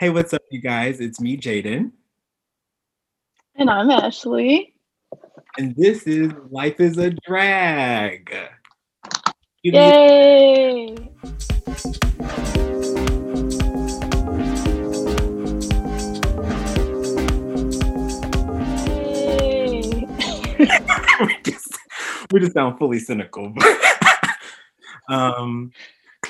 Hey, what's up, you guys? It's me, Jaden. And I'm Ashley. And this is Life is a Drag. Yay! Yay! we, just, we just sound fully cynical. um,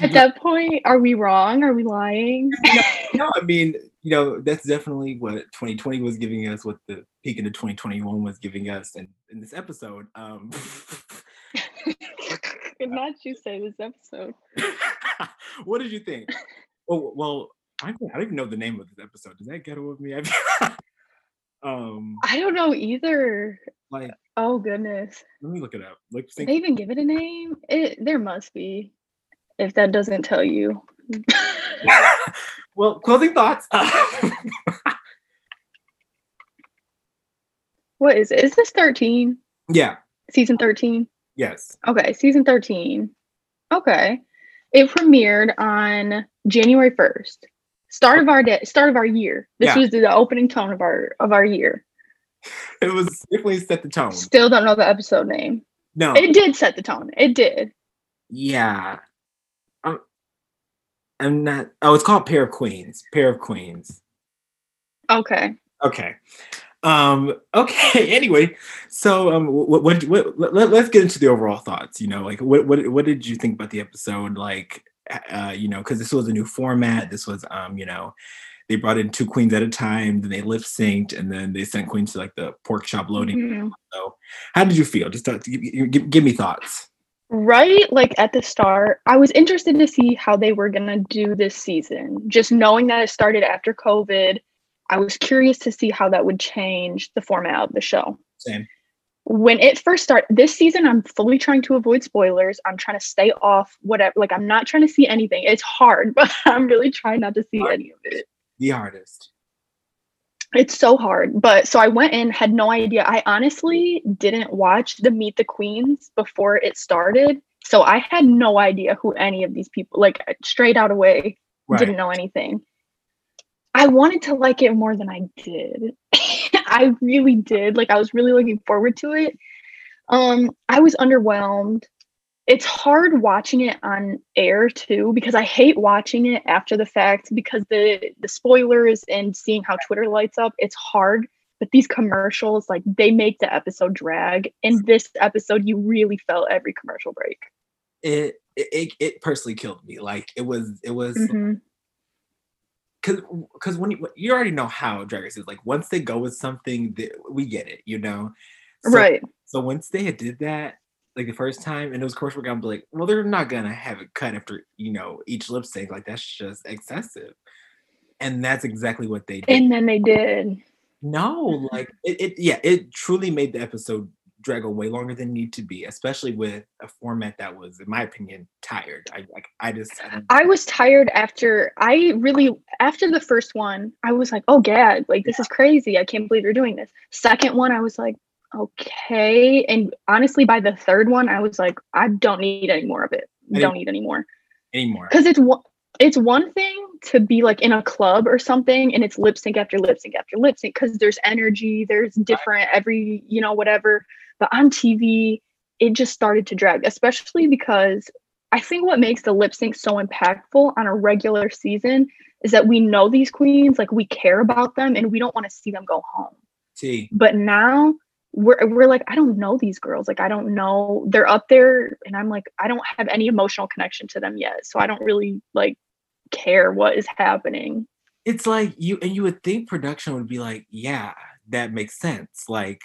At that point, are we wrong? Are we lying? no, I mean, you know, that's definitely what 2020 was giving us, what the peak into 2021 was giving us. And in this episode, um, Did not you say this episode? what did you think? Oh, well, I don't, I don't even know the name of this episode. Does that get with me? um, I don't know either. like, Oh goodness. let me look it up. Did they even give it a name? It there must be. If that doesn't tell you. well, closing thoughts. Uh, what is it? Is this 13? yeah. Season 13? Yes. Okay, season 13. Okay. It premiered on January 1st. Start of our day, start of our year. This Yeah. was the opening tone of our of our year. It was definitely set the tone. Still don't know the episode name. No. It did set the tone. It did. yeah. I'm, not. Oh, it's called Pair of Queens. Pair of Queens. Okay. Okay. Um. Okay. Anyway, so um, what what, what let, us get into the overall thoughts. You know, like what what what did you think about the episode? Like, uh, you know, because this was a new format. This was um, you know, they brought in two queens at a time. Then they lip synced, and then they sent queens to like the pork chop loading. Mhm. So, how did you feel? Just talk, give, give, give me thoughts. Right, like at the start, I was interested to see how they were gonna do this season. Just knowing that it started after COVID, I was curious to see how that would change the format of the show. Same. when it first started this season i'm fully trying to avoid spoilers i'm trying to stay off whatever like i'm not trying to see anything it's hard but i'm really trying not to see any of it The artist. It's so hard but so i went in had no idea. I honestly didn't watch the meet the queens before it started so i had no idea who any of these people like straight out away Right. didn't know anything. I wanted to like it more than i did. I really did. Like i was really looking forward to it. Um i was underwhelmed it's hard watching it on air too because i hate watching it after the fact because the the spoilers and seeing how twitter lights up it's hard. But these commercials like they make the episode drag. In this episode you really felt every commercial break. It, it it personally killed me. Like it was it was Mhm. because because when you, you already know how Drag Race is like once they go with something that we get it you know? So- right. so once they had did that like the first time and it was commercial break I'm like well they're not gonna have it cut after you know each lip sync like that's just excessive. And that's exactly what they did. And then they did. No like it, it yeah it truly made the episode drag on way longer than need to be especially with a format that was in my opinion tired. I like I just I I was tired after I really after the first one, I was like, oh gag, like this is crazy. I can't believe you're doing this. Second one, I was like, okay. And honestly, by the third one, I was like, I don't need any more of it. I Don't need any more. anymore Because it's one it's one thing to be like in a club or something and it's lip sync after lip sync after lip sync because there's energy, there's different every, you know, whatever. But on TV, it just started to drag, especially because I think what makes the lip sync so impactful on a regular season is that we know these queens, like we care about them and we don't want to see them go home. See. But now we're we're like, I don't know these girls. Like I don't know. They're up there and I'm like, I don't have any emotional connection to them yet. So I don't really like care what is happening. it's like you and you would think production would be like yeah that makes sense like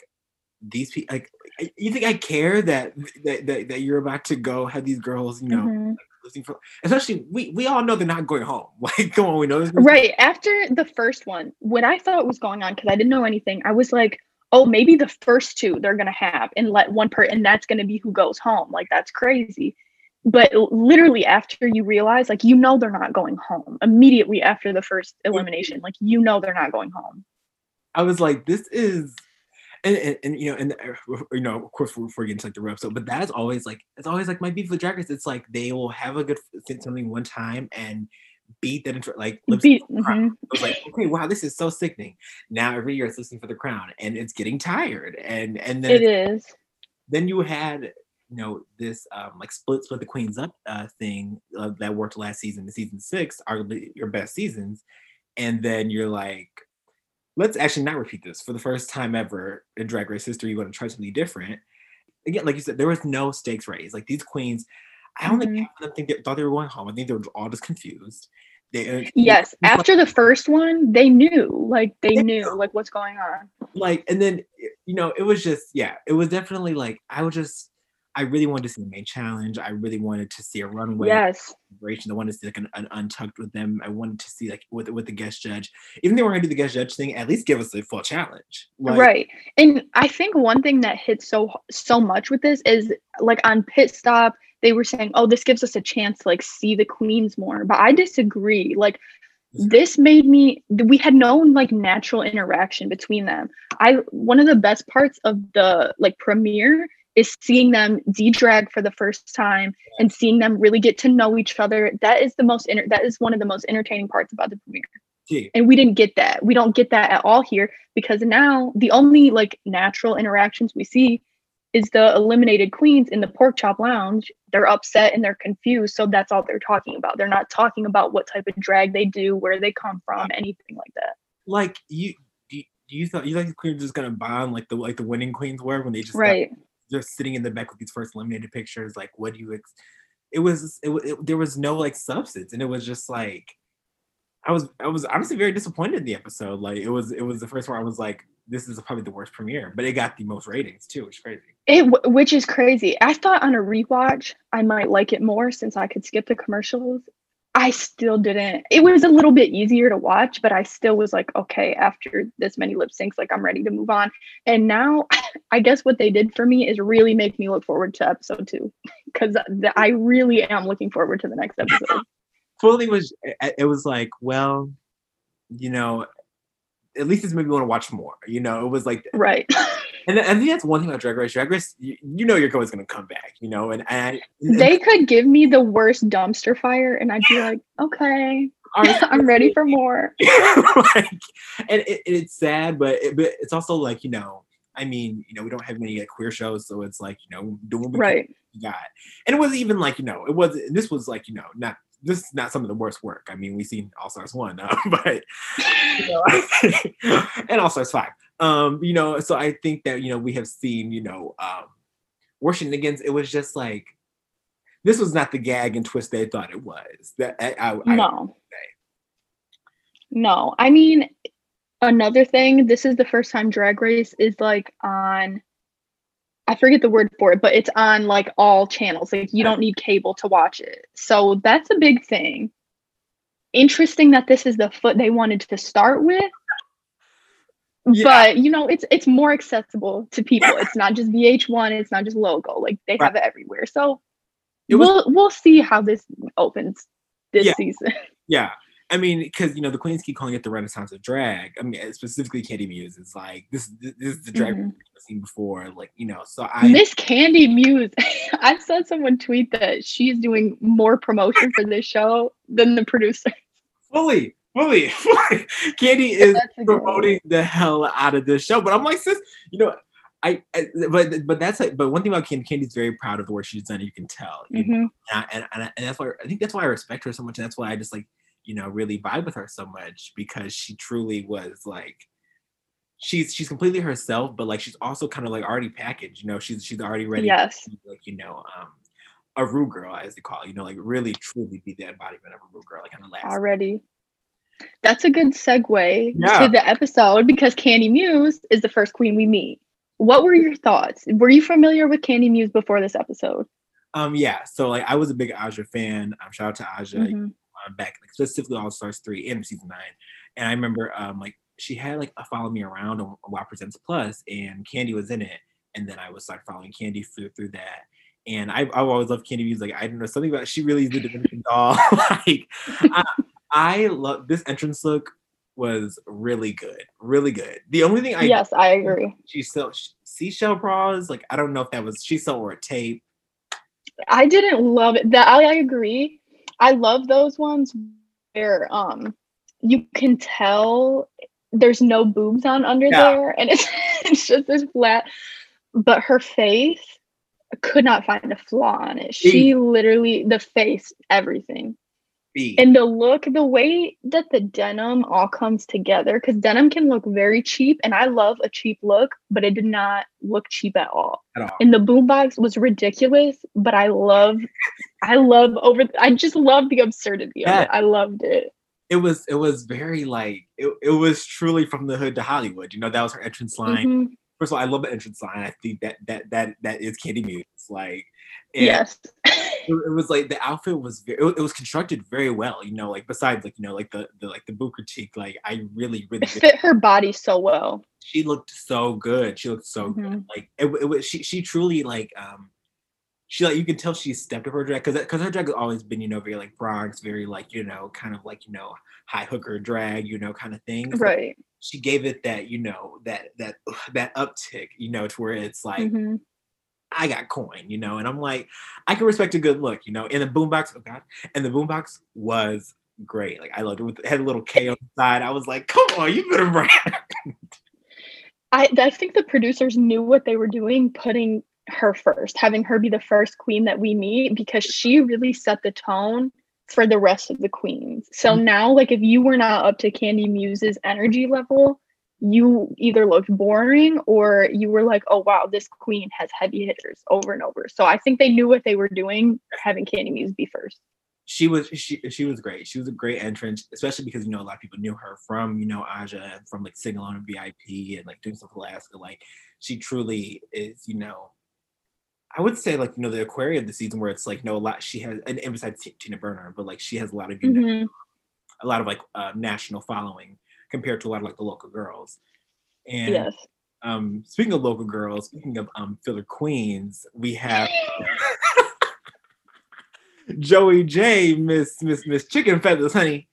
these people like you think i care that that, that that you're about to go have these girls you know Mhm. looking for especially we we all know they're not going home like come on we know this Right. After the first one, what I thought was going on, because I didn't know anything, I was like, oh, maybe the first two they're gonna have and let one per and that's gonna be who goes home. Like that's crazy. But literally after you realize, like you know they're not going home immediately after the first elimination. Like you know they're not going home. i was like this is and, and, and you know, and uh, you know, of course, we're, we're getting to like the real so, but that's always like it's always like my beef with Drag Race. It's like they will have a good something one time, and beat that intro, like Beat- mhm. It was like, okay, wow, this is so sickening. Now every year it's listening for the crown, and it's getting tired. And and then it's- then you had you know this um like split split the queens up uh thing uh, that worked last season, the season six, arguably your best seasons, and then you're like. Let's actually not repeat this for the first time ever in Drag Race history. You want to try something different. Again, like you said, there was no stakes raised. Like these queens, I don't think Mhm. half of them think they thought they were going home. I think they were all just confused. They uh, Yes. like- After the first one, they knew. Like they They knew like what's going on. like and then you know it was just yeah it was definitely like i was just i really wanted to see the main challenge i really wanted to see a runway Yes. i wanted to see like an, an untucked with them i wanted to see like with with the guest judge even though we're gonna do the guest judge thing at least give us a full challenge like, right. And I think one thing that hits so so much with this is like on pit stop, they were saying, "Oh, this gives us a chance to like see the queens more." But I disagree. Like this made me we had no like natural interaction between them. I one of the best parts of the like premiere is seeing them de-drag for the first time and seeing them really get to know each other. That is the most inter- that is one of the most entertaining parts about the premiere gee, and we didn't get that we don't get that at all here because now the only like natural interactions we see is the eliminated queens in the pork chop lounge. They're upset and they're confused so that's all they're talking about. They're not talking about what type of drag they do where they come from anything like that. Like you do you, do you thought you like the queens just gonna bond like the like the winning queens were when they just got- right. just sitting in the back with these first eliminated pictures? Like what do you ex- it was it, it there was no like substance and it was just like i was i was honestly very disappointed in the episode. Like it was it was the first one i was like this is probably the worst premiere but it got the most ratings too it's crazy. It which is crazy. I thought on a rewatch i might like it more since i could skip the commercials. I still didn't it was a little bit easier to watch but i still was like okay after this many lip syncs like i'm ready to move on. And now i guess what they did for me is really make me look forward to episode two because i really am looking forward to the next episode. Fully was it was like well you know at least it's made me want to watch more you know? It was like right. And i think that's one thing about drag race. Drag race you, you know you're always going to come back you know? And, and they could give me the worst dumpster fire and i'd be like okay i'm ready for more. Like, and it, it's sad, but, it, but it's also like you know, I mean, you know, we don't have many like, queer shows, so it's like you know, doing what we right. got, and it wasn't even like you know, it was this was like you know, not this is not some of the worst work. I mean, we've seen All Stars one, uh, but and All Stars five. Um, you know, so I think that you know we have seen you know, um, shenanigans. It was just like this was not the gag and twist they thought it was. That I, I, I no no i mean another thing this is the first time drag race is like on i forget the word for it but it's on like all channels. Like you don't uh-huh. need cable to watch it. So that's a big thing. Interesting that this is the foot they wanted to start with. Yeah. but you know it's it's more accessible to people. It's not just vh1 it's not just logo. Like they have it everywhere. So It was- we'll we'll see how this opens this Yeah. season. Yeah. I mean, because you know the queens keep calling it the Renaissance of drag. I mean, specifically Kandy Muse is like this. This is the drag Mhm. we've seen before. Like you know, so I Miss Kandy Muse. I saw someone tweet that she's doing more promotion for this show than the producer. fully, fully, fully. Kandy is That's a good one. promoting the hell out of this show. But I'm like, sis, you know, I, I but but that's like, but one thing about Kandy, Kandy's very proud of the work she's done. You can tell, you know? Mhm. and, and, and, and that's why I think that's why I respect her so much. And that's why I just like, you know, really vibe with her so much because she truly was like, she's she's completely herself, but like she's also kind of like already packaged. You know, she's she's already ready. Yes. Be, like you know, um, a Ru girl as they call it. You know, like really truly be the embodiment of a Ru girl, like on the last. Already. That's a good segue Yeah. to the episode because Kandy Muse is the first queen we meet. What were your thoughts? Were you familiar with Kandy Muse before this episode? Um, yeah. So like, I was a big Aja fan. Um, shout out to Aja. Mhm. Back like specifically All Stars three and season nine. And I remember um like she had like a follow me around on Wow Presents Plus, and Kandy was in it. And then I was like following Kandy through through that. And I I always loved Kandy Muse. Like I don't know something about she really is the divinity doll. like I, I love this entrance look was really good, really good. The only thing I yes, I agree. she sell seashell bras. Like I don't know if that was she still wore a tape. I didn't love it. That I, I agree. I love those ones, where um you can tell there's no boobs on under Yeah. there and it's it's just this flat but her face could not find a flaw on it. She literally the face, everything. B. And the look, the way that the denim all comes together, because denim can look very cheap, and I love a cheap look, but it did not look cheap at all. at all. And the boombox was ridiculous, but I love, I love over. I just love the absurdity of it. I loved it. it was it was very like it, it was truly from the hood to Hollywood. You know, that was her entrance line. Mhm. First of all, I love the entrance line. I think that that that that is Kandy Muse. Like and Yes. It, it was like the outfit was very, it, was constructed very well. You know, like besides like you know like the the like the boot critique. Like I really really It fit her body so well. she looked so good. She looked so good. Mhm. Like it, it was she she truly like um she like you can tell she stepped up her drag because because her drag has always been you know very like Bronx, very like you know kind of like you know high hooker drag, you know kind of thing. Right. She gave it that you know that that that uptick, you know, to where it's like Mhm. I got coin, you know, and I'm like I can respect a good look, you know. And the boombox, oh god, and the boombox was great. Like I loved it. With, it had a little K on the side. I was like, come on, you better brag. I I think the producers knew what they were doing, putting her first, having her be the first queen that we meet because she really set the tone for the rest of the queens. So Mhm. now, like if you were not up to Kandy Muse's energy level, you either looked boring or you were like, oh wow, this queen has heavy hitters over and over. So I think they knew what they were doing, having Kandy Muse be first. she was she she was great. She was a great entrance, especially because you know a lot of people knew her from you know Aja and from like singing on VIP and like doing stuff with Alaska. Like she truly is, you know. I would say like you know the Aquaria of the season where it's like no a lot she has and, and besides Tina Burner, but like she has a lot of you know, Mhm. a lot of like uh, national following compared to a lot of like the local girls. And Yes. um speaking of local girls, speaking of um filler queens, we have Joey Jay, Miss Miss Miss Chicken Feathers, honey.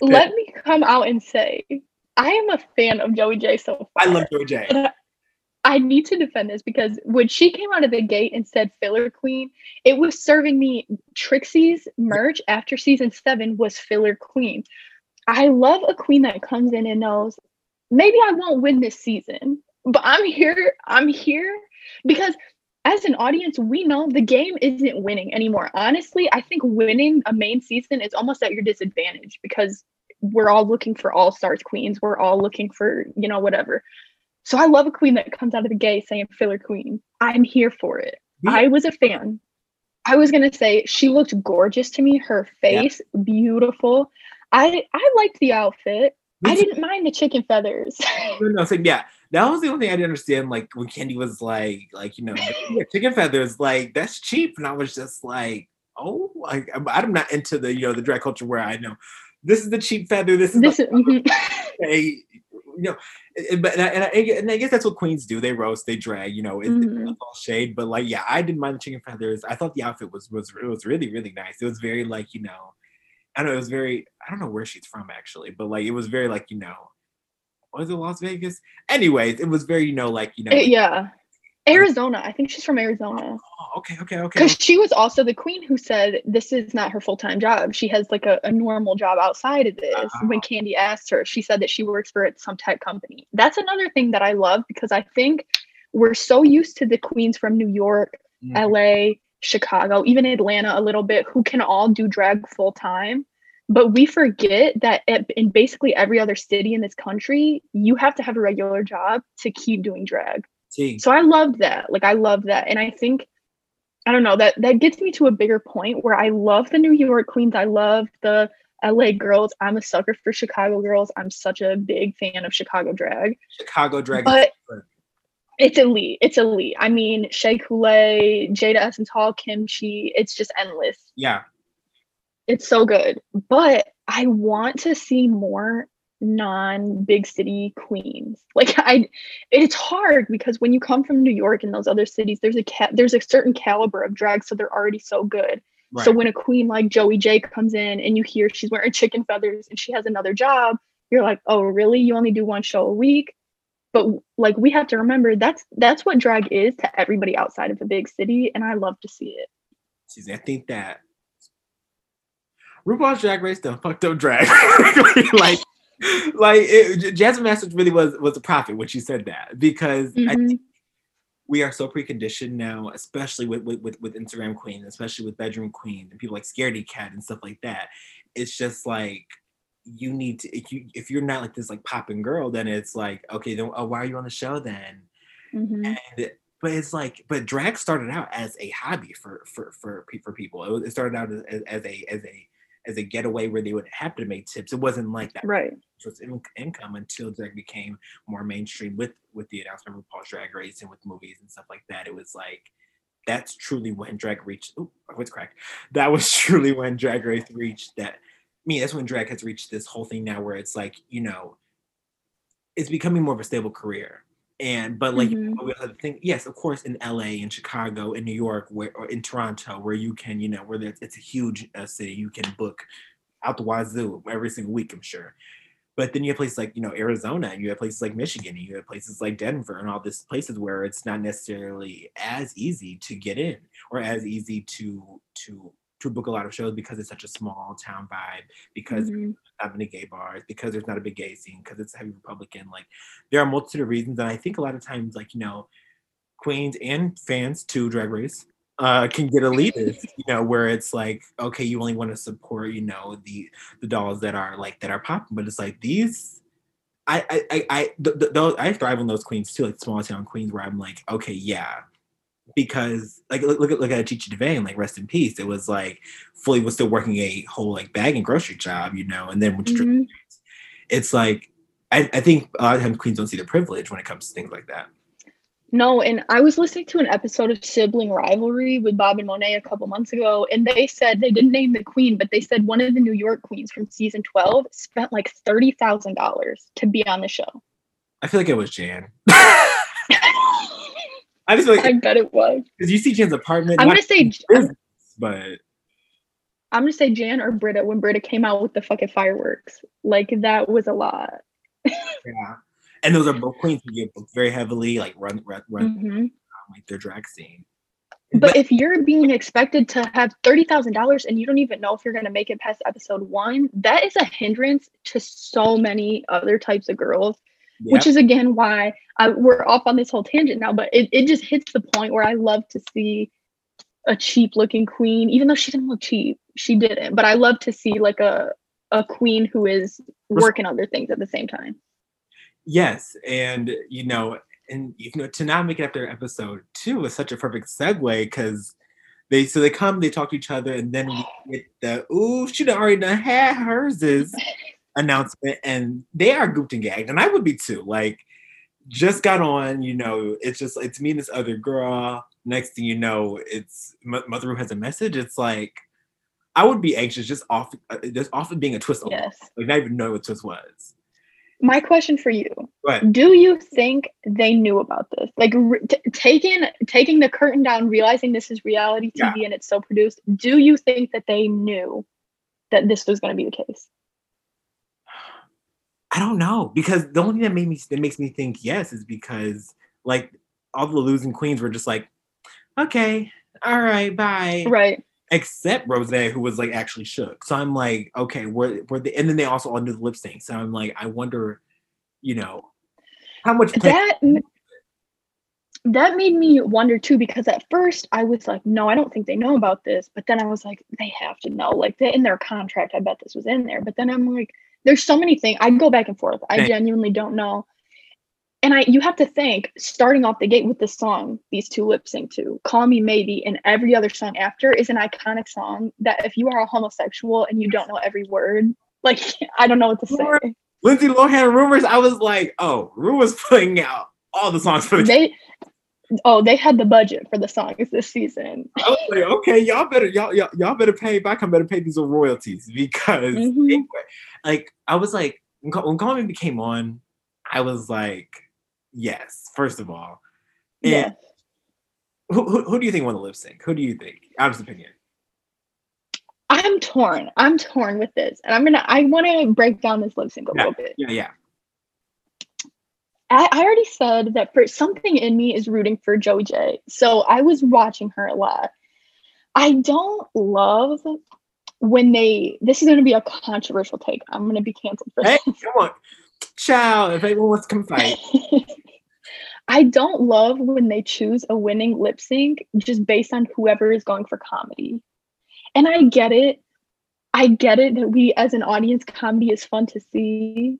Let me come out and say, I am a fan of Joey Jay so far. I love Joey Jay. I need to defend this because when she came out of the gate and said filler queen, it was serving me Trixie's merch after season seven was filler queen. I love a queen that comes in and knows maybe I won't win this season, but I'm here. I'm here because as an audience, we know the game isn't winning anymore. Honestly, I think winning a main season is almost at your disadvantage because we're all looking for all stars queens. We're all looking for, you know, whatever. So I love a queen that comes out of the gate saying filler queen. I'm here for it. Yeah. I was a fan. I was gonna say she looked gorgeous to me. Her face, beautiful. I I liked the outfit. I didn't mind the chicken feathers. No, no, so yeah, that was the only thing I didn't understand. Like when Kandy was like, like you know, yeah, chicken feathers, like that's cheap, and I was just like, oh, like I'm, I'm not into the you know the drag culture where I know this is the cheap feather, this is this the is mhm. a, you know, and- but and I, and, I, and I guess that's what queens do. They roast, they drag, you know, it's, Mhm. it's all shade. But like, yeah, I didn't mind the chicken feathers. I thought the outfit was was it was really really nice. It was very like you know, I don't know, it was very I don't know where she's from actually, but like it was very like you know, was it Las Vegas? Anyways, it was very you know like you know, Uh, yeah. Arizona. I think she's from Arizona. oh, okay, okay, okay. Because she was also the queen who said this is not her full time job. She has like a, a normal job outside of this. Uh-huh. When Kandy asked her, she said that she works for some tech company. That's another thing that I love because I think we're so used to the queens from New York, Mhm. LA, Chicago, even Atlanta a little bit, who can all do drag full time. But we forget that at, in basically every other city in this country, you have to have a regular job to keep doing drag. See, So I love that. Like I love that. And I think I don't know, that that gets me to a bigger point where I love the New York queens. I love the LA girls. I'm a sucker for Chicago girls. I'm such a big fan of Chicago drag. Chicago drag. But it's elite. It's elite. I mean, Shea Coulee, Jada Essence Hall, Kim Chi, it's just endless. yeah, It's so good. But I want to see more non big city queens. Like I it's hard because when you come from New York and those other cities there's a ca- there's a certain caliber of drag so they're already so good. right. So when a queen like Joey Jay comes in and you hear she's wearing chicken feathers and she has another job, you're like, "Oh, really? You only do one show a week?" But like we have to remember that's that's what drag is to everybody outside of a big city and I love to see it. Susie, I think that RuPaul's Drag Race done fucked up drag. like, like it, Jasmine Masters really was was a prophet when she said that because mm-hmm. I think we are so preconditioned now, especially with, with with, with Instagram queens, especially with bedroom queens and people like Scaredy Cat and stuff like that. It's just like you need to if you if you're not like this like popping girl, then it's like okay, then oh, why are you on the show then? Mm-hmm. And but it's like but drag started out as a hobby for for for for people. It, was, it started out as, as a as a as a getaway where they would have to make tips. It wasn't like that. Right. It was in, income until drag became more mainstream with with the announcement of RuPaul's Drag Race and with movies and stuff like that. It was like that's truly when drag reached. Oh, what's cracked? That was truly when Drag Race reached that. Mean, that's when drag has reached this whole thing now where it's like you know, it's becoming more of a stable career and but like mm-hmm. we have think yes of course in la in chicago in new york where or in toronto where you can you know where it's a huge uh, city you can book out the wazoo every single week i'm sure but then you have places like you know arizona and you have places like michigan and you have places like denver and all these places where it's not necessarily as easy to get in or as easy to to to book a lot of shows because it's such a small town vibe, because mm-hmm. not many gay bars, because there's not a big gay scene, because it's heavy Republican. Like there are multitude of reasons, and I think a lot of times, like you know, queens and fans to Drag Race uh, can get elitist, you know, where it's like, okay, you only want to support, you know, the the dolls that are like that are popping, but it's like these. I I I I, th- th- those, I thrive on those queens too, like small town queens, where I'm like, okay, yeah, because like look, look at look at Chi Chi DeVayne, like rest in peace. It was like fully was still working a whole like bag and grocery job, you know, and then mm-hmm. it's like I, I think a lot of times queens don't see the privilege when it comes to things like that. No, and I was listening to an episode of Sibling Rivalry with Bob and Monet a couple months ago, and they said they didn't name the queen, but they said one of the New York queens from season 12 spent like $30,000 to be on the show. I feel like it was Jan. I just like I bet it was because you see Jan's apartment. I'm gonna say, business, but I'm gonna say Jan or Brita when Brita came out with the fucking fireworks. Like that was a lot. yeah, and those are both queens who get booked very heavily, like run run run mm-hmm. um, like their drag scene. But, but if you're being expected to have thirty thousand dollars and you don't even know if you're gonna make it past episode one, that is a hindrance to so many other types of girls yep. which is again why I, we're off on this whole tangent now, but it, it just hits the point where I love to see a cheap looking queen, even though she didn't look cheap, she didn't, but I love to see like a, a queen who is working other things at the same time. Yes. And, you know, and you know, to now make it after episode two is such a perfect segue because they so they come, they talk to each other, and then we get the ooh, she already done had hers is announcement and they are gooped and gagged and i would be too like just got on you know it's just it's me and this other girl next thing you know it's mother who has a message it's like i would be anxious just off uh, just off of being a twist yes. like not even know what twist was my question for you do you think they knew about this like t- taking taking the curtain down realizing this is reality tv yeah. and it's so produced do you think that they knew that this was going to be the case I don't know because the only thing that made me that makes me think yes is because like all the losing queens were just like, okay, all right, bye, right. Except Rose, who was like actually shook. So I'm like, okay, where where the and then they also all knew the lip sync. So I'm like, I wonder, you know, how much that that made me wonder too because at first I was like, no, I don't think they know about this. But then I was like, they have to know. Like they, in their contract, I bet this was in there. But then I'm like, there's so many things. I go back and forth. I genuinely don't know. And I you have to think, starting off the gate with this song, these two lip sync to Call Me Maybe and every other song after is an iconic song that if you are a homosexual and you don't know every word, like I don't know what to say. Lindsay Lohan rumors, I was like, oh, Ru was putting out all the songs for the they oh, they had the budget for the songs this season. I was like, okay, y'all better y'all y'all, y'all better pay back. I better pay these royalties because mm-hmm. anyway, like I was like when Call Me became on, I was like, yes. First of all, and yes. Who, who, who do you think won the lip sync? Who do you think? Honest opinion. I'm torn. I'm torn with this, and I'm gonna. I want to break down this lip sync a yeah, little bit. Yeah, yeah. I, I already said that for something in me is rooting for Joey Jay. So I was watching her a lot. I don't love when they this is going to be a controversial take. I'm going to be canceled for Hey, this. come on. Ciao. If anyone wants to come fight. I don't love when they choose a winning lip sync just based on whoever is going for comedy. And I get it. I get it that we as an audience comedy is fun to see.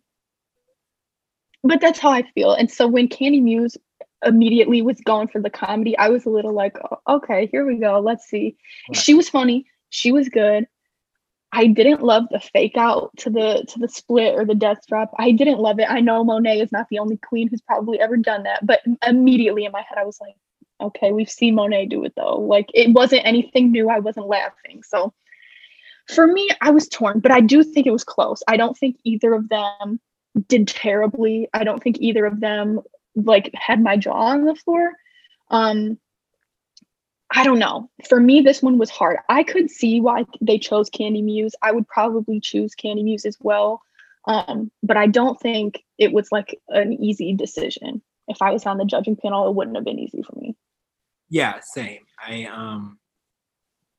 But that's how I feel. And so when Kandy Muse immediately was going for the comedy, I was a little like, "Oh, okay, here we go. Let's see. Right. She was funny. She was good. I didn't love the fake out to the to the split or the death drop. I didn't love it. I know Monet is not the only queen who's probably ever done that, but immediately in my head I was like, okay, we've seen Monet do it though. Like it wasn't anything new. I wasn't laughing. So for me, I was torn, but I do think it was close. I don't think either of them did terribly. I don't think either of them like had my jaw on the floor. Um I don't know. For me, this one was hard. I could see why they chose Kandy Muse. I would probably choose Kandy Muse as well. Um, but I don't think it was like an easy decision. If I was on the judging panel, it wouldn't have been easy for me. Yeah, same. I um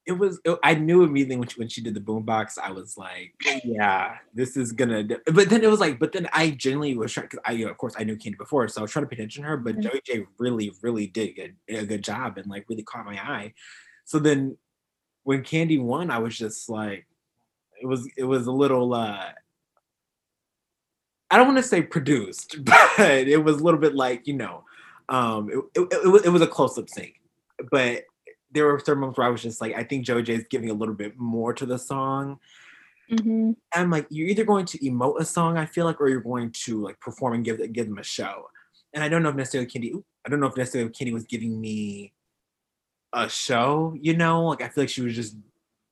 it was it- I knew immediately when she when she did the boombox, I was like, yeah, this is gonna do-" but then it was like, but then I genuinely was trying because I you know, of course I knew Kandy before, so I was trying to pay attention to her, but Mhm. Joey Jay really, really did good, a good job and like really caught my eye. So then when Kandy won, I was just like, it was it was a little uh I don't want to say produced, but it was a little bit like, you know, um it, it, it, was, it was a close up sync. But there were certain moments where I was just like, I think Joey Jay is giving a little bit more to the song. Mm-hmm. I'm like, you're either going to emote a song, I feel like, or you're going to like perform and give give them a show. And I don't know if necessarily Kandy, I don't know if necessarily Kandy was giving me a show, you know, like I feel like she was just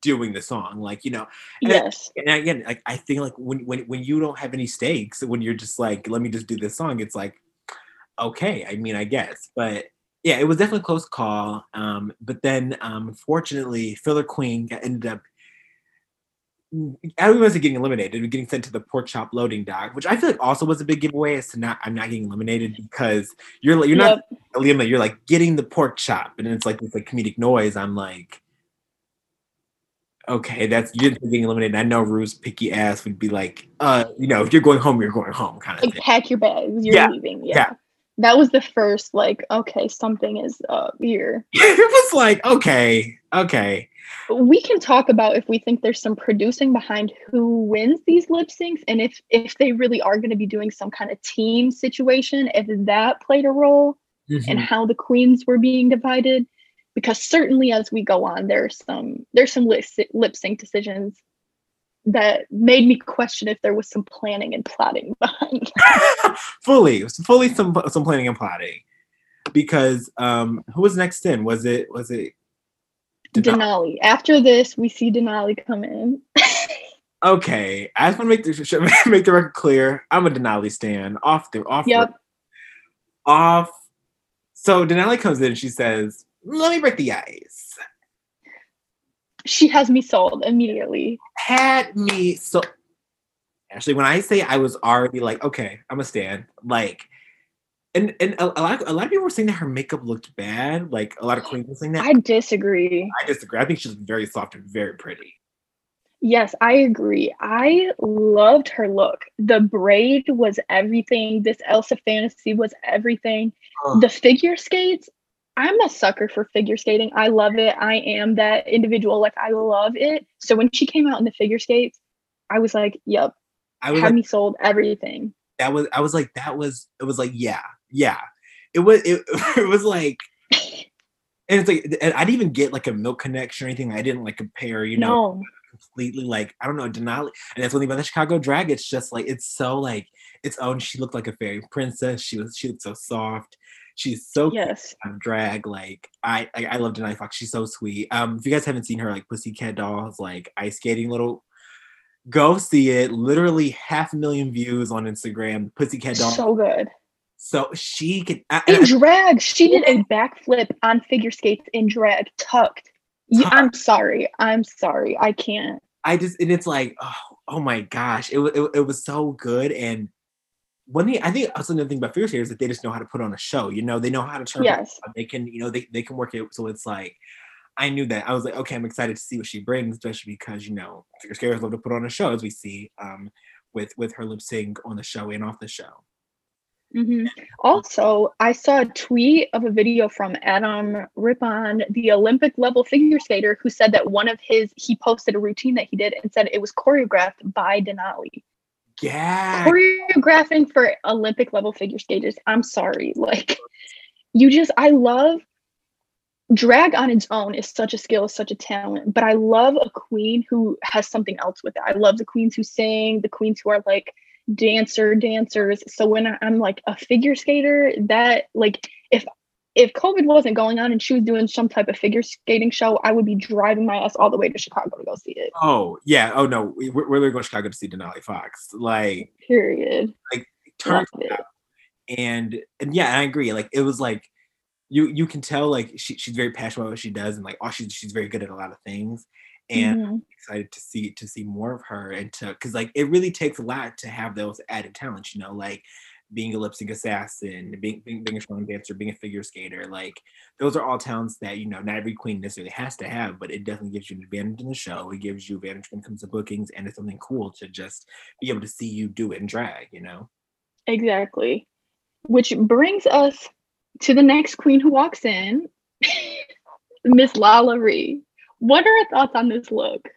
doing the song, like you know. And I- Yes. and again, like I think like when when when you don't have any stakes, when you're just like, let me just do this song, it's like, okay, I mean, I guess. But yeah, it was definitely a close call. Um, but then um unfortunately, Filler Queen ended up I wasn't getting eliminated, getting sent to the pork chop loading dock, which I feel like also was a big giveaway as to not I'm not getting eliminated because you're like you're not Yep. eliminated, you're like getting the pork chop, and it's like this like comedic noise. I'm like, okay, that's you're getting eliminated. I know Ru's picky ass would be like, uh, you know, if you're going home, you're going home, kind of Like thing. pack your bags. You're Yeah. leaving. Yeah. Yeah. That was the first like, okay, something is up here. it was like, okay, okay, we can talk about if we think there's some producing behind who wins these lip syncs and if if they really are going to be doing some kind of team situation if that played a role in Mhm. how the queens were being divided because certainly as we go on there's some there's some lip, lip sync decisions that made me question if there was some planning and plotting behind fully, fully some some planning and plotting. Because um, who was next in? Was it was it denali after this we see denali come in Okay, I just want to make the make the record clear. I'm a Denali stan. Off the off Yep. off. So Denali comes in and she says, "Let me break the ice." She has me sold immediately Had me so. Actually, when I say I was already like, okay, I'm a stan. Like, and and a, a lot of, a lot of people were saying that her makeup looked bad. Like a lot of queens were saying that. i disagree I disagree. I think she's very soft and very pretty. Yes, I agree. I loved her look. The braid was everything. This Elsa fantasy was everything. Ugh. The figure skates, I'm a sucker for figure skating. I love it. I am that individual. Like, I love it. So when she came out in the figure skates, I was like, yep, I was had like, me sold everything. that was I was like that was it was like yeah yeah it was it, it was like and it's like and I didn't even get like a milk connection or anything I didn't like compare you know no, completely like I don't know Denali and that's one thing about the Chicago drag it's just like it's so like its oh, own she looked like a fairy princess she was she looked so soft she's so yes. on drag like I, I I love Denali Fox she's so sweet um if you guys haven't seen her like Pussycat Dolls like ice skating little go see it literally half a million views on Instagram Pussycat Dolls So good. so she can. I, In I- drag, she did a backflip on figure skates in drag, tucked. Yeah, I'm sorry. I'm sorry. I can't. I just and it's like oh oh my gosh it was it, it was so good and one thing I think also another thing about figure skaters is that they just know how to put on a show you know they know how to turn Yes. they can you know they, they can work it so it's like I knew that. I was like, okay, I'm excited to see what she brings, especially because you know, figure skaters love to put on a show, as we see um, with with her lip sync on the show and off the show. Mm-hmm. Also, I saw a tweet of a video from Adam Rippon, the Olympic level figure skater, who said that one of his he posted a routine that he did and said it was choreographed by Denali. Yeah, choreographing for Olympic level figure skaters. I'm sorry, like you just I love drag on its own is such a skill, such a talent, but I love a queen who has something else with it. I love the queens who sing, the queens who are like dancer dancers. So when I'm like a figure skater, that like if COVID wasn't going on and she was doing some type of figure skating show, I would be driving my ass all the way to Chicago to go see it. Oh yeah. Oh no, we're, we're going to Chicago to see Denali Fox. Like period. Like turns out, and and yeah, I agree. Like it was like you you can tell like she, she's very passionate about what she does and like oh she's she's very good at a lot of things and mm-hmm. I'm excited to see to see more of her and to because like it really takes a lot to have those added talents you know like being a lip sync assassin being, being, being a strong dancer being a figure skater like those are all talents that you know not every queen necessarily has to have but it definitely gives you an advantage in the show. It gives you advantage when it comes to bookings and it's something cool to just be able to see you do it in drag you know? Exactly. Which brings us to the next queen who walks in, Miss LaLa What are your thoughts on this look?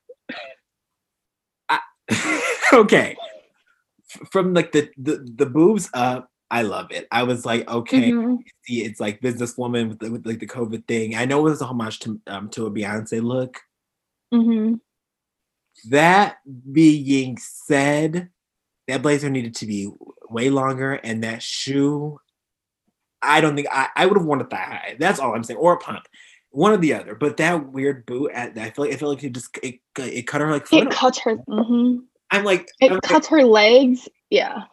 I, okay, from like the, the the boobs up, I love it. I was like, okay, mm-hmm. see, it's like businesswoman with, the, with like the COVID thing. I know it was a homage to um to a Beyonce look. Mm-hmm. That being said, that blazer needed to be way longer, and that shoe I don't think I, I would have wanted that high. That's all I'm saying, or a pump, one or the other. But that weird boot at I feel like I feel like it just it, it cut her like it cuts her. Mm-hmm. I'm like it I'm cuts like, her legs. Yeah,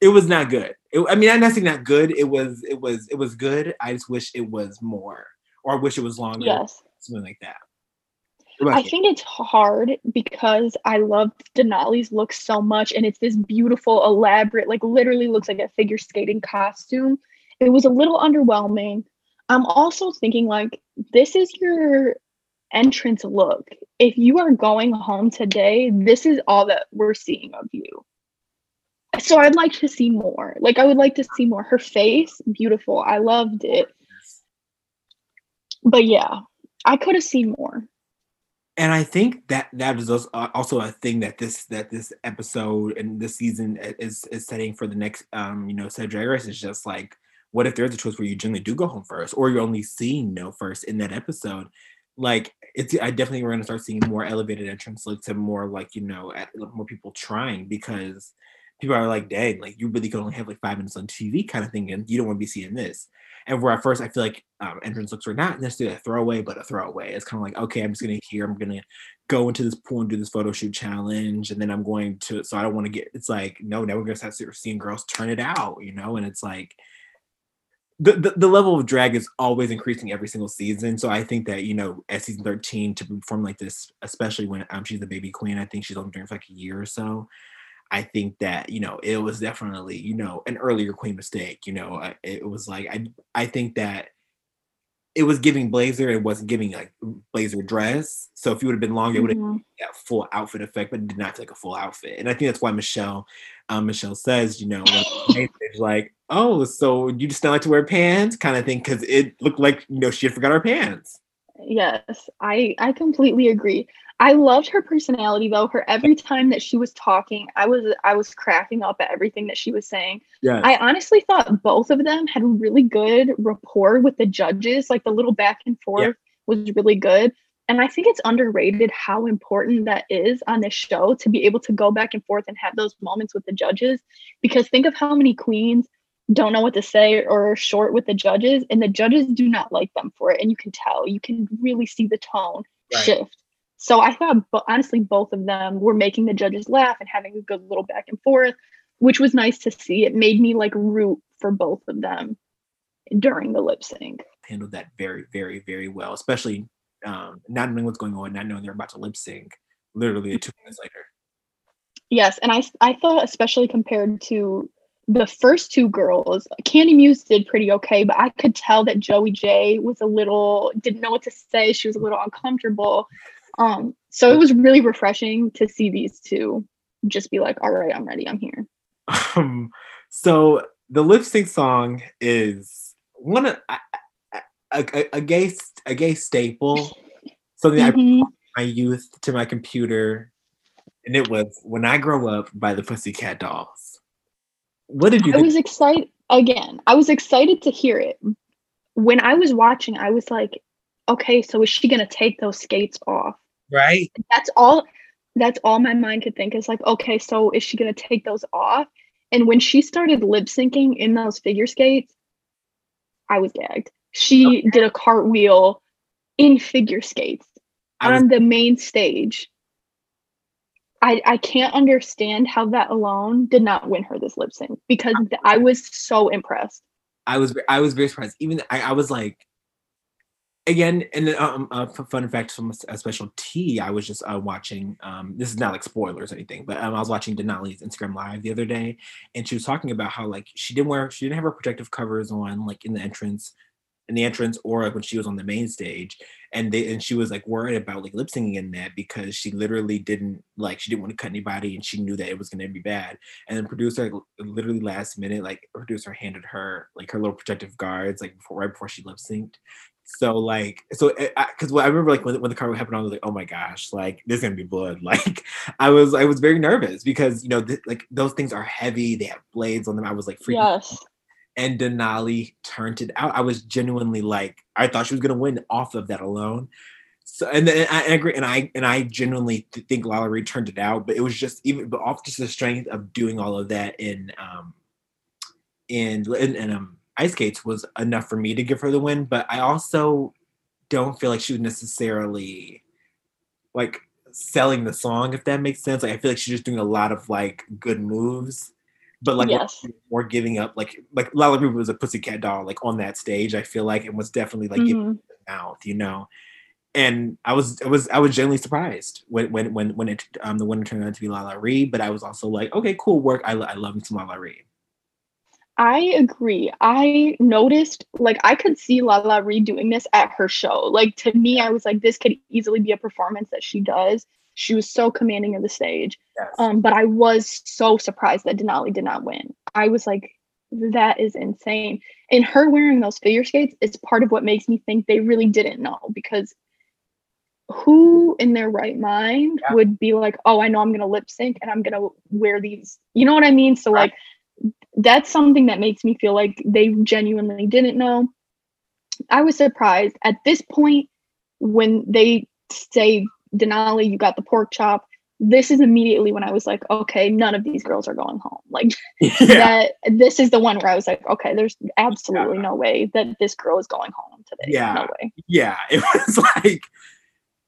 it was not good. It, I mean, I'm not saying not good. It was it was it was good. I just wish it was more, or I wish it was longer. Yes, something like that. I think it's hard because I love Denali's look so much, and it's this beautiful, elaborate, like literally looks like a figure skating costume it was a little underwhelming. I'm also thinking like this is your entrance look. If you are going home today, this is all that we're seeing of you. So I'd like to see more. Like I would like to see more. Her face, beautiful. I loved it. But yeah, I could have seen more. And I think that that is also a thing that this that this episode and this season is is setting for the next um you know said drag race is just like what if there's a choice where you generally do go home first or you're only seeing no first in that episode like it's i definitely we're going to start seeing more elevated entrance looks and more like you know more people trying because people are like dang like you really can only have like five minutes on tv kind of thing and you don't want to be seeing this. And where at first i feel like um, entrance looks were not necessarily a throwaway but a throwaway. It's kind of like okay i'm just to here i'm to go into this pool and do this photo shoot challenge and then i'm going to so i don't want to get it's like no now we're to start seeing girls turn it out you know? And it's like the, the, the level of drag is always increasing every single season. So I think that, you know, at season 13 to perform like this, especially when um, she's the baby queen, I think she's only doing for like a year or so. I think that, you know, it was definitely, you know, an earlier queen mistake. You know, it was like, I, I think that it was giving blazer, it wasn't giving like blazer dress. So if you would have been longer, it would have mm-hmm. that full outfit effect, but it did not feel like a full outfit. And I think that's why Michelle, um, Michelle says, you know, like, oh, so you just don't like to wear pants, kind of thing, because it looked like you know she had forgot her pants. Yes, I I completely agree. I loved her personality though. Her every time that she was talking, I was I was cracking up at everything that she was saying. Yeah. I honestly thought both of them had really good rapport with the judges. Like the little back and forth yeah. was really good. And I think it's underrated how important that is on this show to be able to go back and forth and have those moments with the judges. Because think of how many queens don't know what to say or are short with the judges, and the judges do not like them for it. And you can tell, you can really see the tone right. shift. So I thought, but honestly, both of them were making the judges laugh and having a good little back and forth, which was nice to see. It made me like root for both of them during the lip sync. Handled that very, very, very well, especially um, not knowing what's going on, not knowing they're about to lip sync literally two minutes later. Yes, and I I thought especially compared to the first two girls, Kandy Muse did pretty okay, but I could tell that Joey Jay was a little didn't know what to say. She was a little uncomfortable. Um, so it was really refreshing to see these two just be like, "All right, I'm ready. I'm here." Um, so the lip sync song is one of a, a, a gay a gay staple. Something mm-hmm. I my youth to my computer, and it was "When I Grow Up" by the Pussycat Dolls. What did you? I think? was excited again. I was excited to hear it. When I was watching, I was like, "Okay, so is she gonna take those skates off?" Right. That's all. That's all my mind could think is like, okay, so is she gonna take those off? And when she started lip syncing in those figure skates, I was gagged. She okay. did a cartwheel in figure skates was- on the main stage. I, I can't understand how that alone did not win her this lip sync because I was so impressed. I was I was very surprised. Even I, I was like, again, and um, a fun fact from a special T, I was just uh, watching. Um, this is not like spoilers or anything, but um, I was watching Denali's Instagram live the other day, and she was talking about how like she didn't wear, she didn't have her protective covers on, like in the entrance, in the entrance, or like when she was on the main stage, and they and she was like worried about like lip syncing in that because she literally didn't like she didn't want to cut anybody, and she knew that it was going to be bad. And then producer like, literally last minute, like producer handed her like her little protective guards like before right before she lip synced so like, so because I, I, remember like when, when the car happened, I was like, oh my gosh, like there's gonna be blood. Like I was, I was very nervous because you know, th- like those things are heavy. They have blades on them. I was like freaking. Yes. And Denali turned it out. I was genuinely like, I thought she was gonna win off of that alone. So and then I agree, and I and I genuinely think LaLa turned it out, but it was just even but off just the strength of doing all of that in um in in um ice skates was enough for me to give her the win, but I also don't feel like she was necessarily like selling the song, if that makes sense. Like I feel like she's just doing a lot of like good moves. But like yes. more giving up, like like Lollipop was a pussycat doll, like on that stage. I feel like it was definitely like mm-hmm. giving mouth, you know. And I was I was I was genuinely surprised when when when when it um the winner turned out to be LaLa Ri, but I was also like, okay, cool work. I I love some LaLa Ri. I agree. I noticed like I could see LaLa Ri doing this at her show. Like to me, I was like, this could easily be a performance that she does. She was so commanding of the stage. Yes. Um, but I was so surprised that Denali did not win. I was like, that is insane. And her wearing those figure skates is part of what makes me think they really didn't know because who in their right mind yeah. would be like, oh, I know I'm gonna lip sync and I'm gonna wear these. You know what I mean? So right. like that's something that makes me feel like they genuinely didn't know. I was surprised at this point when they say Denali, you got the pork chop. This is immediately when I was like, okay, none of these girls are going home. Like yeah. that. This is the one where I was like, okay, there's absolutely yeah. no way that this girl is going home today. Yeah, no way. Yeah, it was like,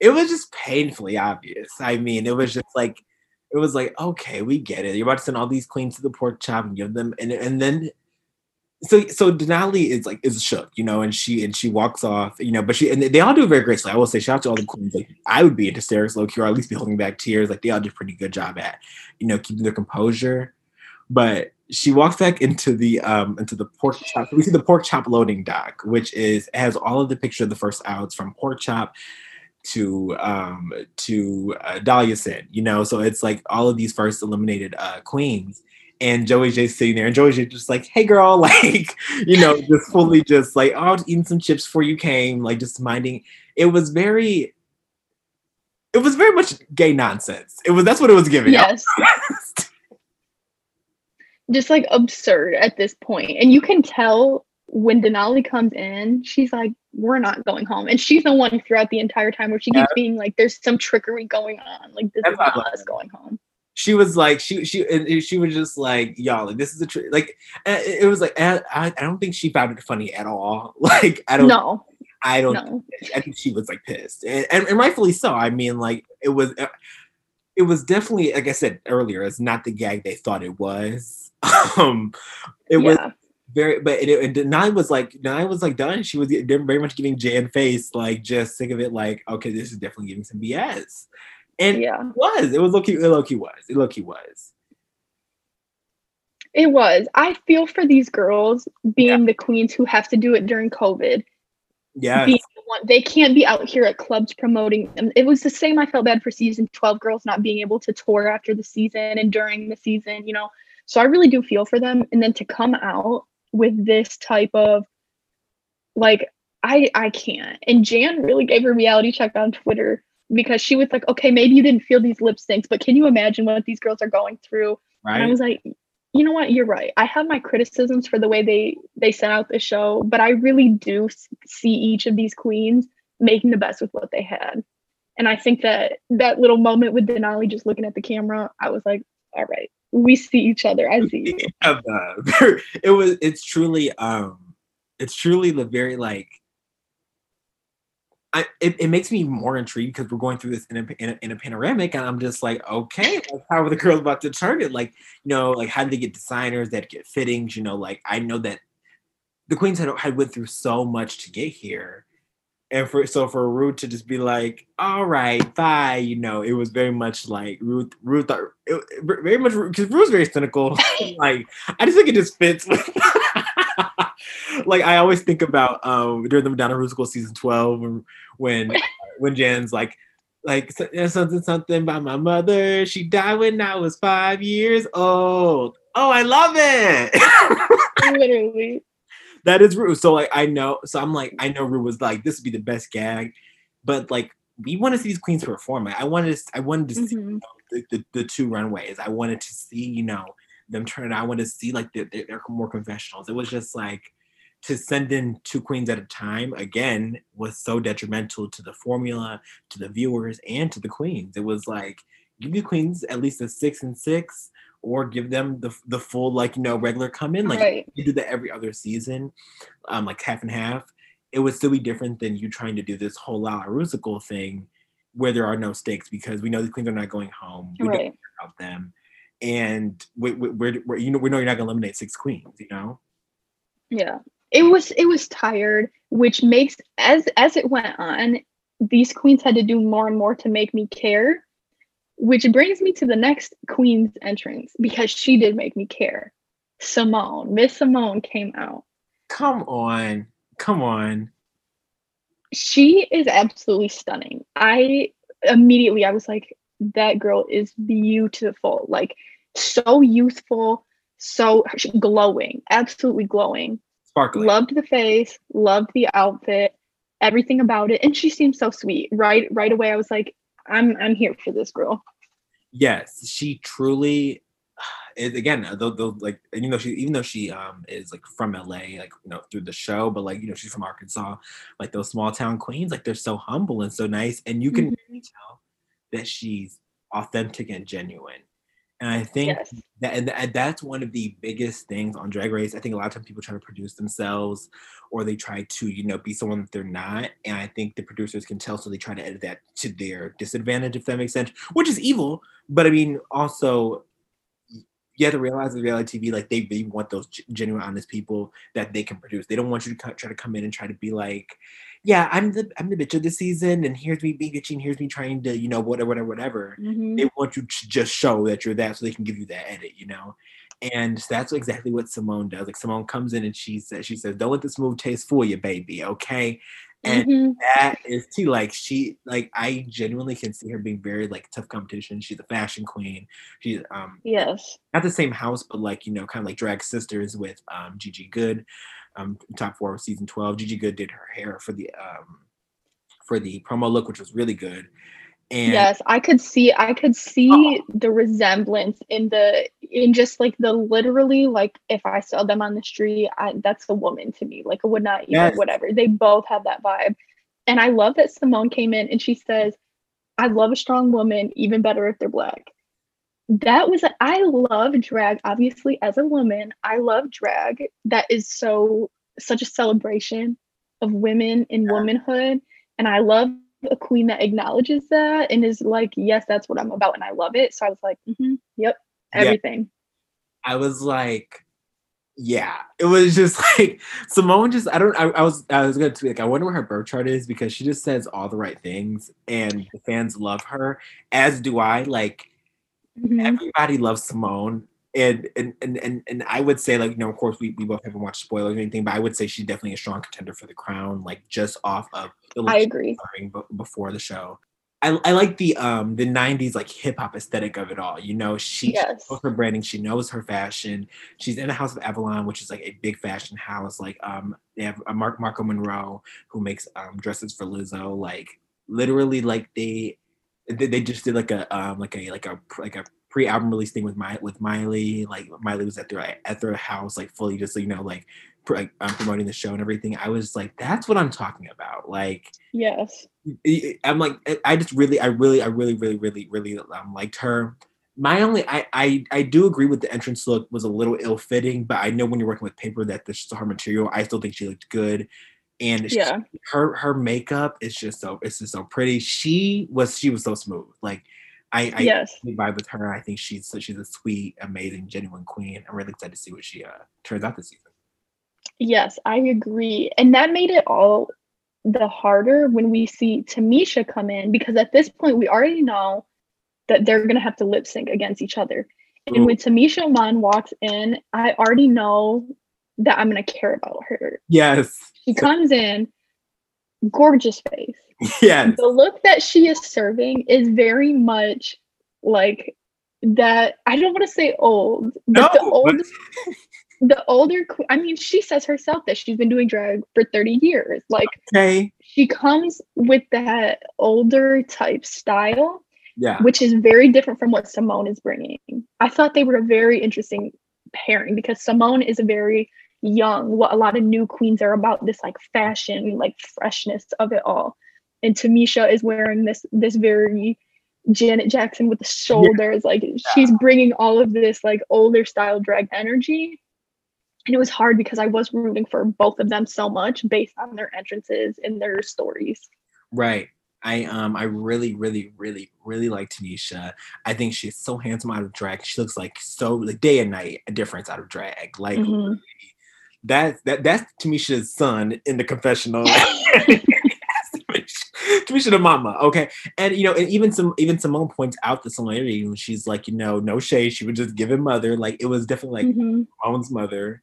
it was just painfully obvious. I mean, it was just like it was like, okay, we get it. You're about to send all these queens to the pork chop and give them, and and then so so Denali is like is shook, you know, and she and she walks off, you know, but she and they all do it very gracefully. I will say, shout out to all the queens. Like I would be in hysterics, low key, at least be holding back tears. Like they all do a pretty good job at, you know, keeping their composure. But she walks back into the um into the pork chop. We see the pork chop loading dock, which is has all of the picture of the first outs from pork chop to um to uh, Dahlia Sin, you know. So it's like all of these first eliminated uh queens. And Joey Jay's sitting there, and Joey Jay just like, "Hey, girl," like, you know, just fully just like, "Oh, eating some chips before you came," like just minding. It was very, it was very much gay nonsense. It was that's what it was giving. Yes. just like absurd at this point, and you can tell when Denali comes in, she's like, "We're not going home," and she's the one throughout the entire time where she keeps yeah. being like, "There's some trickery going on. Like this That's is not us going home." She was like, she she and she was just like, "Y'all, like this is a trick." Like eh, it was like eh, I, I don't think she found it funny at all. Like I don't know. I don't. No. I think she was like pissed, and, and, and rightfully so. I mean, like it was. Eh, it was definitely, like I said earlier, it's not the gag they thought it was. um, it yeah. was very but it, it, nine was like nine was like done she was very much giving jan face like just sick of it like okay this is definitely giving some bs and yeah it was it was low-key it low-key was it low-key was It was. I feel for these girls being yeah. the queens who have to do it during COVID. Yeah. The they can't be out here at clubs promoting and it was the same i felt bad for season 12 girls not being able to tour after the season and during the season you know so i really do feel for them and then to come out with this type of like i i can't and jan really gave a reality check on twitter because she was like okay maybe you didn't feel these lip syncs but can you imagine what these girls are going through? Right. and i was like you know what? You're right. I have my criticisms for the way they they sent out the show but i really do see each of these queens making the best with what they had. And i think that that little moment with denali just looking at the camera i was like all right we see each other. I see you. It was it's truly um it's truly the very like I, it, it makes me more intrigued because we're going through this in a, in a, in a panoramic, and I'm just like, okay, like, how are the girls about to turn it? Like, you know, like how do they get designers that get fittings? You know, like I know that the queens had had went through so much to get here, and for so for Ru to just be like, all right, bye, you know, it was very much like Ru, Ru, uh, it, very much because Ru was very cynical. like, I just think it just fits. With, like I always think about um during the Madonna Musical season twelve when when Jan's like like something something about my mother. She died when I was five years old. Oh, I love it. Literally. That is Ru. So like I know, so I'm like, I know Ru was like, this would be the best gag, but like we want to see these queens perform. Like, I wanted to, I wanted to mm-hmm. see you know, the, the, the, two runways. I wanted to see, you know, them turn. It, I wanted to see like they're, they're more confessionals. It was just like to send in two queens at a time again was so detrimental to the formula, to the viewers, and to the queens. It was like give the queens at least a six and six, or give them the the full like you know regular come in like right. you do that every other season, um like half and half. It would still be different than you trying to do this whole La Rusical thing where there are no stakes because we know the queens are not going home. We right. don't care about them, and we, we, we're, we're you know we know you're not gonna eliminate six queens. You know. Yeah, it was it was tired which makes as as it went on these queens had to do more and more to make me care which brings me to the next queen's entrance because she did make me care. Symone miss symone came out. Come on come on. She is absolutely stunning. I immediately i was like that girl is beautiful like so youthful so glowing absolutely glowing Sparkly. Loved the face, loved the outfit, everything about it, and she seemed so sweet. Right, right away, I was like, I'm, I'm here for this girl. Yes, she truly. Is, again, though, though, like, and you know, she even though she um is like from LA, like you know, through the show, but like you know, she's from Arkansas, like those small town queens, like they're so humble and so nice, and you can mm-hmm. tell that she's authentic and genuine. And I think yes. that and that's one of the biggest things on Drag Race. I think a lot of times people try to produce themselves or they try to, you know, be someone that they're not. And I think the producers can tell, so they try to edit that to their disadvantage, if that makes sense, which is evil. But I mean, also you have to realize with reality TV, like they, they want those genuine, honest people that they can produce. They don't want you to try to come in and try to be like, yeah, I'm the I'm the bitch of the season, and here's me being bitchy, and here's me trying to, you know, whatever, whatever, whatever. Mm-hmm. They want you to just show that you're that, so they can give you that edit, you know. And that's exactly what Symone does. Like Symone comes in and she says, she says, "Don't let the smooth taste fool you, baby." Okay. And mm-hmm. that is too like she like I genuinely can see her being very like tough competition. She's a fashion queen. She's um yes not the same house, but like you know, kind of like drag sisters with um Gigi Goode um, top four of season 12. Gigi Goode did her hair for the um, for the promo look, which was really good. And yes, I could see I could see oh. the resemblance in the in just like the literally like if I saw them on the street, I that's a woman to me. Like I would not even yes. whatever. They both have that vibe. And I love that Symone came in and she says, I love a strong woman, even better if they're black that was I love drag obviously as a woman I love drag that is so such a celebration of women and yeah. womanhood and I love a queen that acknowledges that and is like yes that's what I'm about and I love it so I was like mm-hmm, yep everything yeah. I was like yeah it was just like Symone just I don't I, I was I was gonna be like I wonder where her birth chart is because she just says all the right things and the fans love her as do I like Mm-hmm. Everybody loves Symone. and, and and and and I would say like you know of course we, we both haven't watched spoilers or anything, but I would say she's definitely a strong contender for the crown, like just off of the I agree before the show. I, I like the um the 90s like hip hop aesthetic of it all. You know, she, yes. she knows her branding, she knows her fashion. She's in the House of Avalon, which is like a big fashion house. Like um they have a Mark Marko Monroe who makes um dresses for Lizzo. Like literally like they they, they just did like a um like a like a like a pre-album release thing with my with Miley. Like Miley was at their at their house, like fully just you know like, like I'm promoting the show and everything. I was like, that's what I'm talking about. Like, yes, I'm like, I just really, I really, I really, really, really, really um, liked her. My only, I, I, I do agree with the entrance look was a little ill-fitting, but I know when you're working with paper that this is her material. I still think she looked good and yeah. She, her her makeup is just so it's just so pretty. She was she was so smooth. Like I, I yes. vibe with her. I think she's she's a sweet, amazing, genuine queen. I'm really excited to see what she uh, turns out this season. Yes, I agree, and that made it all the harder when we see Tamisha come in because at this point we already know that they're gonna have to lip sync against each other. And Ooh. when Tamisha Iman walks in, I already know that I'm gonna care about her. Yes. She comes in, gorgeous face Yeah. The look that she is serving is very much like that. I don't want to say old, but no, the old, but... the older. I mean, she says herself that she's been doing drag for thirty years. Like, okay. she comes with that older type style. Yeah. Which is very different from what symone is bringing. I thought they were a very interesting pairing because symone is a very young, what a lot of new queens are about this like fashion, like freshness of it all and Tamisha is wearing this this very Janet Jackson with the shoulders. Yeah. Like she's bringing all of this like older style drag energy. And it was hard because I was rooting for both of them so much based on their entrances and their stories. Right. I um I really really really really like Tamisha. I think she's so handsome out of drag. She looks like so like day and night a difference out of drag. Like mm-hmm. That that that's Tamisha's son in the confessional. Tamisha the mama, okay, and you know, and even some even Symone points out the similarity when she's like, you know, no shade, she would just give him mother, like it was definitely like mm-hmm. mother.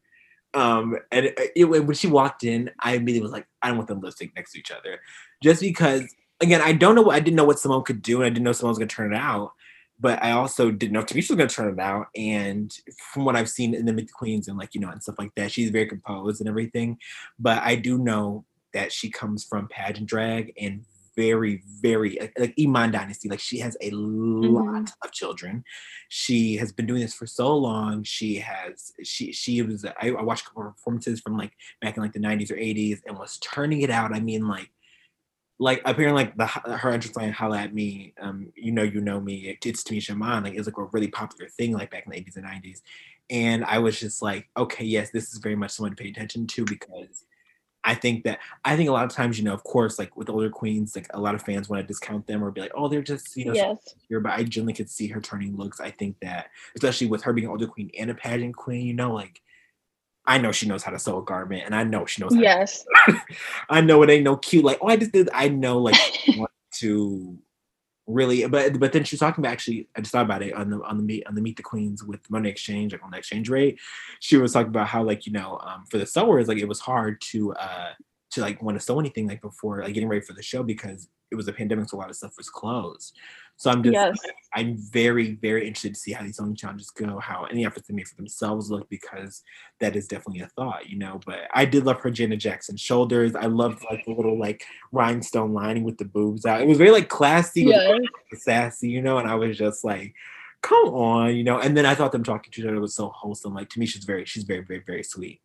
Um, and it, it, when she walked in, I immediately was like, I don't want them lipstick next to each other, just because. Again, I don't know. what I didn't know what Symone could do, and I didn't know Symone was gonna turn it out but I also didn't know if Tamisha was going to turn it out. And from what I've seen in the Meet the Queens and like, you know, and stuff like that, she's very composed and everything. But I do know that she comes from pageant drag and very, very like Iman Dynasty. Like she has a mm-hmm. lot of children. She has been doing this for so long. She has she she was I, I watched performances from like back in like the 90s or 80s and was turning it out. I mean like like appearing like the her entrance line holla at me um you know you know me it, it's Tamisha Iman like it's like a really popular thing like back in the 80s and 90s and I was just like okay yes this is very much someone to pay attention to because I think that I think a lot of times, you know, of course, like with older queens, like a lot of fans want to discount them or be like, oh, they're just, you know, yes. here. But I generally could see her turning looks. I think that, especially with her being an older queen and a pageant queen, you know, like I know she knows how to sew a garment, and I know she knows. yes. I know it ain't no cute. Like, oh, I just did. I know, like, to really but but then she was talking about actually I just thought about it on the on the meet on the meet the queens with money exchange like on the exchange rate she was talking about how like you know um for the sewers like it was hard to uh to like want to sew anything like before like getting ready for the show because it was a pandemic so a lot of stuff was closed so I'm just, yes. I'm very, very interested to see how these sewing challenges go, how any efforts they make for themselves look, because that is definitely a thought, you know. But I did love her Janet Jackson shoulders. I loved like the little like rhinestone lining with the boobs out. It was very like classy, yes. sassy, you know. And I was just like, come on, you know. And then I thought them talking to each other was so wholesome. Like to me, she's very, she's very, very, very sweet.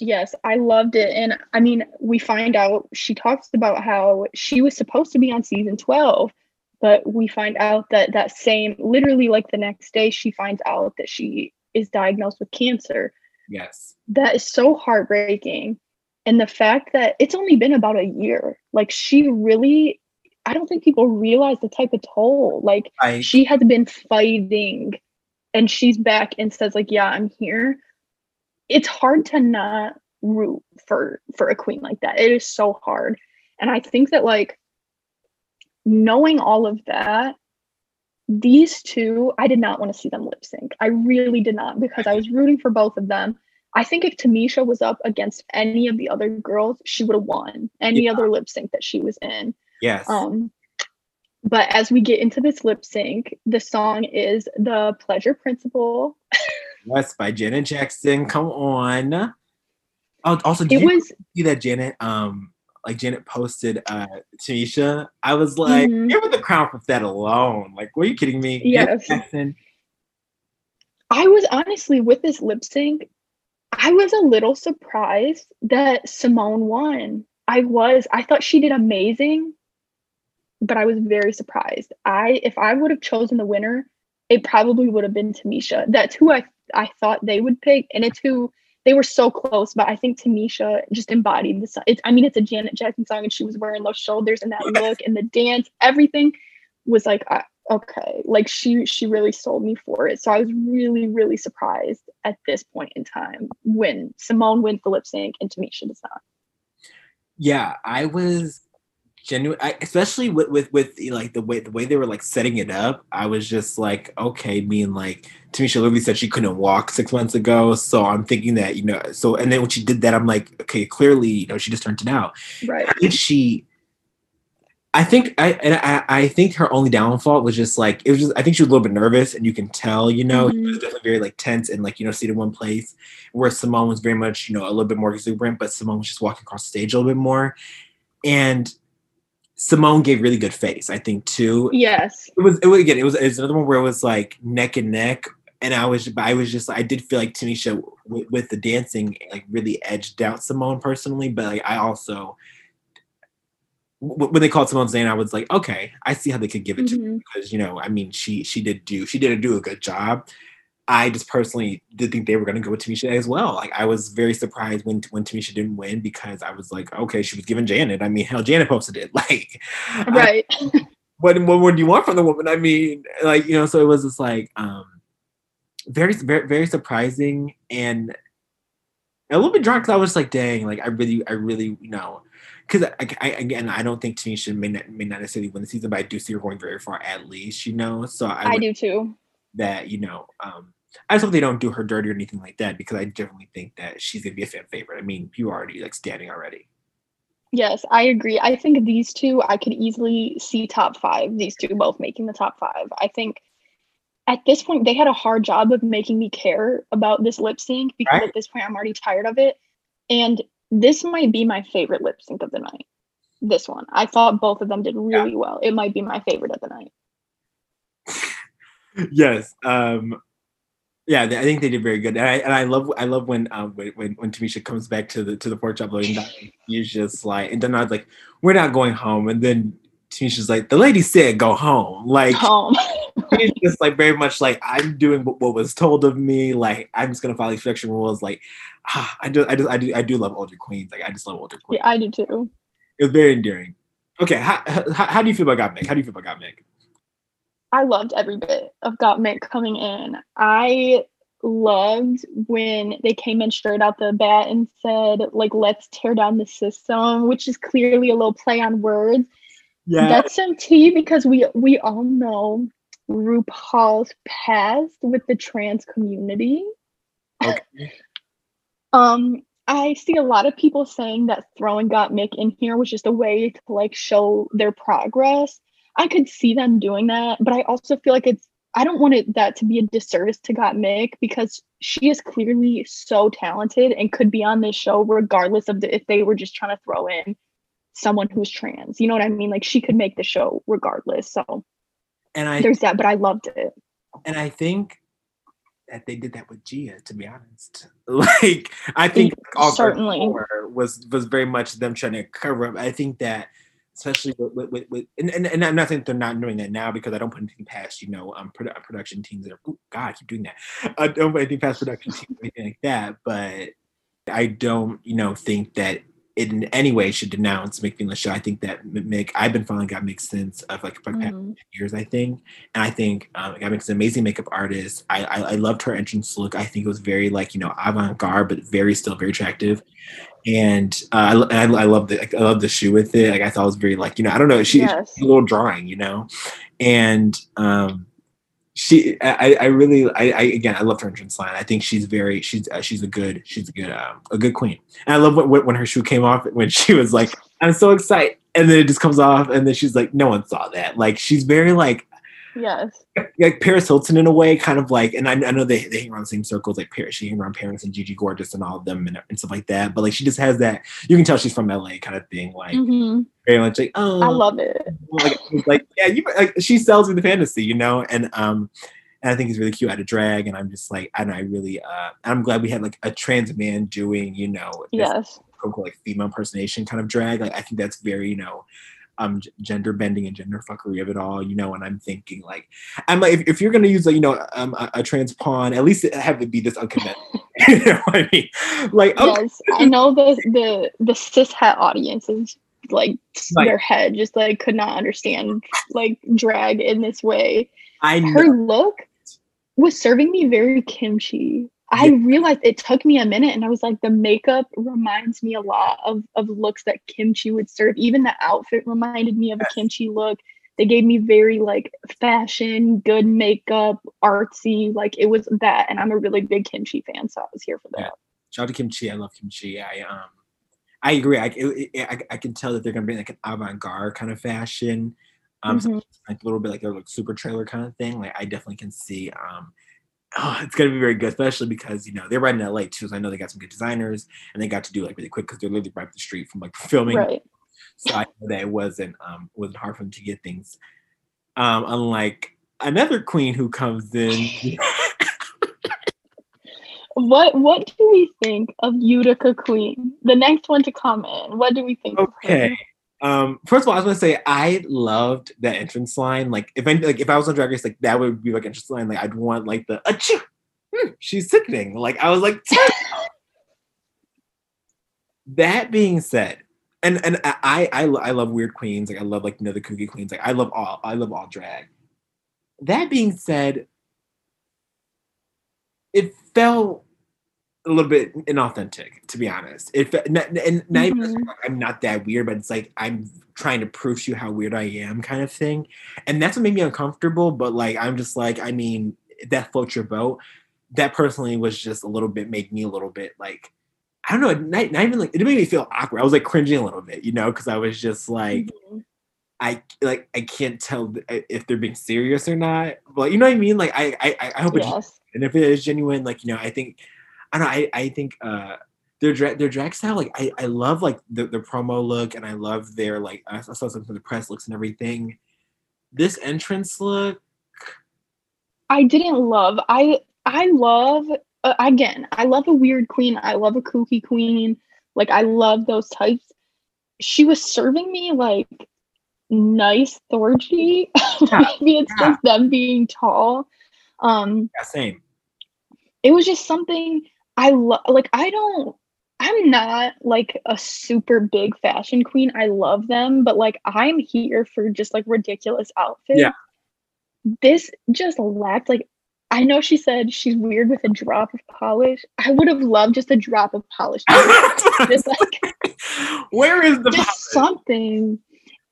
Yes, I loved it. And I mean, we find out she talks about how she was supposed to be on season 12 but we find out that that same literally like the next day she finds out that she is diagnosed with cancer. Yes. That is so heartbreaking. And the fact that it's only been about a year like she really i don't think people realize the type of toll like I, she has been fighting and she's back and says like yeah i'm here. It's hard to not root for for a queen like that. It is so hard. And i think that like knowing all of that these two, I did not want to see them lip sync. I really did not because I was rooting for both of them. I think if Tamisha was up against any of the other girls, she would have won any yeah. other lip sync that she was in. Yes. Um, but as we get into this lip sync, the song is The Pleasure Principle. yes, by Janet Jackson. Come on. Oh, also, did it you was, see that Janet um like Janet posted uh Tamisha? I was like, mm-hmm. give her the crown for that alone. Like, were you kidding me? Yes. I was honestly with this lip sync, I was a little surprised that Symone won. I was. I thought she did amazing but I was very surprised. I if I would have chosen the winner, it probably would have been Tamisha. That's who I I thought they would pick, and it's who they were so close. But I think Tamisha just embodied the song. It's I mean it's a Janet Jackson song, and she was wearing those shoulders and that look and the dance, everything was like uh, okay, like she she really sold me for it. So I was really really surprised at this point in time when Symone wins the lip sync and Tamisha does not. Yeah, I was genuine I, especially with, with with like the way the way they were like setting it up i was just like okay mean like tamisha literally said she couldn't walk six months ago so i'm thinking that you know so and then when she did that i'm like okay clearly you know she just turned it out. Right. Did she I think I and I, I think her only downfall was just like it was just I think she was a little bit nervous and you can tell you know mm-hmm. she was definitely very like tense and like you know seated in one place where Symone was very much you know a little bit more exuberant but Symone was just walking across the stage a little bit more. And Symone gave really good face, I think too. Yes. It was it was again, it was, it was another one where it was like neck and neck. And I was I was just I did feel like Tamisha with, with the dancing like really edged out Symone personally, but like I also when they called Symone Zayn, I was like, okay, I see how they could give it mm-hmm. to because you know, I mean, she she did do she did do a good job. I just personally did think they were going to go with Tamisha as well. Like I was very surprised when when Tamisha didn't win because I was like, okay, she was given Janet. I mean, hell, Janet posted it. Like, right. I, what what more do you want from the woman? I mean, like you know, so it was just like um, very very very surprising and a little bit drunk because I was like, dang, like I really I really you know. Because I, I, again, I don't think Tamisha may not, may not necessarily win the season, but I do see her going very far at least, you know. So I, I do too. That you know, um, I just hope they don't do her dirty or anything like that because I definitely think that she's gonna be a fan favorite. I mean, you already like standing already. Yes, I agree. I think these two I could easily see top five. These two both making the top five. I think at this point they had a hard job of making me care about this lip sync because right. at this point I'm already tired of it. And this might be my favorite lip sync of the night. This one. I thought both of them did really yeah. well. It might be my favorite of the night. yes. Um yeah, I think they did very good, and I, and I love I love when um when, when when Tamisha comes back to the to the pork chop loading dock, he's just like, and then I was like, we're not going home, and then Tamisha's like, the lady said go home, like home. he's just like very much like I'm doing what, what, was told of me, like I'm just gonna follow these production rules, like ah, I do I do I do I do love older queens, like I just love older queens. Yeah, I do too. It was very endearing. Okay, how, how, how do you feel about Gottmik? How do you feel about Gottmik? I loved every bit of Got Gottmik coming in. I loved when they came in straight out the bat and said, like, let's tear down the system, which is clearly a little play on words. Yeah. That's some tea because we we all know RuPaul's past with the trans community. Okay. um, I see a lot of people saying that throwing Gottmik in here was just a way to like show their progress. I could see them doing that, but I also feel like it's I don't want it that to be a disservice to Gottmik because she is clearly so talented and could be on this show regardless of the, if they were just trying to throw in someone who's trans. You know what I mean? Like she could make the show regardless. So and I there's that, but I loved it. And I think that they did that with Gia, to be honest. Like I think certainly was was very much them trying to cover up. I think that especially with, with, with, with and, and, and, I'm not saying they're not doing that now because I don't put anything past, you know, um, produ- production teams that are, oh God, I keep doing that. I don't put anything past production teams or anything like that, but I don't, you know, think that it in any way should denounce the show. I think that Mick, I've been following Gottmik since of like mm-hmm. years, I think. And I think um, Gottmik's an amazing makeup artist. I, I, I loved her entrance look. I think it was very like, you know, avant-garde, but very still very attractive and uh, I, I, love the I love the shoe with it. Like I thought it was very like you know I don't know she yes. a little drawing you know, and um she I, I really I, I again I love her entrance line. I think she's very she's uh, she's a good she's a good um, a good queen. And I love when, when her shoe came off when she was like I'm so excited and then it just comes off and then she's like no one saw that. Like she's very like Yes. Like Paris Hilton in a way, kind of like, and I, I know they, they hang around the same circles, like Paris, she hang around Paris and Gigi Gorgeous and all of them and, and, stuff like that. But like she just has that, you can tell she's from LA kind of thing. Like mm-hmm. very much like, oh I love it. Like, like yeah, you like she sells me the fantasy, you know? And um and I think he's really cute out of drag. And I'm just like, and I really uh I'm glad we had like a trans man doing, you know, yes. like female impersonation kind of drag. Like I think that's very, you know, um gender bending and gender fuckery of it all, you know, and I'm thinking like I'm like if, if you're gonna use like, you know, um, a, a trans pawn, at least have it be this unconventional. you know what I mean? Like okay. yes, I know the the the cis het audiences like, like their head just like could not understand like drag in this way. I know. her look was serving me very Kim Chi. I realized it took me a minute and I was like, the makeup reminds me a lot of, of looks that Kim Chi would serve. Even the outfit reminded me of a Kim Chi look. They gave me very like fashion, good makeup, artsy. Like it was that. And I'm a really big Kim Chi fan. So I was here for that. Yeah. Shout out to Kim Chi. I love Kim Chi. I um I agree. I, it, it, I, I can tell that they're gonna be like an avant-garde kind of fashion. Um mm-hmm. like a little bit like they're like super trailer kind of thing. Like I definitely can see um oh, it's gonna be very good, especially because you know they're right in LA too. So I know they got some good designers, and they got to do like really quick because they're literally right up the street from like filming. Right. So I know that it wasn't um wasn't hard for them to get things. Um, unlike another queen who comes in. what what do we think of Utica Queen? The next one to come in. What do we think? Okay. Um, first of all, I was gonna say I loved that entrance line. Like if I like if I was on Drag Race, like that would be like entrance line. Like I'd want like the Achoo! Hmm, she's sickening. Like I was like. that being said, and and I, I I love weird queens. Like I love like you know the kooky queens. Like I love all I love all drag. That being said, it felt a little bit inauthentic, to be honest. If and not mm-hmm. I'm not that weird, but it's like I'm trying to prove to you how weird I am, kind of thing. And that's what made me uncomfortable. But like, I'm just like, I mean, that floats your boat. That personally was just a little bit made me a little bit like, I don't know, not, not even like it made me feel awkward. I was like cringing a little bit, you know, because I was just like. Mm-hmm. I like I can't tell if they're being serious or not, but you know what I mean. Like I I, I hope yes. it's and if it is genuine, like you know, I think I don't know. I, I think uh, their drag their drag style like I, I love like the, the promo look and I love their like I saw something from the press looks and everything. This entrance look, I didn't love. I I love uh, again. I love a weird queen. I love a kooky queen. Like I love those types. She was serving me like nice Thorgy. Maybe it's yeah. just them being tall. Um, yeah, same. It was just something I love like I don't I'm not like a super big fashion queen. I love them, but like I'm here for just like ridiculous outfits. Yeah. This just lacked like I know she said she's weird with a drop of polish. I would have loved just a drop of polish. just like where is the just something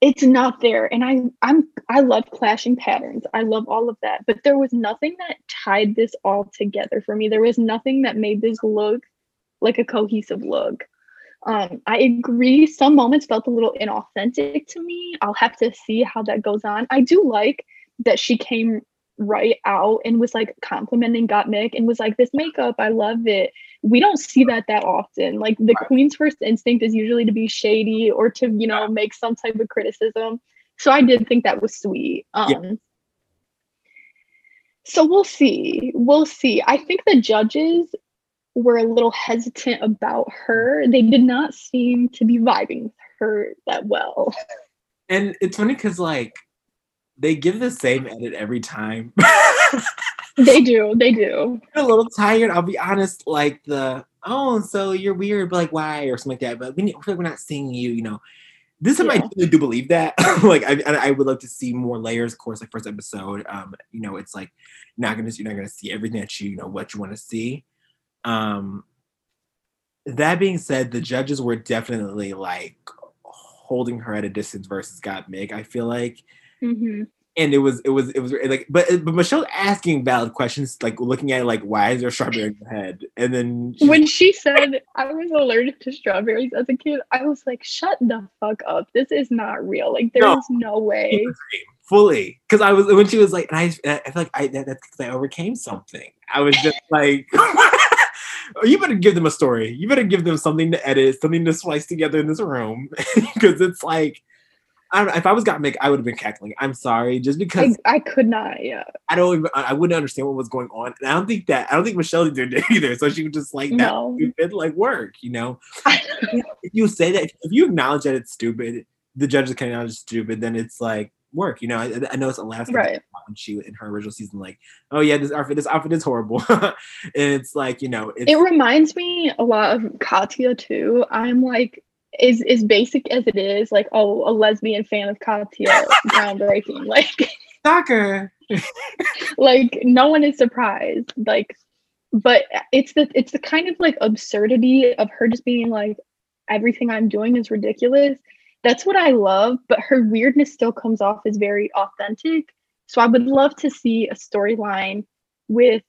it's not there. And i i'm i love clashing patterns. I love all of that. But there was nothing that tied this all together for me. There was nothing that made this look like a cohesive look. Um, i agree. Some moments felt a little inauthentic to me. I'll have to see how that goes on. I do like that she came right out and was like complimenting Gottmik and was like, This makeup, I love it. We don't see that that often. Like the right. queen's first instinct is usually to be shady or to, you know, make some type of criticism. So I did think that was sweet. Um, yeah. So we'll see. We'll see. I think the judges were a little hesitant about her. They did not seem to be vibing with her that well. And it's funny because, like, they give the same edit every time. they do. They do. I'm a little tired. I'll be honest. Like the oh, so you're weird, but like why or something like that. But we, we're not seeing you. You know, this time yeah. I really do believe that. like I, I would love to see more layers. Of course, like first episode. Um, you know, it's like not gonna you're not gonna see everything that you you know what you want to see. Um, that being said, the judges were definitely like holding her at a distance versus Gottmik. I feel like Mm-hmm. and it was it was it was like but but Michelle asking valid questions like looking at it like why is there strawberry in your head? And then when she said I was allergic to strawberries as a kid I was like shut the fuck up. This is not real. Like there no, is no way. Fully. Because I was when she was like and I, I feel like I that, that's because I overcame something. I was just like you better give them a story. You better give them something to edit something to splice together in this room. Because it's like I don't know. If I was Gottmik, I would have been cackling. I'm sorry, just because I, I, could not. Yeah. I don't even. I wouldn't understand what was going on, and I don't think that. I don't think Michelle did either. So she was just like no. that. It like work, you know. if you say that, if you acknowledge that it's stupid, the judges can acknowledge it's stupid. Then it's like work. You know. I, I know it's Alaska right. when she in her original season, like, oh yeah, this outfit, this outfit is horrible, and it's like you know, it reminds me a lot of Katya too. I'm like is is basic as it is, like oh, a lesbian fan of Katya, groundbreaking. Like soccer. like no one is surprised. Like, but it's the it's the kind of like absurdity of her just being like, everything I'm doing is ridiculous. That's what I love, but her weirdness still comes off as very authentic. So I would love to see a storyline with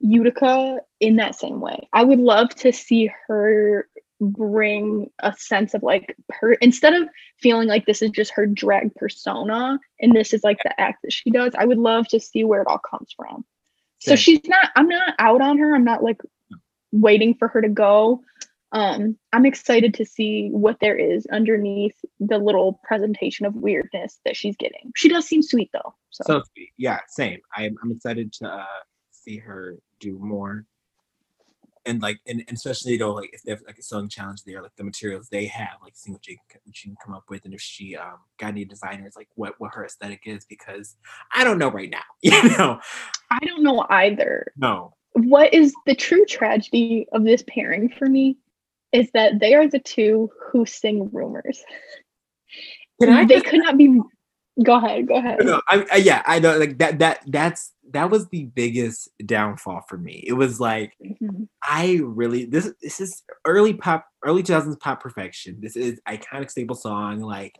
Utica in that same way. I would love to see her bring a sense of like her instead of feeling like this is just her drag persona and this is like the act that she does i would love to see where it all comes from. So she's not i'm not out on her. I'm not like waiting for her to go. Um i'm excited to see what there is underneath the little presentation of weirdness that she's getting. She does seem sweet though so, so sweet. Yeah same. I'm, I'm excited to uh see her do more and like and, and especially you know like if they have like a sewing challenge there like the materials they have like seeing what she, what she can come up with and if she um got any designers like what what her aesthetic is because i don't know right now you know? I don't know either. No. What is the true tragedy of this pairing for me is that they are the two who sing rumors. Can I they could not be go ahead go ahead. No, I, I, yeah i know like that that that's that was the biggest downfall for me. It was like mm-hmm. i really this this is early pop early 2000s pop perfection. This is iconic staple song like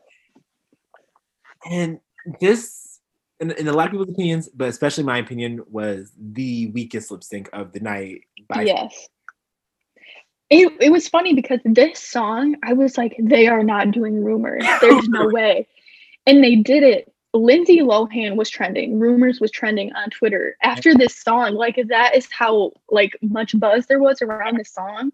and this in, in a lot of people's opinions but especially my opinion was the weakest lip sync of the night by yes. It, it was funny because this song i was like they are not doing rumors. There's no way and they did it. Lindsay Lohan was trending. Rumors was trending on Twitter after this song. Like that is how like much buzz there was around this song.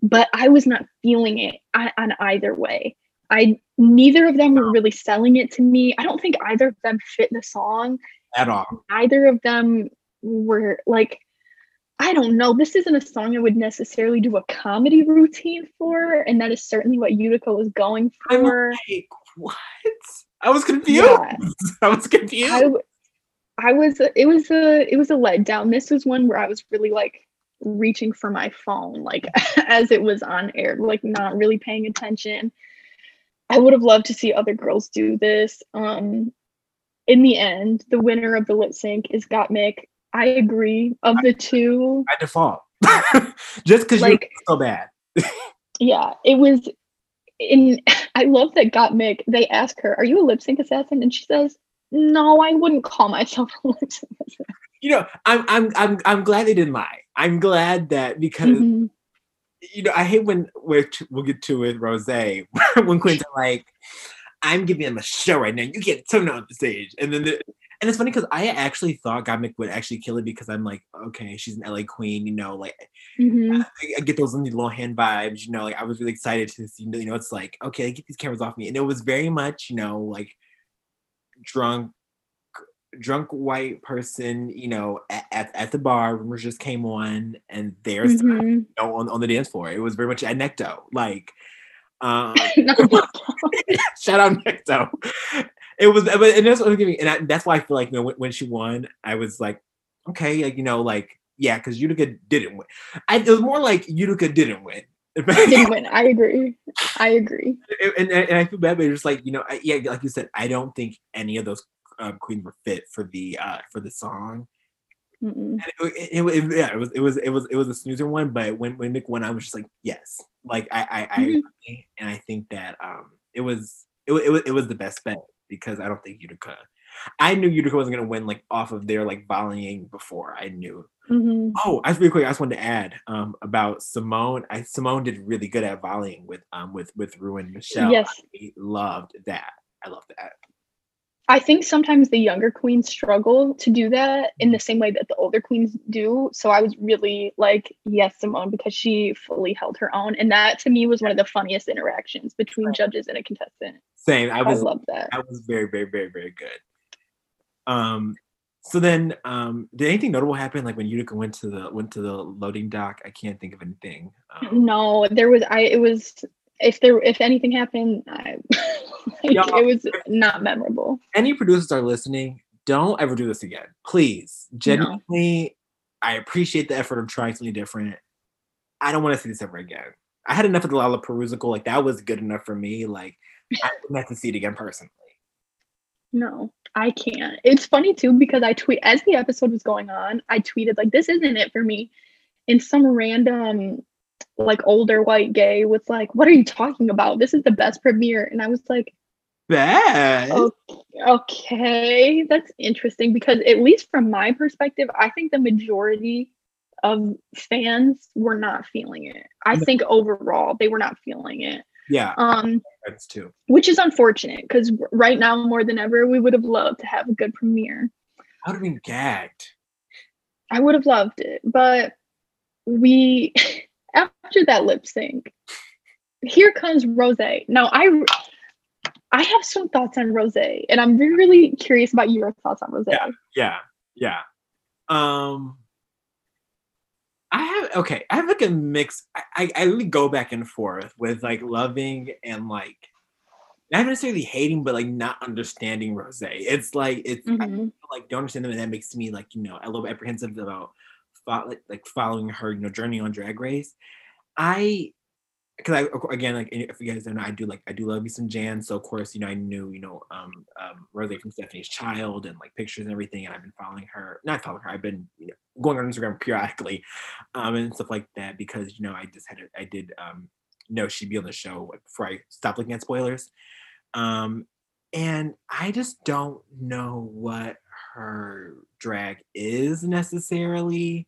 But I was not feeling it on, either way. I neither of them were really selling it to me. I don't think either of them fit the song at all. Neither of them were like I don't know. This isn't a song I would necessarily do a comedy routine for, and that is certainly what Utica was going for. Like, what? I was confused. Yeah. I was confused. I, I was. It was a. It was a letdown. This was one where I was really like reaching for my phone, like as it was on air, like not really paying attention. I would have loved to see other girls do this. Um, in the end, the winner of the lip sync is Got Gottmik. I agree. Of the two, I default, just because like, you're so bad. yeah, it was in I love that Gottmik, they ask her, Are you a lip sync assassin? And she says, No, I wouldn't call myself a lip sync assassin. You know, I'm I'm I'm I'm glad they didn't lie. I'm glad that because mm-hmm. you know, I hate when we're we'll get to with Rosé when Quinn's like, I'm giving them a show right now. You get turn on the stage. And then the, and it's funny because I actually thought Gottmik would actually kill it because I'm like, okay, she's an LA queen, you know, like mm-hmm. I, I, get those little hand vibes, you know, like I was really excited to see, you know, it's like, okay, get these cameras off me. And it was very much, you know, like drunk, drunk white person, you know, at, at, at the bar, rumors just came on and there's mm-hmm. you know, on, on the dance floor. It was very much a Necto, like um, shout out Necto it was, but and that's what I'm giving, and I, that's why I feel like you know when, when, she won, I was like, okay, like you know, like yeah, because Utica didn't win. I, it was more like Utica didn't win. didn't win. I agree. I agree. And, and, and I feel bad, but just like you know, I, yeah, like you said, I don't think any of those um, queens were fit for the uh for the song. It, it, it, yeah, it was it was it was it was a snoozer one, but when when Mick won, I was just like, yes, like I I, mm-hmm. I and I think that um it was it, it was it was the best bet because I don't think Utica. I knew Utica wasn't gonna win like off of their like volleying before. I knew. Mhm. Oh, I really quick. I just wanted to add um, about Symone. I Symone did really good at volleying with um with with Ruin Michelle. Yes. I loved that. I love that. I think sometimes the younger queens struggle to do that in the same way that the older queens do. So I was really like, yes, Symone, because she fully held her own. And that to me was one of the funniest interactions between judges and a contestant. Same. I I, was love that. that was very very very very good. Um. So then, um, did anything notable happen? Like when Utica went to the went to the loading dock? I can't think of anything. Um, No, there was I it was if there if anything happened, I like, it was not memorable. any producers are listening, don't ever do this again, please. Genuinely, I appreciate the effort of trying something different. I don't want to see this ever again. I had enough of the Lala Lollapalooza. Like that was good enough for me. Like I wouldn't have to see it again personally. No, I can't. It's funny too because I tweet as the episode was going on, I tweeted like this isn't it for me. And some random like older white gay was like, What are you talking about? This is the best premiere. And I was like, Bad. Oh. Okay, that's interesting because at least from my perspective, I think the majority of fans were not feeling it. I think overall they were not feeling it. Yeah, Um that's too. which is unfortunate because right now more than ever we would have loved to have a good premiere I would have been gagged. i would have loved it but we after that lip sync here comes Rosé now i i have some thoughts on Rosé and i'm really curious about your thoughts on Rosé Yeah. Yeah, yeah. Um, I have okay. I have like a mix. I, I I really go back and forth with like loving and like not necessarily hating, but like not understanding Rosé. It's like it's I Mhm. like don't understand them, and that makes me like you know a little apprehensive about fo- like, following her you know journey on Drag Race. I because I again like if you guys don't know I do like I do love me some Jan so of course you know I knew you know um um Rosé from Stephanie's Child and like pictures and everything and I've been following her not following her I've been you know going on Instagram periodically um and stuff like that because you know I just had a, I did um know she'd be on the show before I stopped looking at spoilers um and I just don't know what her drag is necessarily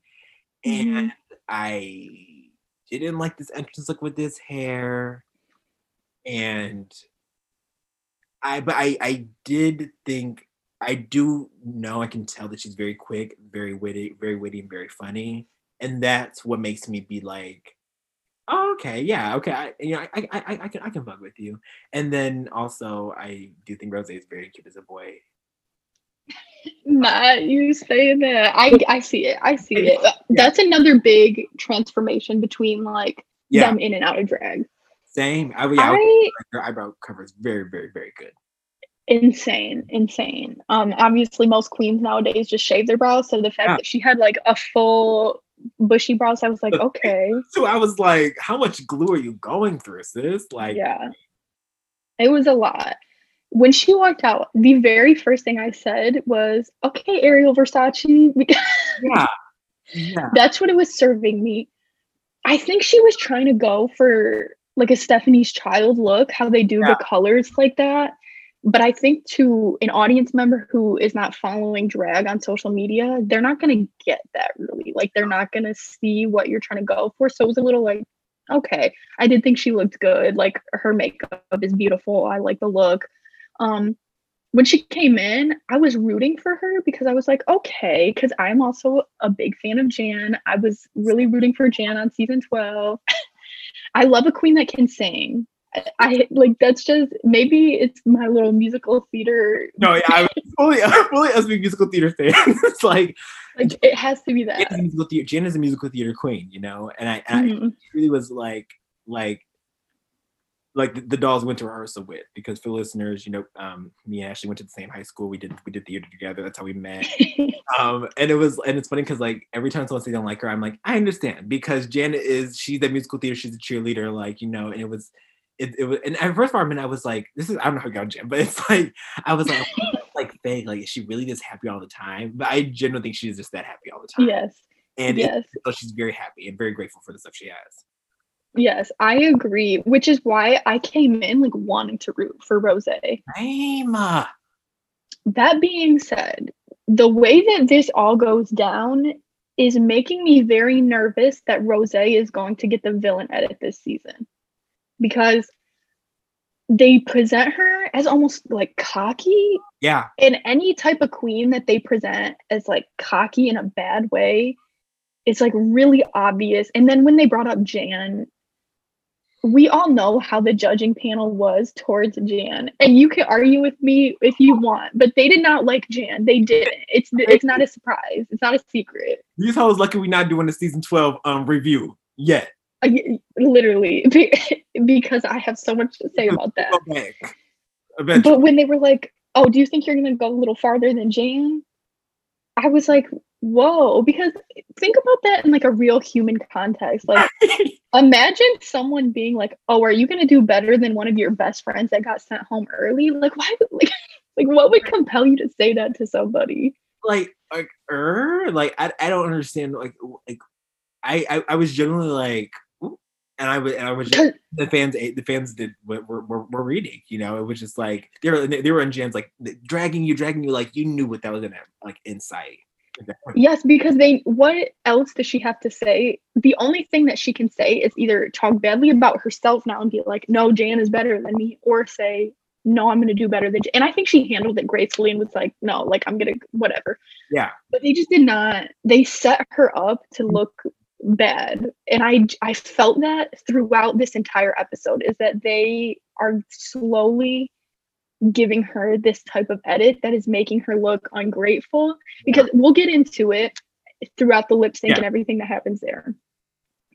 Mhm. and I didn't like this entrance look with this hair, and I but I I did think I do know I can tell that she's very quick, very witty, very witty, and very funny, and that's what makes me be like, oh, okay, yeah, okay, I you know I I I, I can I can bug with you, and then also I do think Rosé is very cute as a boy. Not you saying that. I i see it. I see it. that's another big transformation between like Yeah, them in and out of drag. Same. I, yeah, i her eyebrow cover is very very very good. insane. Insane. Um obviously most queens nowadays just shave their brows. So the fact Yeah. that she had like a full bushy brows i was like okay. So I was like, how much glue are you going through, sis? Like, yeah. It was a lot when she walked out the very first thing i said was okay ariel versace yeah, yeah, that's what it was serving me. I think she was trying to go for like a stephanie's child look how they do Yeah. the colors like that. But i think to an audience member who is not following drag on social media they're not going to get that really. Like they're not going to see what you're trying to go for. So it was a little like okay. I did think she looked good. Like her makeup is beautiful. I like the look um when she came in i was rooting for her because i was like okay because i'm also a big fan of jan. I was really rooting for jan on season 12 i love a queen that can sing. I, I like that's just maybe it's my little musical theater no, yeah, I'm fully, I'm fully us big musical theater fan. it's like like it has to be Jan that is, a musical theater, Jan is a musical theater queen, you know, and I, and I really was like, like, like the, the dolls went to rehearsal with because for listeners, you know, um, me and Ashley went to the same high school. We did we did theater together. That's how we met. um and it was and it's funny because like every time someone says they don't like her i'm like i understand because janet is she's a musical theater she's a cheerleader like you know and it was it, it was and at first minute i was like this is i don't know how got jan but it's like i was like like fake like is she really just happy all the time but i genuinely think she's just that happy all the time yes and it- so she's very happy and very grateful for the stuff she has yes i agree which is why i came in like wanting to root for Rosé Same. that being said, the way that this all goes down is making me very nervous that Rosé is going to get the villain edit this season because they present her as almost like cocky. Yeah. And any type of queen that they present as like cocky in a bad way, it's like really obvious. And then when they brought up Jan, we all know how the judging panel was towards Jan, and you can argue with me if you want, but they did not like Jan. They didn't. It's it's not a surprise. It's not a secret. How was lucky we're not doing the season twelve um review yet. I, literally, because I have so much to say about that. Okay. But when they were like, "Oh, do you think you're gonna go a little farther than Jan?" I was like, whoa because think about that in like a real human context like imagine someone being like oh are you going to do better than one of your best friends that got sent home early? Like why like like what would compel you to say that to somebody? Like like er like i, I don't understand like like I, I i was generally like and I was, and I was just, the fans, the fans did were, were, were reading, you know, it was just like they were, they were in jams like dragging you, dragging you, like you knew what that was gonna like incite. Yes, because they what else does she have to say? The only thing that she can say is either talk badly about herself now and be like, no, Jan is better than me, or say, no, I'm gonna do better than Jan. And I think she handled it gracefully and was like, no, like I'm gonna whatever. Yeah. But they just did not, they set her up to mm-hmm. look bad. And I I felt that throughout this entire episode is that they are slowly giving her this type of edit that is making her look ungrateful because we'll get into it throughout the lip sync yeah. and everything that happens there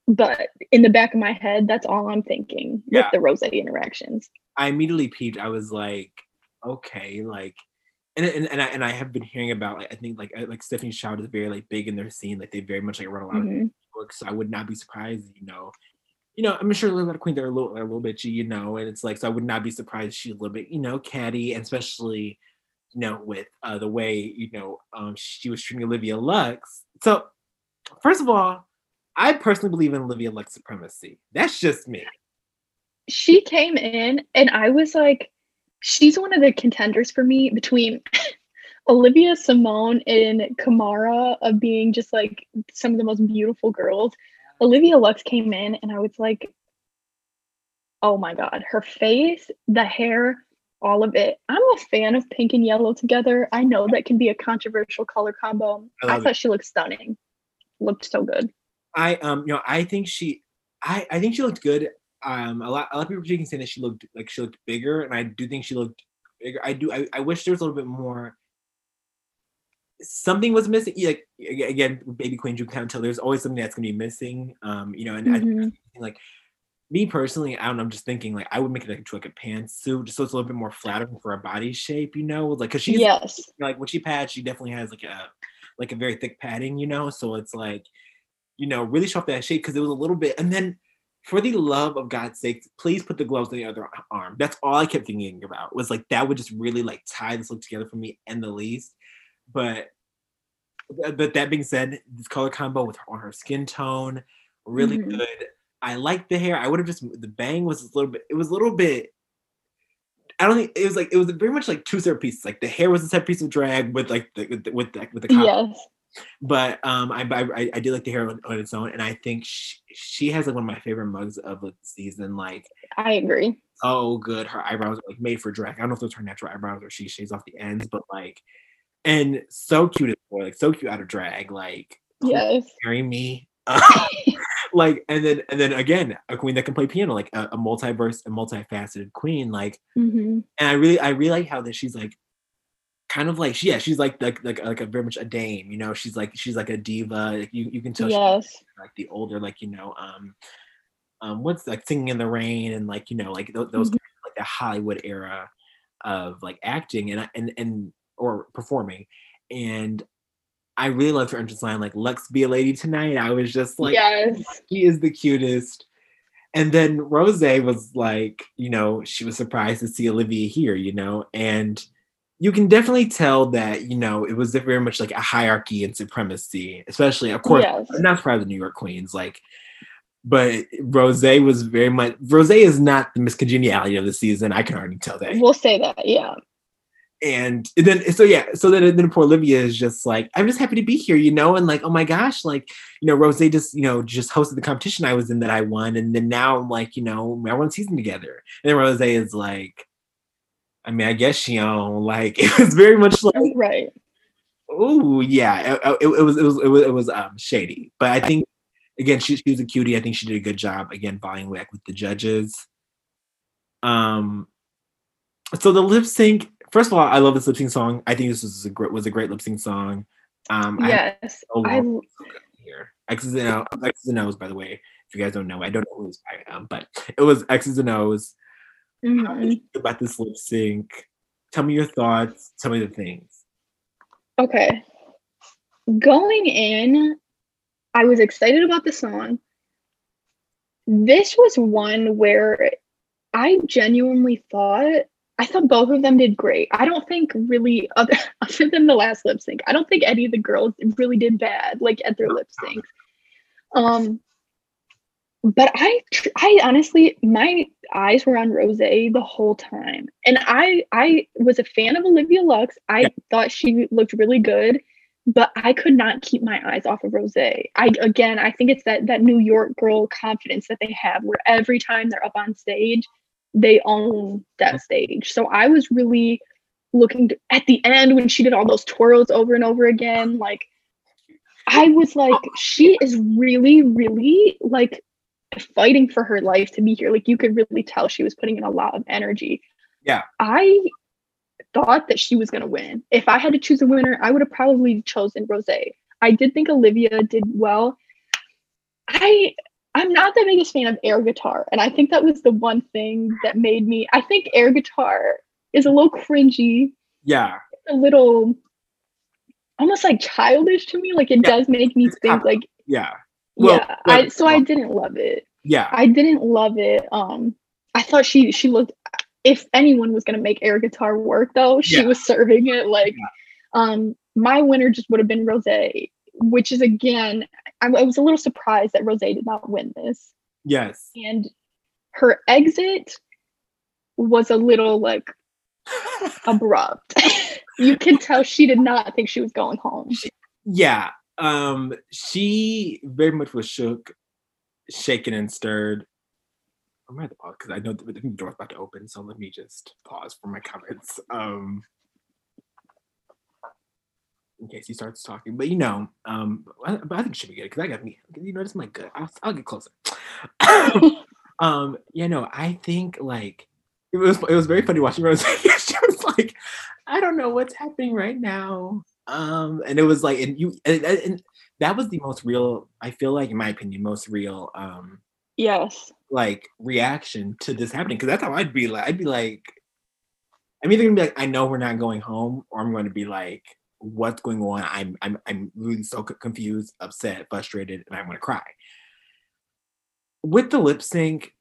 but in the back of my head that's all i'm thinking yeah. with the Rosé interactions i immediately peeped i was like okay like and, and, and I and I have been hearing about like I think like like Stephanie's Child is very like big in their scene like they very much like run a lot mm-hmm. of books so I would not be surprised you know you know, I'm sure a lot of queens are a little, a little bitchy, you know, and it's like, so I would not be surprised she's a little bit, you know, catty, and especially, you know, with uh, the way, you know, um, she was treating Olivia Lux. So, first of all, I personally believe in Olivia Lux supremacy. That's just me. She came in, and I was like, she's one of the contenders for me between Olivia Symone and Kahmora of being just like some of the most beautiful girls. Olivia Lux came in and I was like, oh my God, her face, the hair, all of it. I'm a fan of pink and yellow together. I know that can be a controversial color combo. I, I thought it. she looked stunning. Looked so good. I um you know I think she I I think she looked good. Um a lot a lot of people were saying that she looked like she looked bigger and I do think she looked bigger. I do I, I wish there was a little bit more something was missing. Like again, baby queen, you can't tell. There's always something that's gonna be missing. Um, you know, and mm-hmm. I, like me personally, I don't know. I'm just thinking like I would make it like into like a pantsuit, just so it's a little bit more flattering for her body shape. You know, like because she yes, like when she pads, she definitely has like a like a very thick padding. You know, so it's like you know really show off that shape because it was a little bit, and then. For the love of God's sake, please put the gloves on the other arm. That's all I kept thinking about. Was like that would just really like tie this look together for me and the least but but that being said, this color combo with her, on her skin tone, really mm-hmm. good. I like the hair. I would have just the bang was a little bit. It was a little bit. I don't think it was like it was very much like two separate pieces. Like the hair was a separate piece of drag with like the with the with the, with the yes. But um, I, I I did like the hair on, on, its own, and I think she, she has like one of my favorite mugs of the season. Like I agree. Oh, good. Her eyebrows are like made for drag. I don't know if those are her natural eyebrows or she shaves off the ends, but like and so cute as boy, like so cute out of drag, like yes, marry me. like and then and then again a queen that can play piano like a, a multiverse and multifaceted queen like mm-hmm. and i really i really like how that she's like kind of like yeah she's like like like, like a very much a dame you know she's like she's like a diva like you, you can tell yes like the older like you know um um what's like singing in the rain and like you know like th- those mm-hmm. kind of, like the hollywood era of like acting and and and or performing. And I really loved her entrance line, like "Let's be a lady tonight." I was just like, "Yes, he is the cutest." And then Rosé was like, you know, she was surprised to see Olivia here, you know, and you can definitely tell that, you know, it was very much like a hierarchy and supremacy, especially, of course, yes. not surprised the New York Queens, like, but Rosé was very much, Rosé is not the miscongeniality of the season. I can already tell that. We'll say that, yeah and then so yeah, so then then poor Olivia is just like, I'm just happy to be here, you know, and like, oh my gosh, like, you know, Rosé just, you know, just hosted the competition I was in that I won, and then now I'm like, you know, I won season together, and then Rosé is like, I mean, I guess she owned like it was very much like right. Oh yeah, it, it, it, was it was it was it was um shady, but I think again she, she was a cutie. I think she did a good job again vying back with the judges. Um, so the lip sync. First of all, I love this lip sync song. I think this was a great was a great lip sync song. Um, yes, I, I here X's and O's, X's and O's. By the way, if you guys don't know, I don't know who it's by, um, but it was X's and O's. Mm-hmm. about this lip sync? Tell me your thoughts. Tell me the things. Okay. Going in, I was excited about the song. This was one where I genuinely thought I thought both of them did great. I don't think really other other than the last lip sync, I don't think any of the girls really did bad like at their lip sync. Um but I I honestly my eyes were on Rosé the whole time. And I I was a fan of Olivia Lux. I yeah. thought she looked really good, but I could not keep my eyes off of Rosé. I again, I think it's that that New York girl confidence that they have where every time they're up on stage, they own that stage. So I was really looking to, at the end when she did all those twirls over and over again like I was like she is really really like fighting for her life to be here. Like you could really tell she was putting in a lot of energy. Yeah. I thought that she was going to win. If I had to choose a winner, I would have probably chosen Rosé. I did think Olivia did well. I I'm not the biggest fan of air guitar, and I think that was the one thing that made me. I think air guitar is a little cringy. Yeah. A little almost like childish to me. Like it yeah. does make me think like yeah well, yeah, I so I didn't love it. Yeah, I didn't love it. Um, I thought she she looked. If anyone was gonna make air guitar work, though, she yeah. was serving it like. Yeah. Um, my winner just would have been Rosé, which is again, I, I was a little surprised that Rosé did not win this. Yes, and her exit was a little like abrupt. you can tell she did not think she was going home. Yeah, um, she very much was shook, shaken, and stirred. I'm gonna pause because I know the, the door's about to open, so let me just pause for my comments. Um, in case he starts talking, but you know, um, I, but I think it should be good because I got me. You know, this might good. I'll, I'll get closer. um, yeah, no, I think like it was it was very funny watching Rosé. she was like, I don't know what's happening right now. Um, and it was like, and you, and, and that was the most real. I feel like, in my opinion, most real. Um, yes. Like reaction to this happening, because that's how I'd be like. I'd be like, I'm either gonna be like, I know we're not going home, or I'm going to be like, what's going on? I'm I'm I'm really so confused, upset, frustrated, and I'm gonna cry. With the lip sync,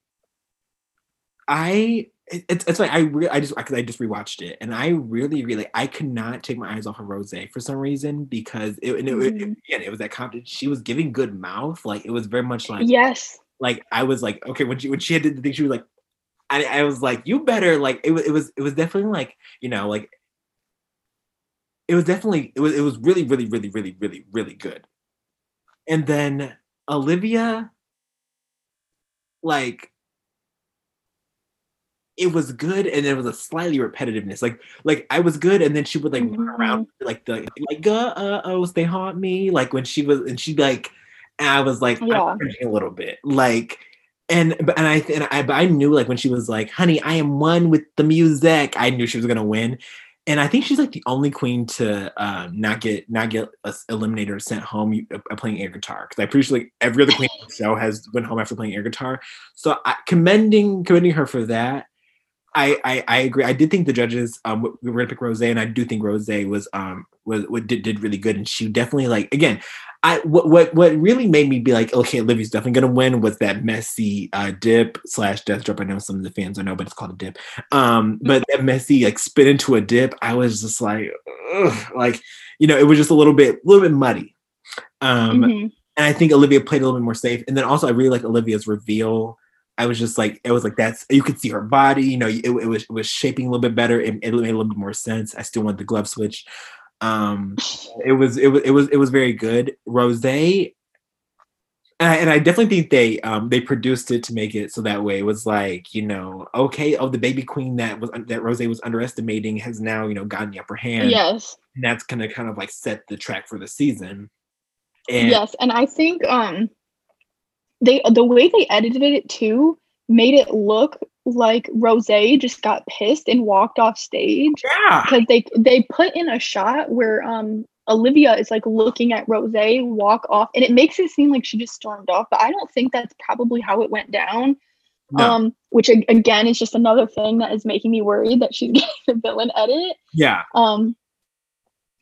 I it's it's like I re- I just because I just rewatched it and I really really I could not take my eyes off of Rosé for some reason because it and it, mm-hmm. it, again it was that confidence she was giving good mouth like it was very much like yes like I was like okay when she when she had the thing she was like I, I was like you better like it was it was it was definitely like you know like it was definitely it was it was really really really really really really good and then Olivia like it was good and there was a slightly repetitiveness like like i was good and then she would like mm-hmm. run around like the like uh, uh oh they haunt me like when she was and she'd like and i was like yeah. a little bit like and but and I and I but I knew like when she was like, "Honey, I am one with the music." I knew she was gonna win, and I think she's like the only queen to uh, not get not get eliminated or sent home uh, playing air guitar. Because pretty sure like every other queen on the show has went home after playing air guitar. So I, commending commending her for that. I, I, I agree. I did think the judges um we were gonna pick Rosé, and I do think Rosé was um was what did, did really good, and she definitely like again. I what what what really made me be like, okay, Olivia's definitely gonna win was that messy uh dip slash death drop. I know some of the fans don't know, but it's called a dip. Um, but that messy like spit into a dip, I was just like, ugh, like you know, it was just a little bit a little bit muddy. Um, mm-hmm. and I think Olivia played a little bit more safe, and then also I really like Olivia's reveal I was just like, it was like that's you could see her body, you know, it, it was it was shaping a little bit better. It, it made a little bit more sense. I still want the glove switch. Um, it was it was it was it was very good. Rosé, and I definitely think they um they produced it to make it so that way. It was like you know okay oh the baby queen that was that Rosé was underestimating has now you know gotten the upper hand. Yes. And that's gonna kind of like set the track for the season. And yes and I think um they the way they edited it too made it look like Rosé just got pissed and walked off stage yeah because they they put in a shot where um Olivia is like looking at Rosé walk off, and it makes it seem like she just stormed off. But I don't think that's probably how it went down. No. Um, which again is just another thing that is making me worried that she's getting the villain edit. Yeah. Um,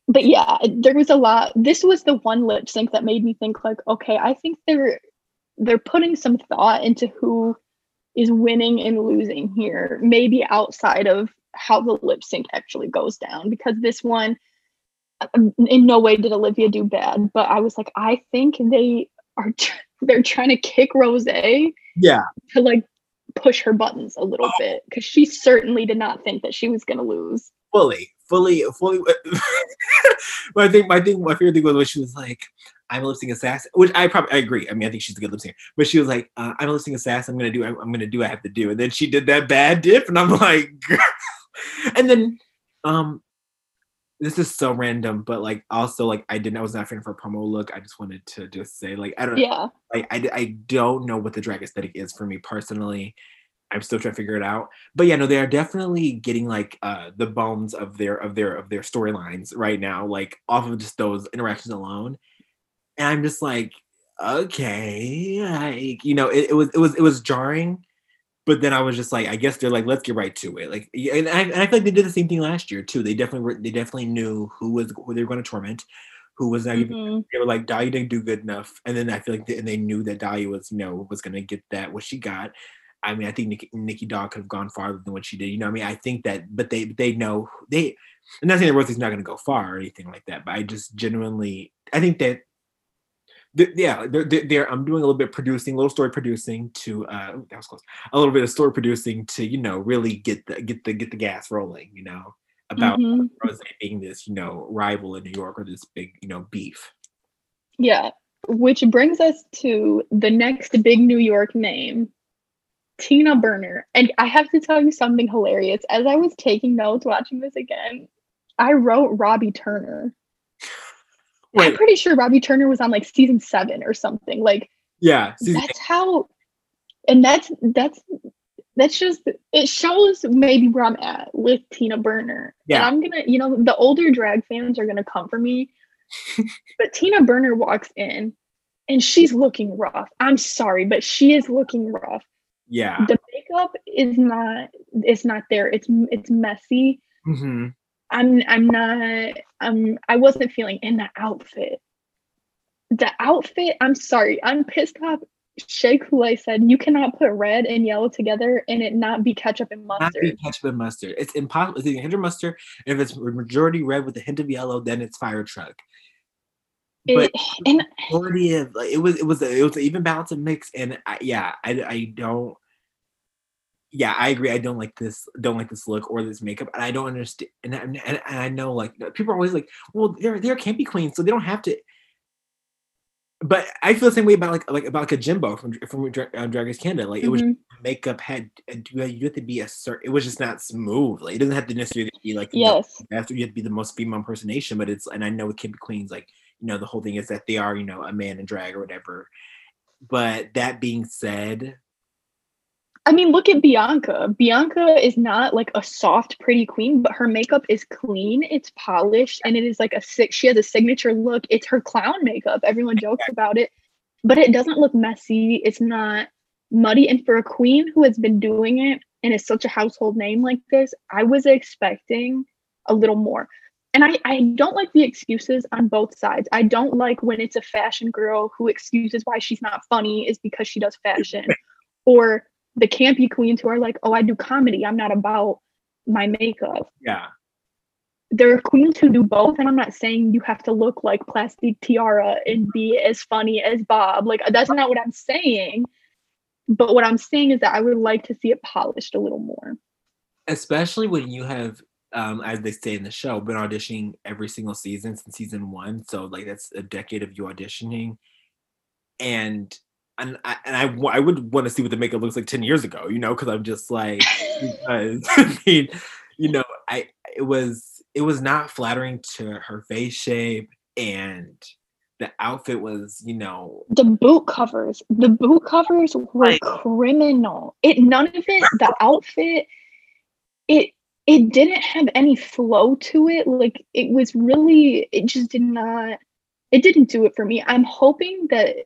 but yeah, there was a lot. This was the one lip sync that made me think like, okay, I think they're they're putting some thought into who is winning and losing here, maybe outside of how the lip sync actually goes down. Because this one, um, in no way did Olivia do bad, but I was like, I think they are they're trying to kick Rosé. Yeah. To like push her buttons a little oh. bit because she certainly did not think that she was gonna lose. Fully, fully, fully. but I think my thing, my favorite thing was when she was like, "I'm a lip sync assassin," which I probably I agree. I mean, I think she's a good lip singer, but she was like, uh, "I'm a lip sync assassin. I'm gonna do. I'm, gonna do. I have to do." And then she did that bad dip, and I'm like, and then um this is so random, but like also like I didn't I was not fan for a promo look. I just wanted to just say like I don't yeah like I, I don't know what the drag aesthetic is for me personally. I'm still trying to figure it out. But yeah, no, they are definitely getting like uh the bones of their of their of their storylines right now, like off of just those interactions alone. And I'm just like, okay, like you know, it, it was it was it was jarring but then I was just like, I guess they're like, let's get right to it. Like, and I, and I feel like they did the same thing last year too. They definitely were, they definitely knew who was who they were going to torment, who was not mm-hmm. even. They were like, Dahlia didn't do good enough, and then I feel like they, and they knew that Dahlia was you know was going to get that what she got. I mean, I think Nikki, Nicky Doll could have gone farther than what she did. You know, I mean, I think that, but they they know they. I'm not saying that Rosie's not going to go far or anything like that, but I just genuinely, I think that yeah, they're, they're, I'm doing a little bit producing, a little story producing to uh that was close. A little bit of story producing to you know really get the get the get the gas rolling. You know about mm-hmm. Rosé being this you know rival in New York or this big you know beef. Yeah, which brings us to the next big New York name, Tina Burner. And I have to tell you something hilarious. As I was taking notes watching this again, I wrote Robbie Turner. Wait. I'm pretty sure Robbie Turner was on like season seven or something. Like, yeah, that's eight. how, and that's that's that's just it shows maybe where I'm at with Tina Burner. Yeah, and I'm gonna, you know, the older drag fans are gonna come for me, but Tina Burner walks in, and she's looking rough. I'm sorry, but she is looking rough. Yeah, the makeup is not it's not there. It's it's messy. Mm-hmm. I'm I'm not um I wasn't feeling in the outfit. The outfit, I'm sorry, I'm pissed off. Shea Coulee said you cannot put red and yellow together and it not be ketchup and mustard. Not be ketchup and mustard. It's impossible. It's either hint of mustard. If it's majority red with a hint of yellow, then it's fire truck. But it, and majority of like it was it was a, it was an even balance of mix, and I, yeah, I I don't yeah, I agree. I don't like this. Don't like this look or this makeup, and I don't understand. And, and, and I know like people are always like, well, they're they're campy queens, so they don't have to. But I feel the same way about like like about like a Jimbo from from uh, Drag Race Canada. Like mm-hmm. it was mm-hmm. makeup had you have to be a certain. It was just not smooth. Like it doesn't have to necessarily be like yes. After you have to be the most female impersonation, but it's and I know with campy queens, like you know the whole thing is that they are you know a man in drag or whatever. But that being said, I mean, look at Bianca. Bianca is not like a soft, pretty queen, but her makeup is clean, it's polished, and it is like a. She has a signature look. It's her clown makeup. Everyone jokes about it, but it doesn't look messy. It's not muddy. And for a queen who has been doing it and is such a household name like this, I was expecting a little more. And I, I don't like the excuses on both sides. I don't like when it's a fashion girl who excuses why she's not funny is because she does fashion. or the campy queens who are like, oh, I do comedy. I'm not about my makeup. Yeah. There are queens who do both, and I'm not saying you have to look like Plastique Tiara and be as funny as Bob. Like that's not what I'm saying. but what I'm saying is that I would like to see it polished a little more. Especially when you have, um, as they say in the show, been auditioning every single season since season one. So like that's a decade of you auditioning, and and I, and I, I would want to see what the makeup looks like 10 years ago, you know, because I'm just like, because I mean, you know, I it was it was not flattering to her face shape and the outfit was, you know, the boot covers. The boot covers were like, criminal. It none of it, the outfit, it it didn't have any flow to it. Like it was really, it just did not. It didn't do it for me. I'm hoping that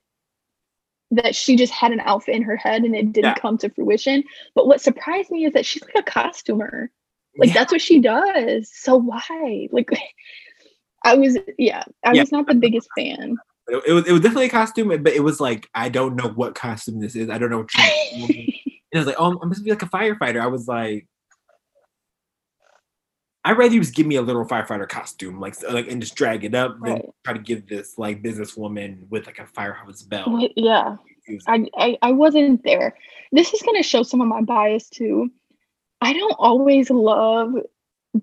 that she just had an outfit in her head and it didn't yeah. come to fruition. But what surprised me is that she's like a costumer. Like yeah. that's what she does. So why? Like I was yeah, I yeah. was not the biggest fan. It, it, was it was definitely a costume, but it was like I don't know what costume this is. I don't know. What and I was like, oh, I'm supposed to be like a firefighter. I was like, I'd rather you just give me a little firefighter costume, like like and just drag it up, right. than try to give this like businesswoman with like a firehouse belt. Yeah, I, I I wasn't there. This is gonna show some of my bias too. I don't always love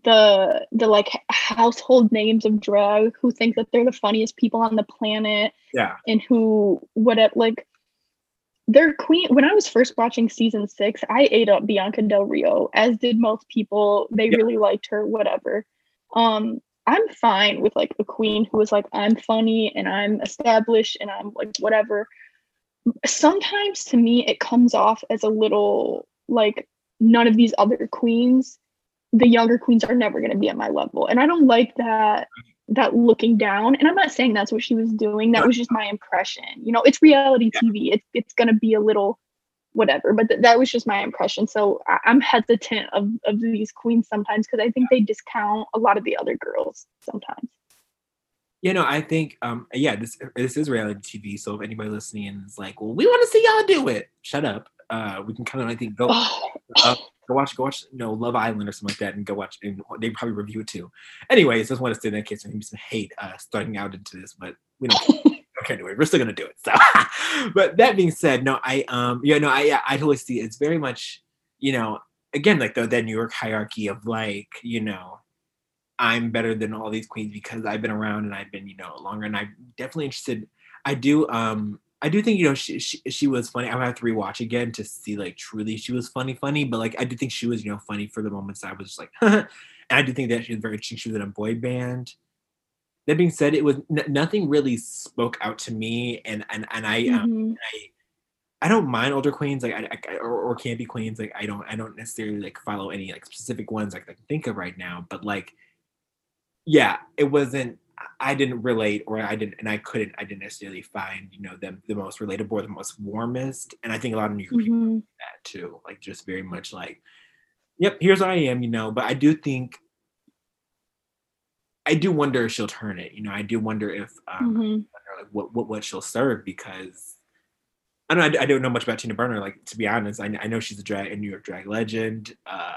the the like household names of drag who think that they're the funniest people on the planet. Yeah. And who would it like their queen when I was first watching season six, I ate up Bianca Del Rio, as did most people. They really liked her, whatever. Um, I'm fine with like a queen who is like, I'm funny and I'm established and I'm like whatever. Sometimes to me it comes off as a little like none of these other queens the younger queens are never going to be at my level and i don't like that that looking down and i'm not saying that's what she was doing that was just my impression you know it's reality tv it's, it's going to be a little whatever but th- that was just my impression so I- am hesitant of, of these queens sometimes because i think they discount a lot of the other girls sometimes. You know i think um yeah this this is reality tv so if anybody listening is like well we want to see y'all do it. Shut up uh we can kind of i think go uh, Go watch, go watch, you know, Love Island or something like that, and go watch. And they probably review it too. Anyways, just want to say that in case there's some hate uh, starting out into this, but we don't. okay, anyway, we're still gonna do it. So, but that being said, no, I um, yeah, no, I yeah, I totally see. It. It's very much, you know, again, like the that New York hierarchy of like, you know, I'm better than all these queens because I've been around and I've been, you know, longer, and I'm definitely interested. I do um I do think you know she, she she was funny. I would have to rewatch again to see like truly she was funny, funny. But like I do think she was you know funny for the moments I was just like, and I do think that she was very interesting. She was in a boy band. That being said, it was n- nothing really spoke out to me, and and and I um, mm-hmm. um, I I don't mind older queens like I, I or, or be queens like I don't I don't necessarily like follow any like specific ones like I can think of right now, but like yeah, it wasn't I didn't relate or I didn't and I couldn't I didn't necessarily find you know them the most relatable or the most warmest and I think a lot of new mm-hmm. people that too like just very much like yep here's where I am you know but I do think I do wonder if she'll turn it you know I do wonder if um mm-hmm. wonder, like what, what what she'll serve because I don't I, I, don't know much about Tina Burner like to be honest I, I know she's a drag a New York drag legend uh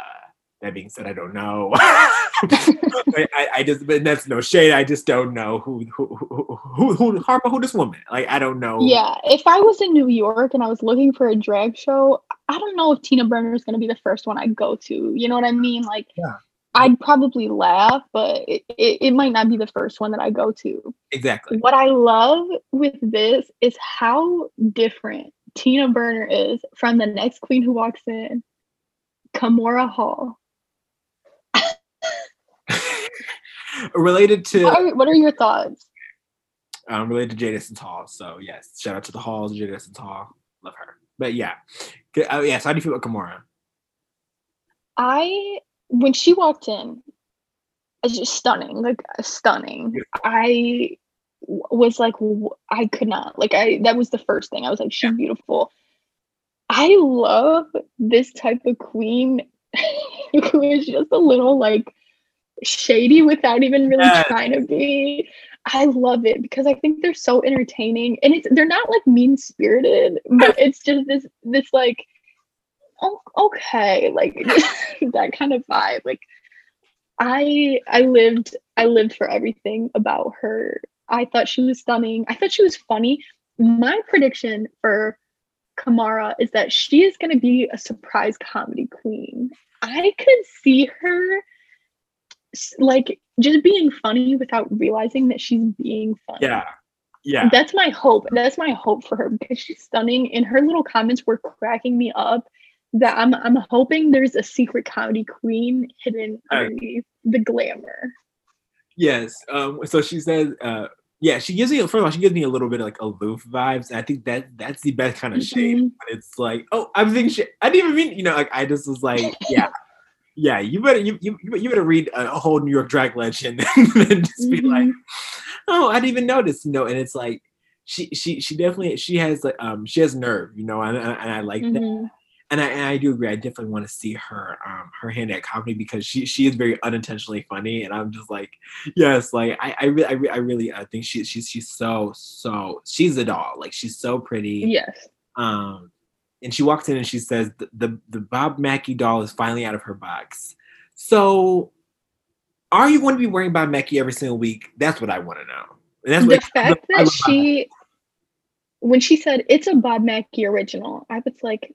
that being said, I don't know. I, I, just, but that's no shade. I just don't know who who who who, who Harper, who this woman. Like I don't know. Yeah, if I was in New York and I was looking for a drag show, I don't know if Tina Burner is going to be the first one I go to. You know what I mean? Like, yeah. I'd probably laugh, but it, it, it might not be the first one that I go to. Exactly. What I love with this is how different Tina Burner is from the next queen who walks in, Kahmora Hall. related to what are, what are your thoughts? Um, related to Essence Hall. So yes, shout out to the halls, Essence Hall. Love her. But yeah, uh, yes. How do you feel about Kahmora? I when she walked in, it's just stunning, like stunning. I was like, I could not like. I that was the first thing I was like, she's yeah. beautiful. I love this type of queen who is just a little like shady without even really yes. trying to be. I love it because I think they're so entertaining and it's they're not like mean spirited, but it's just this this like oh, okay, like that kind of vibe. Like I I lived I lived for everything about her. I thought she was stunning. I thought she was funny. My prediction for Kahmora is that she is going to be a surprise comedy queen. I could see her like just being funny without realizing that she's being funny. Yeah. Yeah. That's my hope. That's my hope for her because she's stunning and her little comments were cracking me up that I'm I'm hoping there's a secret comedy queen hidden underneath the glamour. Yes. Um so she says uh yeah, she gives me first of all, she gives me a little bit of like aloof vibes. I think that that's the best kind of mm-hmm. it's like, oh, I'm thinking shit. I didn't even mean, you know, like I just was like, yeah, yeah, you better you you, you better read a whole New York drag legend and just be mm-hmm. like, oh, I didn't even notice, you know. And it's like she she she definitely she has like um she has nerve, you know, and, and I like mm-hmm. that. And I, and I do agree. I definitely want to see her um her hand at comedy because she she is very unintentionally funny, and I'm just like, yes, like I I really I, re- I really I think she she's she's so so she's a doll. Like she's so pretty. Yes. Um, and she walks in and she says the, the, the Bob Mackie doll is finally out of her box. So are you going to be wearing Bob Mackie every single week? That's what I want to know. And that's the what, fact that she when she said it's a Bob Mackie original, I was like,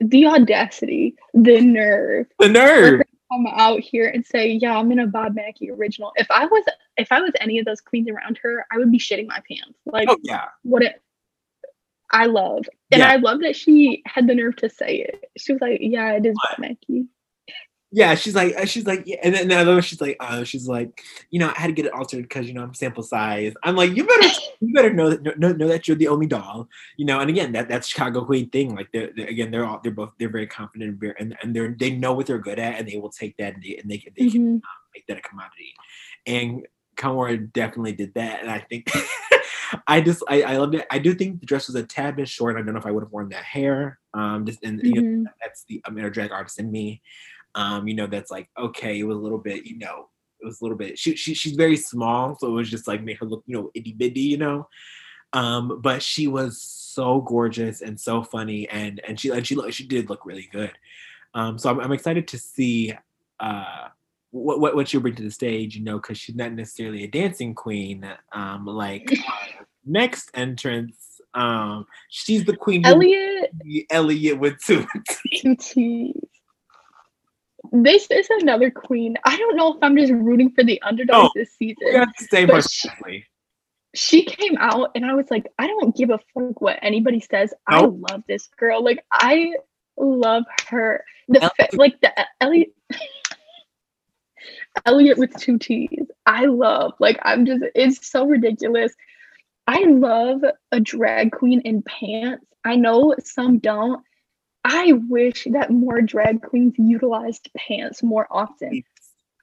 the audacity, the nerve, the nerve. Come out here and say, "Yeah, I'm in a Bob Mackie original." If I was, if I was any of those queens around her, I would be shitting my pants. Like, oh, yeah, what it, I love. And yeah. I love that she had the nerve to say it. She was like, Yeah, it is Mackie. Yeah, she's like, uh, she's like, yeah, and then love she's like, uh, she's like, you know, I had to get it altered because you know I'm sample size. I'm like, you better, you better know that know, know that you're the only doll, you know. And again, that that's Chicago Queen thing. Like, they're, they're, again, they're all they're both they're very confident and and they're they know what they're good at, and they will take that and they and they, they mm-hmm. can um, make that a commodity. And Kahmora definitely did that, and I think I just I, I loved it. I do think the dress was a tad bit short. I don't know if I would have worn that hair. Um, just and mm-hmm. you know, mm-hmm. that's the I'm inner drag artist in me. Um, you know, that's like okay, it was a little bit, you know, it was a little bit. She, she she's very small, so it was just like made her look, you know, itty bitty, you know. Um, but she was so gorgeous and so funny, and and she and she she did look really good. Um, so I'm, I'm excited to see uh what what, what she'll bring to the stage, you know, because she's not necessarily a dancing queen. Um, like next entrance, um, she's the queen. Elliott. Elliott with two T's. This is another queen. I don't know if I'm just rooting for the underdog oh, this season. but she, she, came out and I was like, I don't give a fuck what anybody says. Nope. I love this girl. Like I love her. The Elliott. like the Elliott Elliott with two T's. I love, like, I'm just, it's so ridiculous. I love a drag queen in pants. I know some don't. I wish that more drag queens utilized pants more often.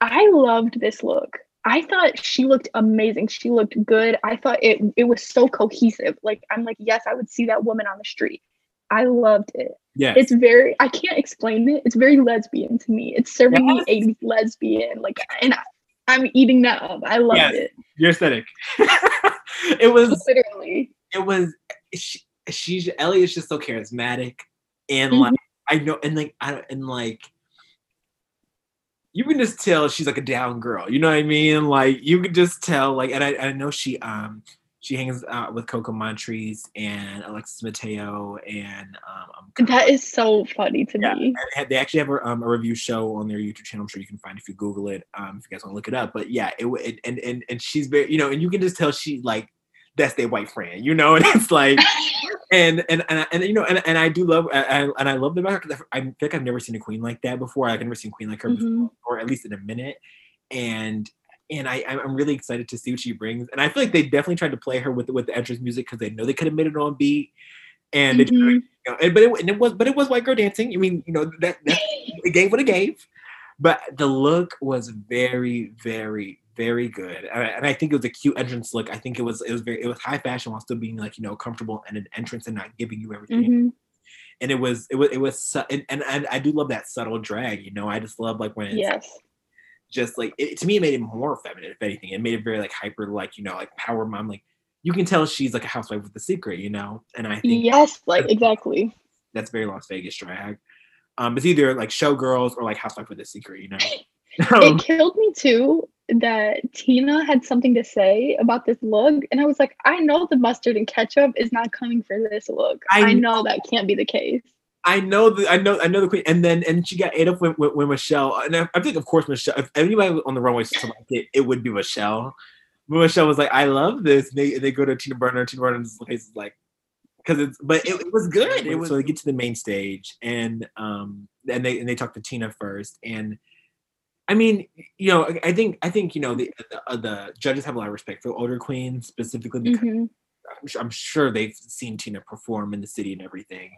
I loved this look. I thought she looked amazing. She looked good. I thought it it was so cohesive. Like I'm like, yes, I would see that woman on the street. I loved it. Yeah. It's very I can't explain it. It's very lesbian to me. It's serving yes. me 80s lesbian. Like and I, am eating that up. I love yes. it. Your aesthetic. it was literally it was she, she's Ellie is just so charismatic and mm-hmm. like I know and like I and like you can just tell she's like a down girl. You know what I mean? Like you can just tell like and I, I know she um she hangs out with Coco Montrese and Alexis Mateo, and um, that is so funny to yeah, me. They actually have a, um, a, review show on their YouTube channel. I'm sure you can find if you Google it, um, if you guys want to look it up. But yeah, it, it and and and she's very, you know, and you can just tell she like that's their white friend, you know, and it's like. and and and, and you know and, and I do love and, and I love the about her I feel like I've never seen a queen like that before. I've never seen a queen like her mm-hmm. before, or at least in a minute. And and I, I'm really excited to see what she brings. And I feel like they definitely tried to play her with with the entrance music because they know they could have made it on beat. And, mm-hmm. it, you know, and but it, and it was but it was white girl dancing. I mean, you know that, that it gave what it gave, but the look was very very very good. And I think it was a cute entrance look. I think it was it was very it was high fashion while still being like you know comfortable and an entrance and not giving you everything. Mm-hmm. And it was it was it was su- and, and, and I do love that subtle drag. You know, I just love like when it's yes just like it, to me it made it more feminine if anything. It made it very like hyper like you know like power mom like you can tell she's like a housewife with a secret you know? And i think yes like exactly. that's very las vegas drag. Um it's either like showgirls or like housewife with a secret you know? It killed me too that Tina had something to say about this look, and I was like, I know the mustard and ketchup is not coming for this look. I, I know that can't be the case. I know the I know I know the queen, and then and she got ate up when, when, when Michelle, and I, I, think of course Michelle. If anybody on the runway saw like it, it would be Michelle. But Michelle was like, "I love this." And they they go to Tina Burner. Tina Burner's face is like, because it's but it, it, was good. It was so they get to the main stage and um and they and they talk to Tina first and. I mean, you know, I think I think you know the the, uh, the judges have a lot of respect for older queens specifically because mm-hmm. I'm, sure, I'm sure they've seen Tina perform in the city and everything.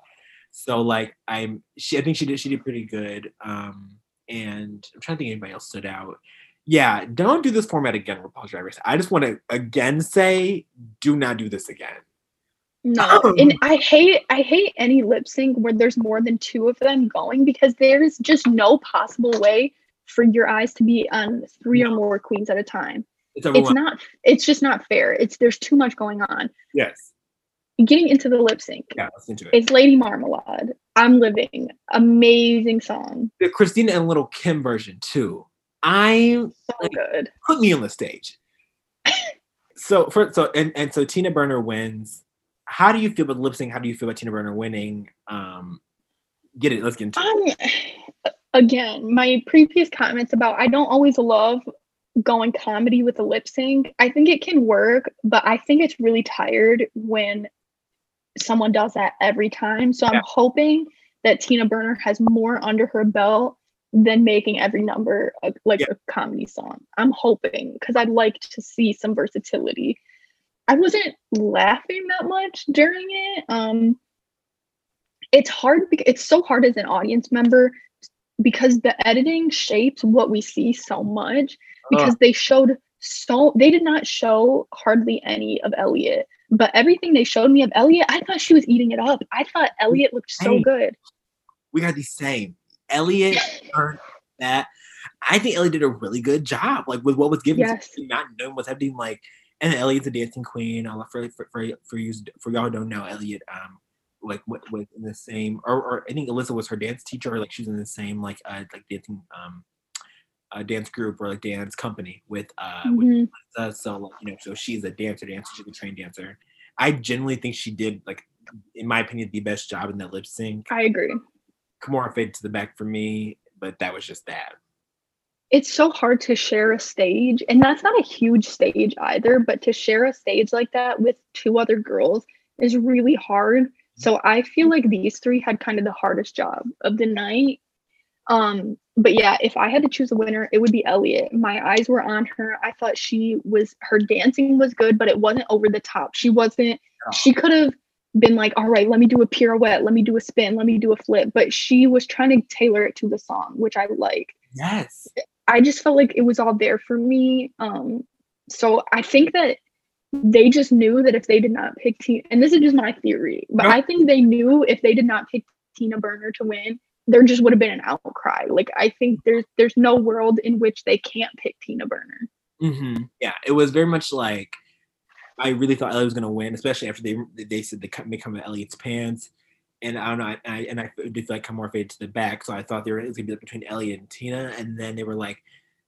So like I'm she I think she did she did pretty good. Um and I'm trying to think anybody else stood out. Yeah, don't do this format again, RuPaul's Drag Race. I just want to again say, do not do this again. No, um, and I hate I hate any lip sync where there's more than two of them going because there's just no possible way for your eyes to be on three no. or more queens at a time. It's, it's not. It's just not fair. It's there's too much going on. Yes getting into the lip sync. Yeah, let's into it. It's Lady Marmalade. I'm living. Amazing song. The Christina and Lil' Kim version too. I'm so like, good. Put me on the stage. so for so and, and so Tina Burner wins. How do you feel about lip sync? How do you feel about Tina Burner winning? Um get it, let's get into um, it. Again, my previous comments about I don't always love going comedy with a lip sync. I think it can work, but I think it's really tired when someone does that every time. So I'm hoping that Tina Burner has more under her belt than making every number a, like yeah. a comedy song. I'm hoping because I'd like to see some versatility. I wasn't laughing that much during it. Um, it's hard. It's so hard as an audience member because the editing shapes what we see so much. Because uh. they showed so they did not show hardly any of Elliott. But everything they showed me of Elliott, I thought she was eating it up. I thought Elliott looked so good. We got the same. Elliott earned that. I think Elliott did a really good job, like with what was given yes. to not knowing what's happening. Like, and Elliott's a dancing queen. i For for for for you for y'all don't know Elliott. um, like what was in the same, or, or I think Alyssa was her dance teacher, or like she's in the same like uh like dancing um a dance group or like dance company with uh mm-hmm. with so like, you know so she's a dancer dancer she's a trained dancer. I genuinely think she did like in my opinion the best job in that lip sync. I agree. Kahmora faded to the back for me but that was just that. It's so hard to share a stage and that's not a huge stage either but to share a stage like that with two other girls is really hard. So i feel like these three had kind of the hardest job of the night. Um, but yeah, if I had to choose a winner, it would be Elliott. My eyes were on her. I thought she was her dancing was good, but it wasn't over the top. She wasn't. Oh. She could have been like, all right, let me do a pirouette, let me do a spin, let me do a flip. But she was trying to tailor it to the song, which I like. Yes. I just felt like it was all there for me. Um, so I think that they just knew that if they did not pick Tina, and this is just my theory, but nope. I think they knew if they did not pick Tina Burner to win, there just would have been an outcry. Like I think there's there's no world in which they can't pick Tina Burner. Mm-hmm. Yeah, it was very much like I really thought Elliott was going to win, especially after they they said they may come in Elliott's pants, and I don't know, I, I and I did feel like Kahmora faded to the back, so I thought there was going to be like between Elliott and Tina, and then they were like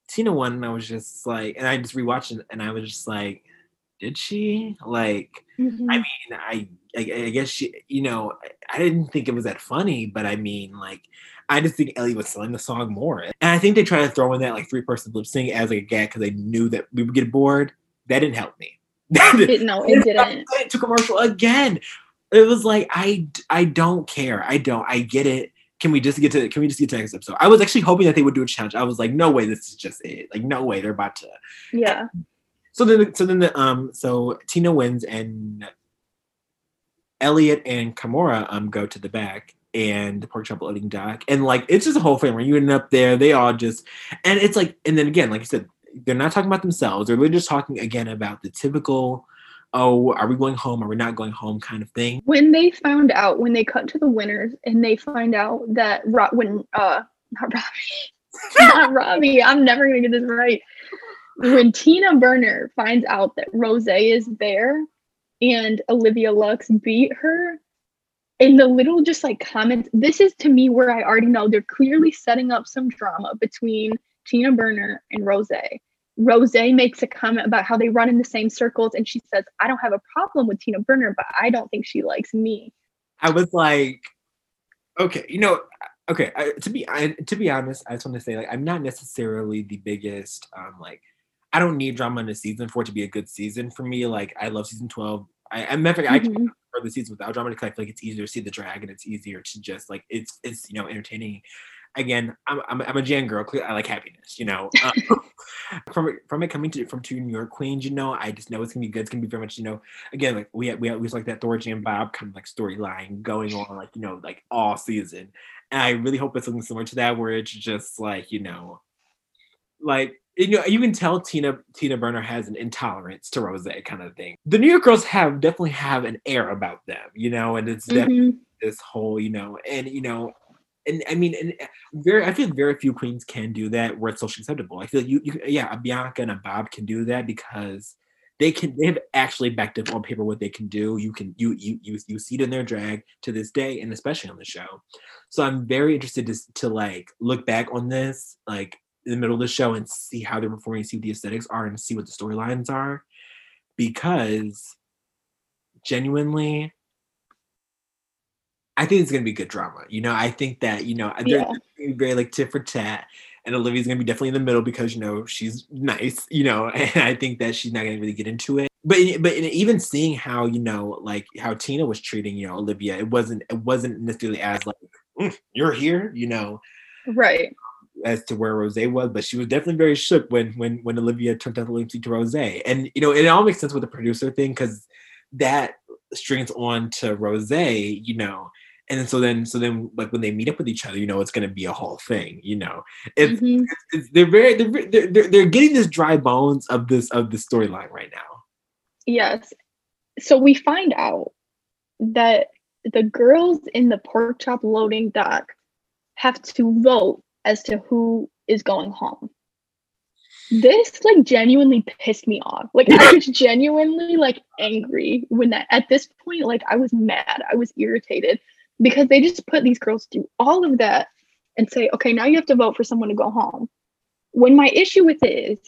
Tina won, and I was just like, and I just rewatched it, and I was just like, did she? Like, mm-hmm. I mean, I, I, I guess she, you know, I didn't think it was that funny, but I mean, like, I just think Ellie was selling the song more. And I think they tried to throw in that like three person lip sync as like a gag because they knew that we would get bored. That didn't help me. it, no, it didn't. It took commercial again. It was like I I don't care. I don't. I get it. Can we just get to can we just get to next episode? I was actually hoping that they would do a challenge. I was like, no way, this is just it. Like, no way, they're about to. Yeah. So then, so then the um, so Tina wins and Elliott and Kahmora um go to the back and the pork chop loading dock and like it's just a whole family end up there. They all just and it's like and then again, like you said, they're not talking about themselves. They're really just talking again about the typical oh, are we going home? Are we not going home? kind of thing. When they found out, when they cut to the winners and they find out that Ro- when uh not Robbie, not Robbie, I'm never gonna get this right when Tina Burner finds out that Rosé is there and Olivia Lux beat her, in the little just like comments, this is to me where I already know they're clearly setting up some drama between Tina Burner and Rosé. Rosé makes a comment about how they run in the same circles, and she says, I don't have a problem with Tina Burner, but I don't think she likes me. I was like, okay, you know, okay. I, to be I, to be honest, I just want to say like I'm not necessarily the biggest um like I don't need drama in a season for it to be a good season for me. Like I love season twelve. I I, mean, I mm-hmm. prefer the season without drama because I feel like it's easier to see the drag and it's easier to just like it's it's you know entertaining again, I'm, I'm, I'm a Jan girl. I like happiness, you know. Um, from from it coming to from two New York queens, you know, I just know it's gonna be good. It's gonna be very much, you know, again, like we we always like that Thorgy and Bob kind of like storyline going on, like you know, like all season. And I really hope it's something similar to that, where it's just like you know, like you know, you can tell Tina Tina Burner has an intolerance to Rosé kind of thing. The New York girls have definitely have an air about them, you know, and it's mm-hmm. this whole, you know, and you know, and I mean, and uh, very, I feel like very few queens can do that where it's socially acceptable. I feel like you, you yeah, a Bianca and a Bob can do that because they can, they have actually backed up on paper what they can do. You can, you, you, you, you see it in their drag to this day, and especially on the show. So I'm very interested to, to like look back on this, like in the middle of the show, and see how they're performing, see what the aesthetics are, and see what the storylines are, because genuinely I think it's gonna be good drama. You know, I think that you know they're, yeah. very like tit for tat, and Olivia's gonna be definitely in the middle because you know she's nice. You know, and I think that she's not gonna really get into it. But but even seeing how you know like how Tina was treating you know Olivia, it wasn't it wasn't necessarily as like mm, you're here. You know, right as to where Rosé was, but she was definitely very shook when when when Olivia turned out the lip to Rosé. And you know, it all makes sense with the producer thing because that strings on to Rosé, you know, and so then so then like when they meet up with each other you know it's going to be a whole thing you know it's, mm-hmm. it's, it's they're very they're, they're, they're getting this dry bones of this of the storyline right now yes so we find out that the girls in the pork chop loading dock have to vote as to who is going home this like genuinely pissed me off. Like I was genuinely like angry when that at this point, like I was mad. I was irritated because they just put these girls through all of that and say, okay, now you have to vote for someone to go home. When my issue with it is,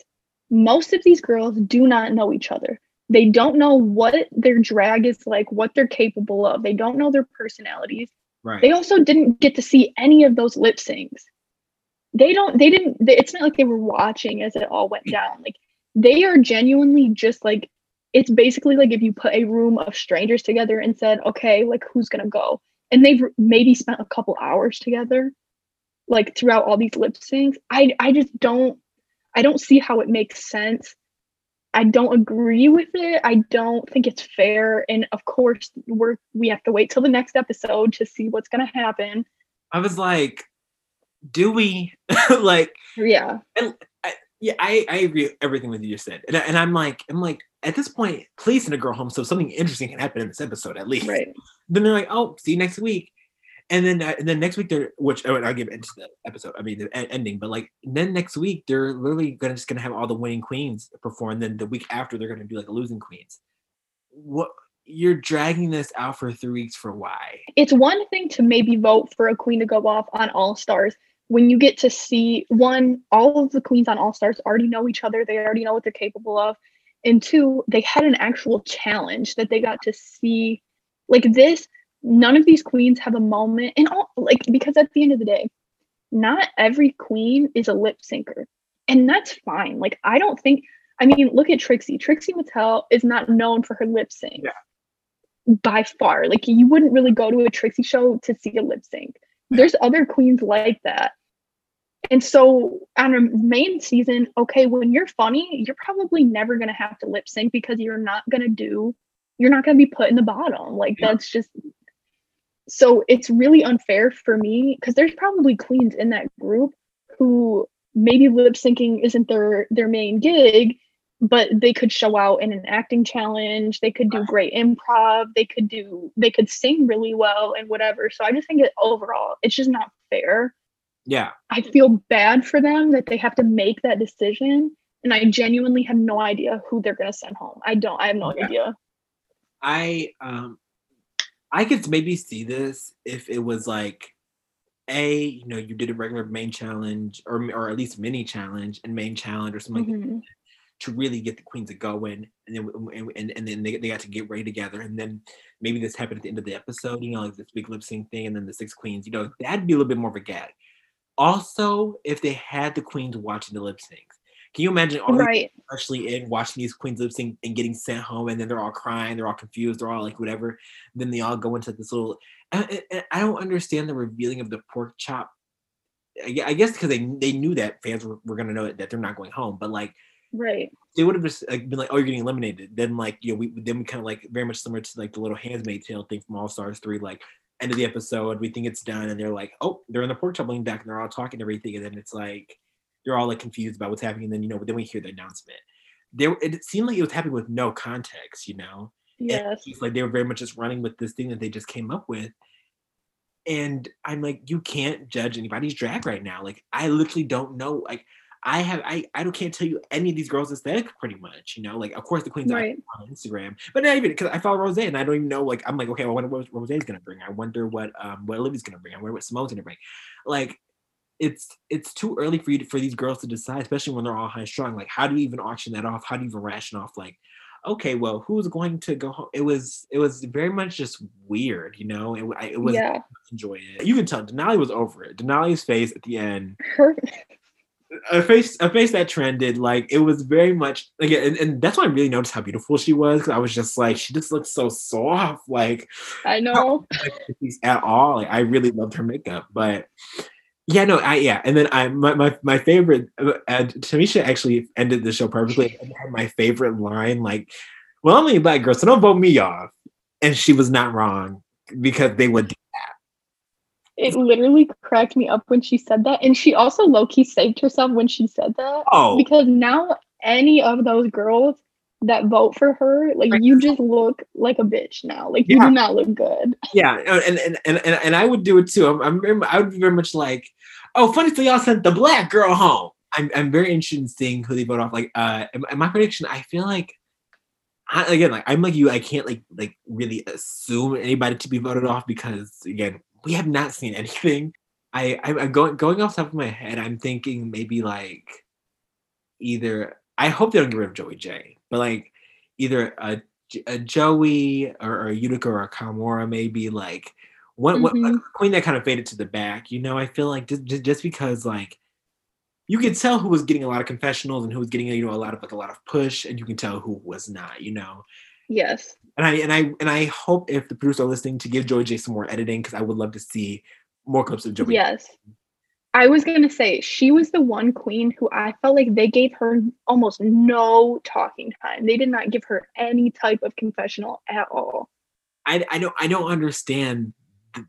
most of these girls do not know each other. They don't know what their drag is like, what they're capable of. They don't know their personalities. Right. They also didn't get to see any of those lip syncs. They don't, they didn't, they, it's not like they were watching as it all went down. Like they are genuinely just like, it's basically like if you put a room of strangers together and said, okay, like who's to go? and they've maybe spent a couple hours together like throughout all these lip syncs. I i just don't i don't see how it makes sense. I don't agree with it. I don't think it's fair. And of course we're we have to wait till the next episode to see what's going to happen. I was like do we like yeah and I, yeah i i agree with everything that you just said and, and i'm like i'm like at this point, please send a girl home so something interesting can happen in this episode at least. Right. Then they're like, oh, see you next week. And then, uh, and then next week they're, which oh, I'll give into the episode. I mean the ending, but like then next week they're literally gonna just gonna have all the winning queens perform. And then the week after they're gonna do like losing queens. What you're dragging this out for three weeks for why? It's one thing to maybe vote for a queen to go off on All Stars when you get to see one, all of the queens on All Stars already know each other. They already know what they're capable of and two they had an actual challenge that they got to see. Like this none of these queens have a moment and all like because at the end of the day not every queen is a lip syncer and that's fine. Like i don't think i mean look at trixie. Trixie mattel is not known for her lip sync yeah. by far. Like you wouldn't really go to a trixie show to see a lip sync. There's other queens like that and so on a main season, okay, when you're funny, you're probably never going to have to lip sync because you're not going to do, you're not going to be put in the bottom. Like yeah. that's just, so it's really unfair for me because there's probably queens in that group who maybe lip syncing isn't their their main gig but they could show out in an acting challenge they could do great improv they could do they could sing really well and whatever so i just think it overall it's just not fair yeah. I feel bad for them that they have to make that decision. And I genuinely have no idea who they're gonna send home. I don't, I have no yeah. idea. I um I could maybe see this if it was like a you know you did a regular main challenge or or at least mini challenge and main challenge or something mm-hmm. like to really get the queens to go in, and then and, and then they, they got to get ready together, and then maybe this happened at the end of the episode, you know, like this big lip sync thing, and then the six queens, you know, that'd be a little bit more of a gag. Also, if they had the queens watching the lip syncs, can you imagine all right. especially in watching these queens lip sync and getting sent home, and then they're all crying, they're all confused, they're all like whatever. Then they all go into this little. I, I, I don't understand the revealing of the pork chop. I guess because they they knew that fans were, were gonna know that they're not going home, but like right they would have just like, been like, "Oh, you're getting eliminated." Then like you know we then we kind of like very much similar to like the little Handmaid's Tale thing from All Stars three, like end of the episode, we think it's done, and they're like, "Oh, they're in the pork chop back, and they're all talking and everything," and then it's like they're all like confused about what's happening, and then you know, but then we hear the announcement. There, it seemed like it was happening with no context, you know. Yes. It's like they were very much just running with this thing that they just came up with. And I'm like, you can't judge anybody's drag right now. Like, I literally don't know. Like, I have I I don't can't tell you any of these girls' aesthetic pretty much. You know, like of course the queens right. on Instagram, but not even because I follow Rosé and I don't even know. Like I'm like, okay, I wonder what Rosé's gonna bring. I wonder what um what Olivia's gonna bring. I wonder what Symone's gonna bring. Like it's it's too early for you to, for these girls to decide, especially when they're all high strung. Like how do you even auction that off? How do you even ration off like? Okay, well, who's going to go home? It was it was very much just weird, you know. It, it was yeah. enjoyed it. You can tell Denali was over it. Denali's face at the end. Her a face a face that trended like it was very much like and, and that's why I really noticed how beautiful she was because I was just like she just looks so soft like I know. at all like I really loved her makeup but yeah no I yeah and then I my my, my favorite uh, Tamisha actually ended the show perfectly my favorite line like well I'm only a black girl so don't vote me off and she was not wrong because they would it literally cracked me up when she said that. And she also low key saved herself when she said that. Oh. Because now any of those girls that vote for her, like you just look like a bitch now. Like you do not look good. Yeah, and and and and, and I would do it too. I'm, I'm I would be very much like, oh, funny thing, y'all sent the black girl home. I'm I'm very interested in seeing who they vote off. Like, uh, my prediction, I feel like. I, again, like I'm like you, I can't like like really assume anybody to be voted off because again, we have not seen anything. I, I am going going off top of my head. I'm thinking maybe like either I hope they don't get rid of Joey Jay, but like either a, a Joey or, or a Utica or a Kahmora maybe like what mm-hmm. what queen that kind of faded to the back. You know, I feel like just just because like you could tell who was getting a lot of confessionals and who was getting you know a lot of like a lot of push, and you can tell who was not. You know. Yes and I and I and I hope if the producers are listening to give Joey Jay some more editing because I would love to see more clips of Joey. Yes. I was gonna say she was the one queen who I felt like they gave her almost no talking time. They did not give her any type of confessional at all. I, I don't I don't understand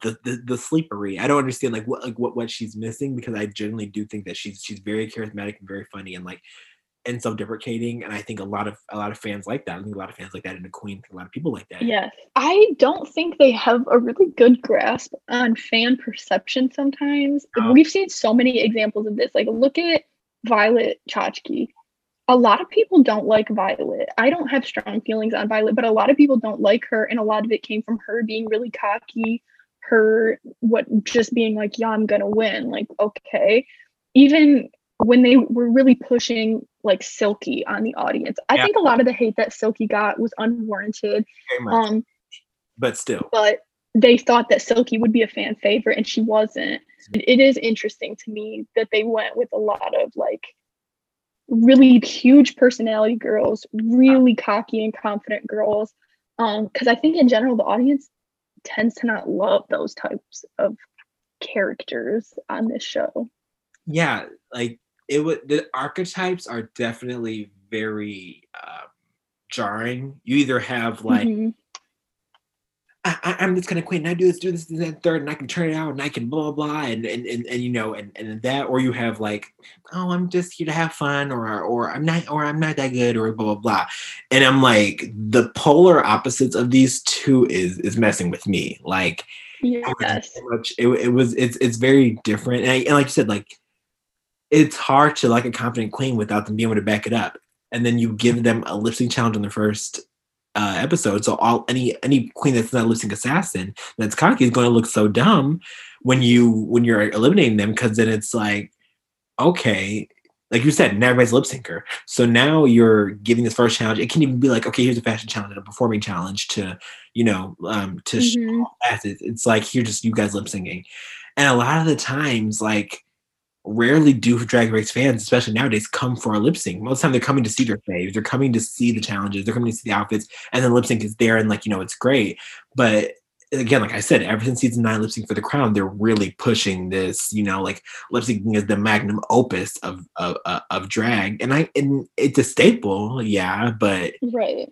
the, the the sleepery. I don't understand like what like what what she's missing because I generally do think that she's she's very charismatic and very funny and like and self-deprecating and i think a lot of a lot of fans like that. I think a lot of fans like that in the queen a lot of people like that. Yes. I don't think they have a really good grasp on fan perception sometimes. Oh. we've seen so many examples of this. Like look at violet chachki a lot of people don't like violet. I don't have strong feelings on violet but a lot of people don't like her and a lot of it came from her being really cocky her what just being like yeah i'm gonna win. Like okay. Even when they were really pushing like Silky on the audience. I yeah. think a lot of the hate that Silky got was unwarranted. Um, but still. But they thought that Silky would be a fan favorite and she wasn't. It is interesting to me that they went with a lot of like really huge personality girls, really cocky and confident girls. Um, because I think in general the audience tends to not love those types of characters on this show. Yeah, like it would the archetypes are definitely very uh, jarring. You either have like mm-hmm. I, am just gonna quit and I do this, do this, do that, third, and I can turn it out and I can blah blah blah and and and, and you know and and that or you have like oh I'm just here to have fun or or I'm not or I'm not that good or blah blah blah and I'm like the polar opposites of these two is is messing with me like yes. it, was, it, it was it's it's very different and, I, and like you said like it's hard to like a confident queen without them being able to back it up. And then you give them a lip sync challenge on the first uh, episode. So all any any queen that's not lip sync assassin that's cocky is going to look so dumb when you when you're eliminating them because then it's like, okay, like you said, now everybody's lip syncer. So now you're giving this first challenge. It can even be like, okay, here's a fashion challenge a performing challenge to, you know, um, to Mhm. it's, it's like here just you guys lip syncing. And a lot of the times, like rarely do drag race fans, especially nowadays, come for a lip sync. Most of the time they're coming to see their faves, they're coming to see the challenges, they're coming to see the outfits, and then lip sync is there and like, you know, it's great. But again, like I said, ever since season nine lip sync for the crown, they're really pushing this, you know, like lip syncing is the magnum opus of of of, of drag. And I and it's a staple, yeah, but Right.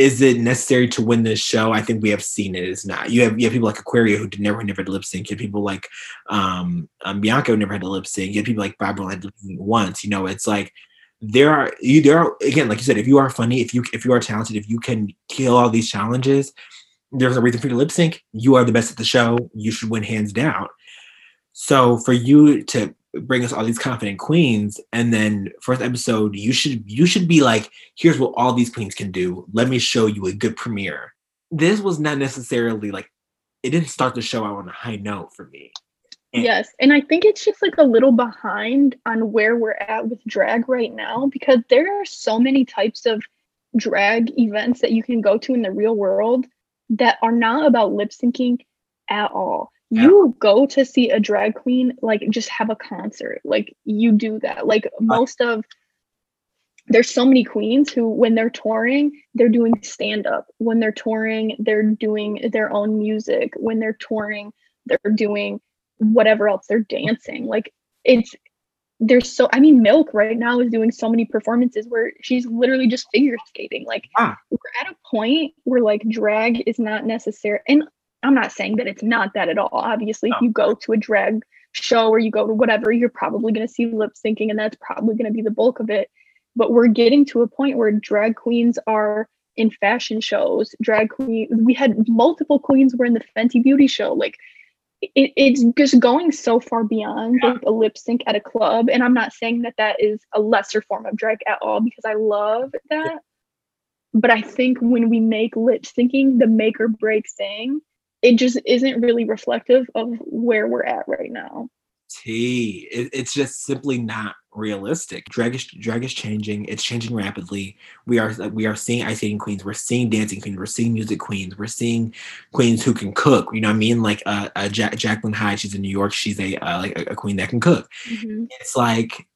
Is it necessary to win this show? I think we have seen it is not. You have you have people like Aquaria who did never never lip sync. You have people like um, um Bianca who never had to lip sync. You have people like Barbara had once. You know, it's like there are you there are again, like you said, if you are funny, if you if you are talented, if you can kill all these challenges, there's a reason for you to lip sync. You are the best at the show. You should win hands down. So for you to bring us all these confident queens, and then first episode, you should you should be like, here's what all these queens can do. Let me show you a good premiere. This was not necessarily like it didn't start the show out on a high note for me. And- Yes. And I think it's just like a little behind on where we're at with drag right now because there are so many types of drag events that you can go to in the real world that are not about lip syncing at all. You go to see a drag queen, like just have a concert. Like you do that. Like most of there's so many queens who when they're touring, they're doing stand up. When they're touring, they're doing their own music. When they're touring, they're doing whatever else they're dancing like it's there's so i mean milk right now is doing so many performances where she's literally just figure skating like Ah. we're at a point where like drag is not necessary and i'm not saying that it's not that at all. Obviously if you go to a drag show or you go to whatever you're probably going to see lip syncing and that's probably going to be the bulk of it. But we're getting to a point where drag queens are in fashion shows. Drag queen we had multiple queens were in the fenty beauty show. Like it, it's just going so far beyond like a lip sync at a club. And i'm not saying that that is a lesser form of drag at all because i love that. But i think when we make lip syncing the make or break thing it just isn't really reflective of where we're at right now T. It, it's just simply not realistic. Drag is drag is changing. It's changing rapidly. We are we are seeing ice skating queens. We're seeing dancing queens. We're seeing music queens. We're seeing queens who can cook. You know what I mean? Like uh, uh ja- Jacqueline Hyde. She's in New York. She's a uh, like a, a queen that can cook. It's like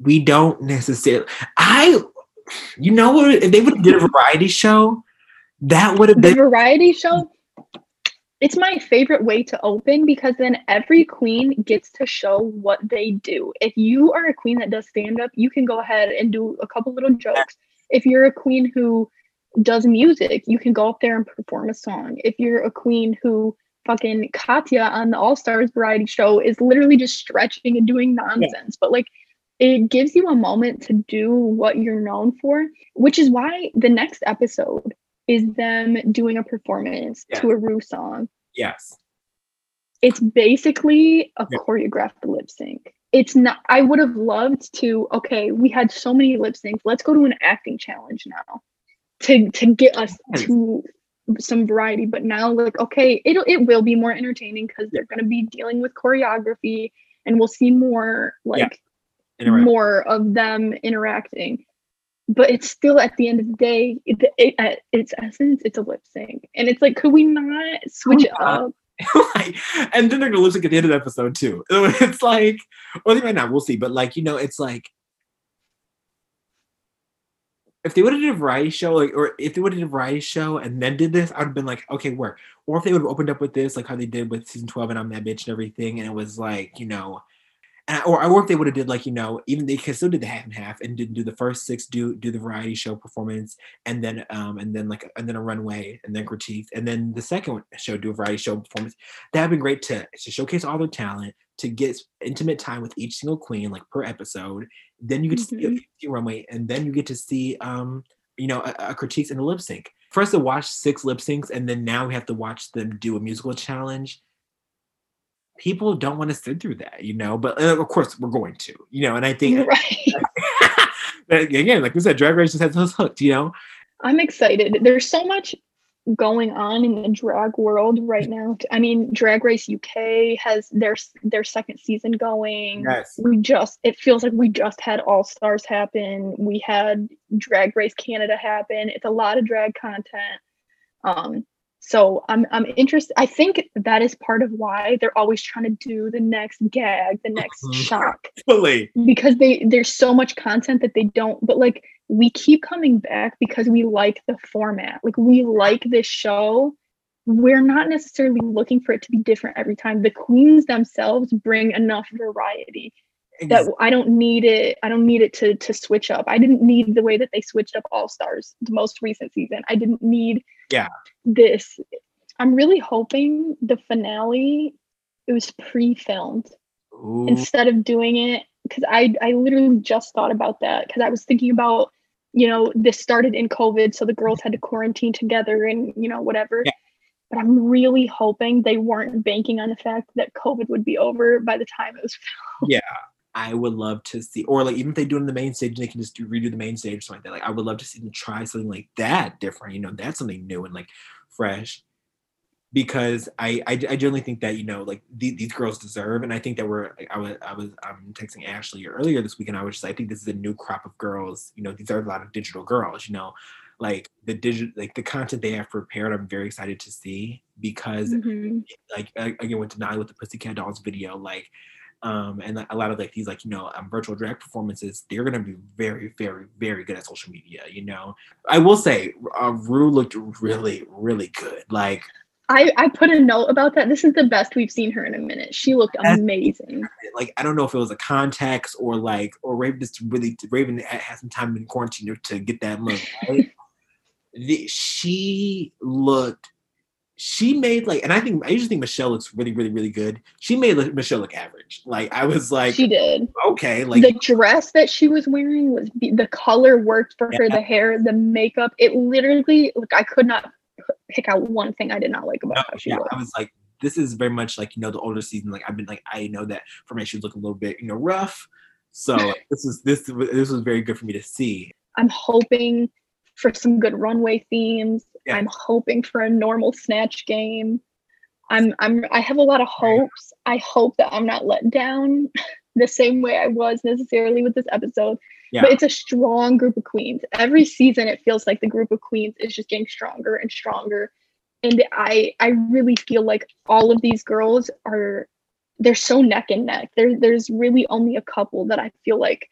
we don't necessarily. I, you know what? If they would have did a variety show, that would have the been variety show it's my favorite way to open because then every queen gets to show what they do. If you are a queen that does stand up you can go ahead and do a couple little jokes. If you're a queen who does music you can go up there and perform a song. If you're a queen who fucking katya on the all stars variety show is literally just stretching and doing nonsense. But like it gives you a moment to do what you're known for which is why the next episode is them doing a performance Yeah. to a Ru song. yes. It's basically a Yeah. choreographed lip sync. It's not, I would have loved to, okay, we had so many lip syncs. Let's go to an acting challenge now to, to get us to some variety. But now, like, okay, it'll, it will be more entertaining because they're going to be dealing with choreography and we'll see more, like, Interact. more of them interacting. But it's still at the end of the day, it, it, at its essence, it's a lip sync, and it's like, could we not switch it up? like, and then they're gonna lip sync at the end of the episode too. It's like, well, they might not. We'll see. But like, you know, it's like if they would have did a variety show, like, or if they would have did a variety show and then did this, I'd have been like, okay, work. Or if they would have opened up with this, like how they did with season twelve and I'm that bitch and everything, and it was like, you know. And, or, or if they would have did like you know even they could still did the half and half and didn't do the first six do do the variety show performance and then um and then like and then a runway and then critique and then the second show do a variety show performance. That'd been great to, to showcase all their talent to get intimate time with each single queen like per episode. Then you get to see a, Mhm. a runway and then you get to see um you know a, a critiques and a lip sync. First to watch six lip syncs and then now we have to watch them do a musical challenge people don't want to sit through that you know but uh, of course we're going to you know and i think Right. again like we said drag race just has us hooked you know I'm excited. There's so much going on in the drag world right now. I mean, Drag Race UK has their their second season going. Yes. We just it feels like we just had All Stars happen. We had Drag Race Canada happen. It's a lot of drag content. Um so I'm I'm interested. I think that is part of why they're always trying to do the next gag, the next Mhm. shock Fully. because they there's so much content that they don't but like we keep coming back because we like the format like we like this show we're not necessarily looking for it to be different every time the queens themselves bring enough variety that i don't need it i don't need it to to switch up i didn't need the way that they switched up all stars the most recent season i didn't need Yeah. this i'm really hoping the finale it was pre-filmed Ooh. instead of doing it because I I literally just thought about that because I was thinking about you know this started in COVID so the girls had to quarantine together and you know whatever. Yeah. But I'm really hoping they weren't banking on the fact that COVID would be over by the time it was. I would love to see, or like even if they do it in the main stage, they can just do redo the main stage or something like that. Like I would love to see them try something like that different. You know, that's something new and like fresh. Because I I, I generally think that you know like the, these girls deserve, and I think that we're like, I was I was um texting Ashley earlier this week, and I was just like, I think this is a new crop of girls. You know, these are a lot of digital girls. You know, like the digital like the content they have prepared. I'm very excited to see because Mhm. like I- again with Denali with the Pussycat Dolls video, like um and a lot of like these like you know um, virtual drag performances, they're gonna be very very very good at social media. You know, I will say, uh, Ru looked really really good. Like I I put a note about that. This is the best we've seen her in a minute. She looked amazing. like I don't know if it was a context or like or Raven just really Raven had, some time in quarantine to, to get that look. Right? the, she looked. She made like, and I think I usually think Michelle looks really, really, really good. She made like, Michelle look average. Like I was like, she did. okay, like the dress that she was wearing was be- the color worked for her. The hair, the makeup. It literally like I could not pick out one thing I did not like about No, how she yeah, looked. I was like, this is very much like you know the older season. Like I've been like I know that for me she looking a little bit you know rough. So this is this this was very good for me to see. I'm hoping for some good runway themes. Yeah. I'm hoping for a normal snatch game. I'm I'm I have a lot of hopes. I hope that I'm not let down the same way I was necessarily with this episode. Yeah. But it's a strong group of queens. Every season it feels like the group of queens is just getting stronger and stronger. And I I really feel like all of these girls are they're so neck and neck. There there's really only a couple that I feel like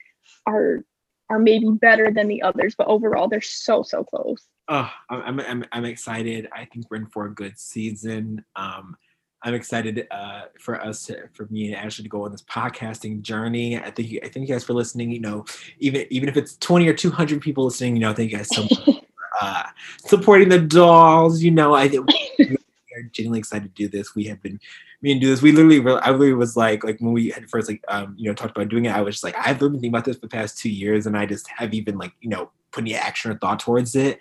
are are maybe better than the others, but overall they're so so close. Oh, I'm, I'm I'm excited. I think we're in for a good season. Um, I'm excited uh, for us, to, for me and Ashley, to go on this podcasting journey. I think I thank you guys for listening. You know, even even if it's 20 or 200 people listening, you know, thank you guys so much for uh, supporting the dolls. You know, I think we are genuinely excited to do this. We have been me and do this. We literally, re- I literally was like, like when we had first like, um, you know, talked about doing it. I was just like, I've been thinking about this for the past two years, and I just have even like, you know, put any action or thought towards it.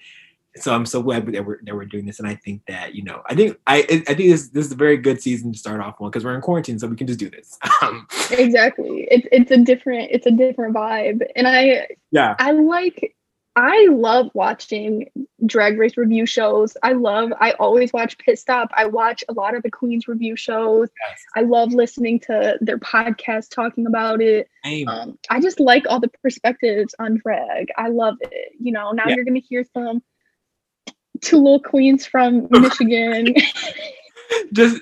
So I'm so glad that we're that we're doing this, and I think that you know, I think I I think this this is a very good season to start off on because we're in quarantine, so we can just do this. Um, exactly. It's it's a different it's a different vibe. And I yeah, I like I love watching drag race review shows. I love I always watch Pit Stop. I watch a lot of the Queens review shows. yes. I love listening to their podcast talking about it. Um, I just like all the perspectives on drag. I love it. You know, now Yeah. you're gonna hear some two little queens from Michigan. just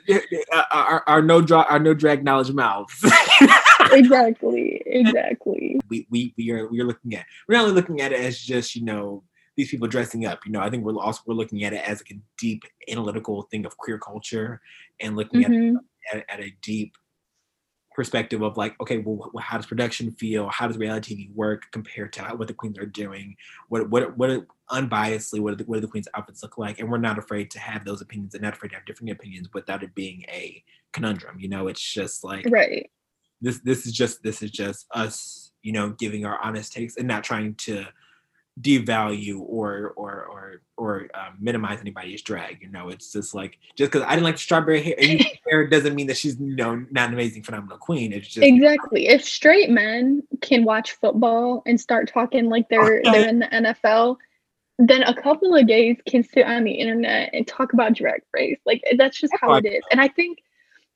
uh, our, our no drag our no drag knowledge mouths. exactly. Exactly. We, we we are we are looking at we're not only looking at it as just you know these people dressing up you know i think we're also we're looking at it as like a deep analytical thing of queer culture and looking Mhm. at, at at a deep perspective of like okay well how does production feel how does reality tv work compared to what the queens are doing what what what unbiasedly what do the, what do the queens outfits look like and we're not afraid to have those opinions and not afraid to have different opinions without it being a conundrum you know it's just like Right. this this is just this is just us you know giving our honest takes and not trying to devalue or or or or um, minimize anybody's drag you know it's just like just because i didn't like strawberry hair, hair doesn't mean that she's you know not an amazing phenomenal queen it's just Exactly. If straight men can watch football and start talking like they're they're in the NFL, then a couple of gays can sit on the internet and talk about drag race. Like that's just how it is. And I think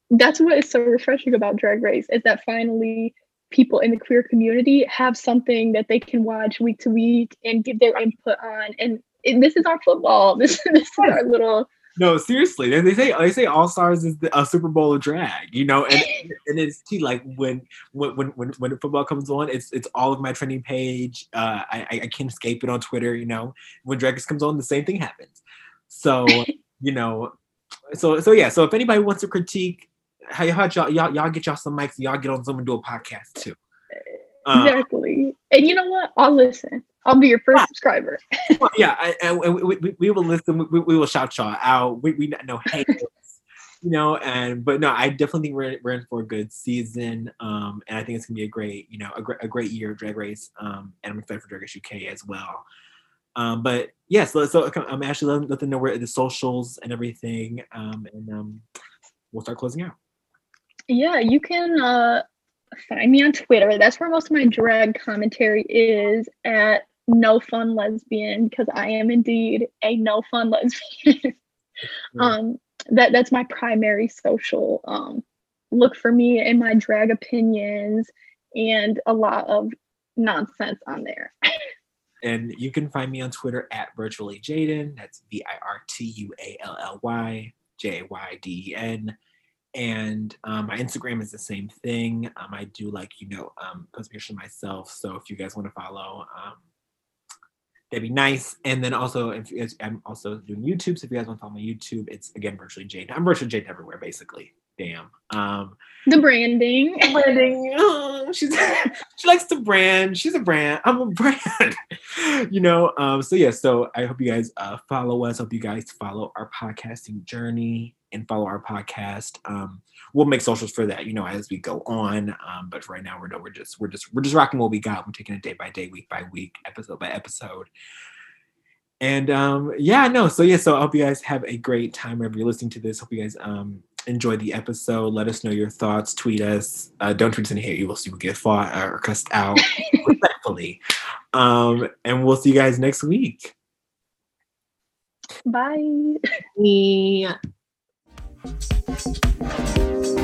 that's what is so refreshing about drag race is that finally people in the queer community have something that they can watch week to week and give their input on. And, and this is our football. This, this is our little no, seriously. They say they say All Stars is a Super Bowl of drag, you know, and and it's key. Like when when when when football comes on, it's it's all of my trending page. Uh, I I can't escape it on Twitter. You know, when drag comes on, the same thing happens. So you know, so so yeah. So if anybody wants to critique, how y'all y'all y'all get y'all some mics, y'all get on Zoom and do a podcast too. Uh, exactly. and you know what? I'll listen. I'll be your first subscriber. well, yeah, and we, we, we, will listen. We, we will shout y'all out. We, we know hey, you know, and but no, I definitely think we're, we're in for a good season. Um, and I think it's gonna be a great, you know, a great a great year of Drag Race. Um, and I'm excited for Drag Race UK as well. Um, but yes, yeah, so, so I'm actually letting let them know where the socials and everything. Um, and um, we'll start closing out. Yeah, you can uh find me on Twitter. That's where most of my drag commentary is at no fun lesbian because I am indeed a no fun lesbian. um, that that's my primary social. Um, look for me and my drag opinions and a lot of nonsense on there. and you can find me on Twitter at virtually Jaden. That's V I R T U A L L Y J Y D E N. And um, my Instagram is the same thing. Um, I do like, you know, um, post pictures myself. So if you guys want to follow, um, that'd be nice. And then also, if guys, I'm also doing YouTube, so if you guys want to follow my YouTube, it's again virtually Jade. I'm virtually Jade everywhere, basically. Damn. Um, the branding. branding. Oh, she's she likes to brand. She's a brand. I'm a brand. you know. Um, so yeah. So I hope you guys uh, follow us. Hope you guys follow our podcasting journey and follow our podcast. Um, we'll make socials for that, you know, as we go on. Um, but right now we're no, we're just we're just we're just rocking what we got. We're taking it day by day, week by week, episode by episode. And um, yeah, no, so yeah, so I hope you guys have a great time wherever you're listening to this. Hope you guys um enjoy the episode. Let us know your thoughts. Tweet us. Uh, don't tweet us any hate. You will see we get fought or cussed out respectfully. Um, and we'll see you guys next week. Bye. Yeah. Thank you.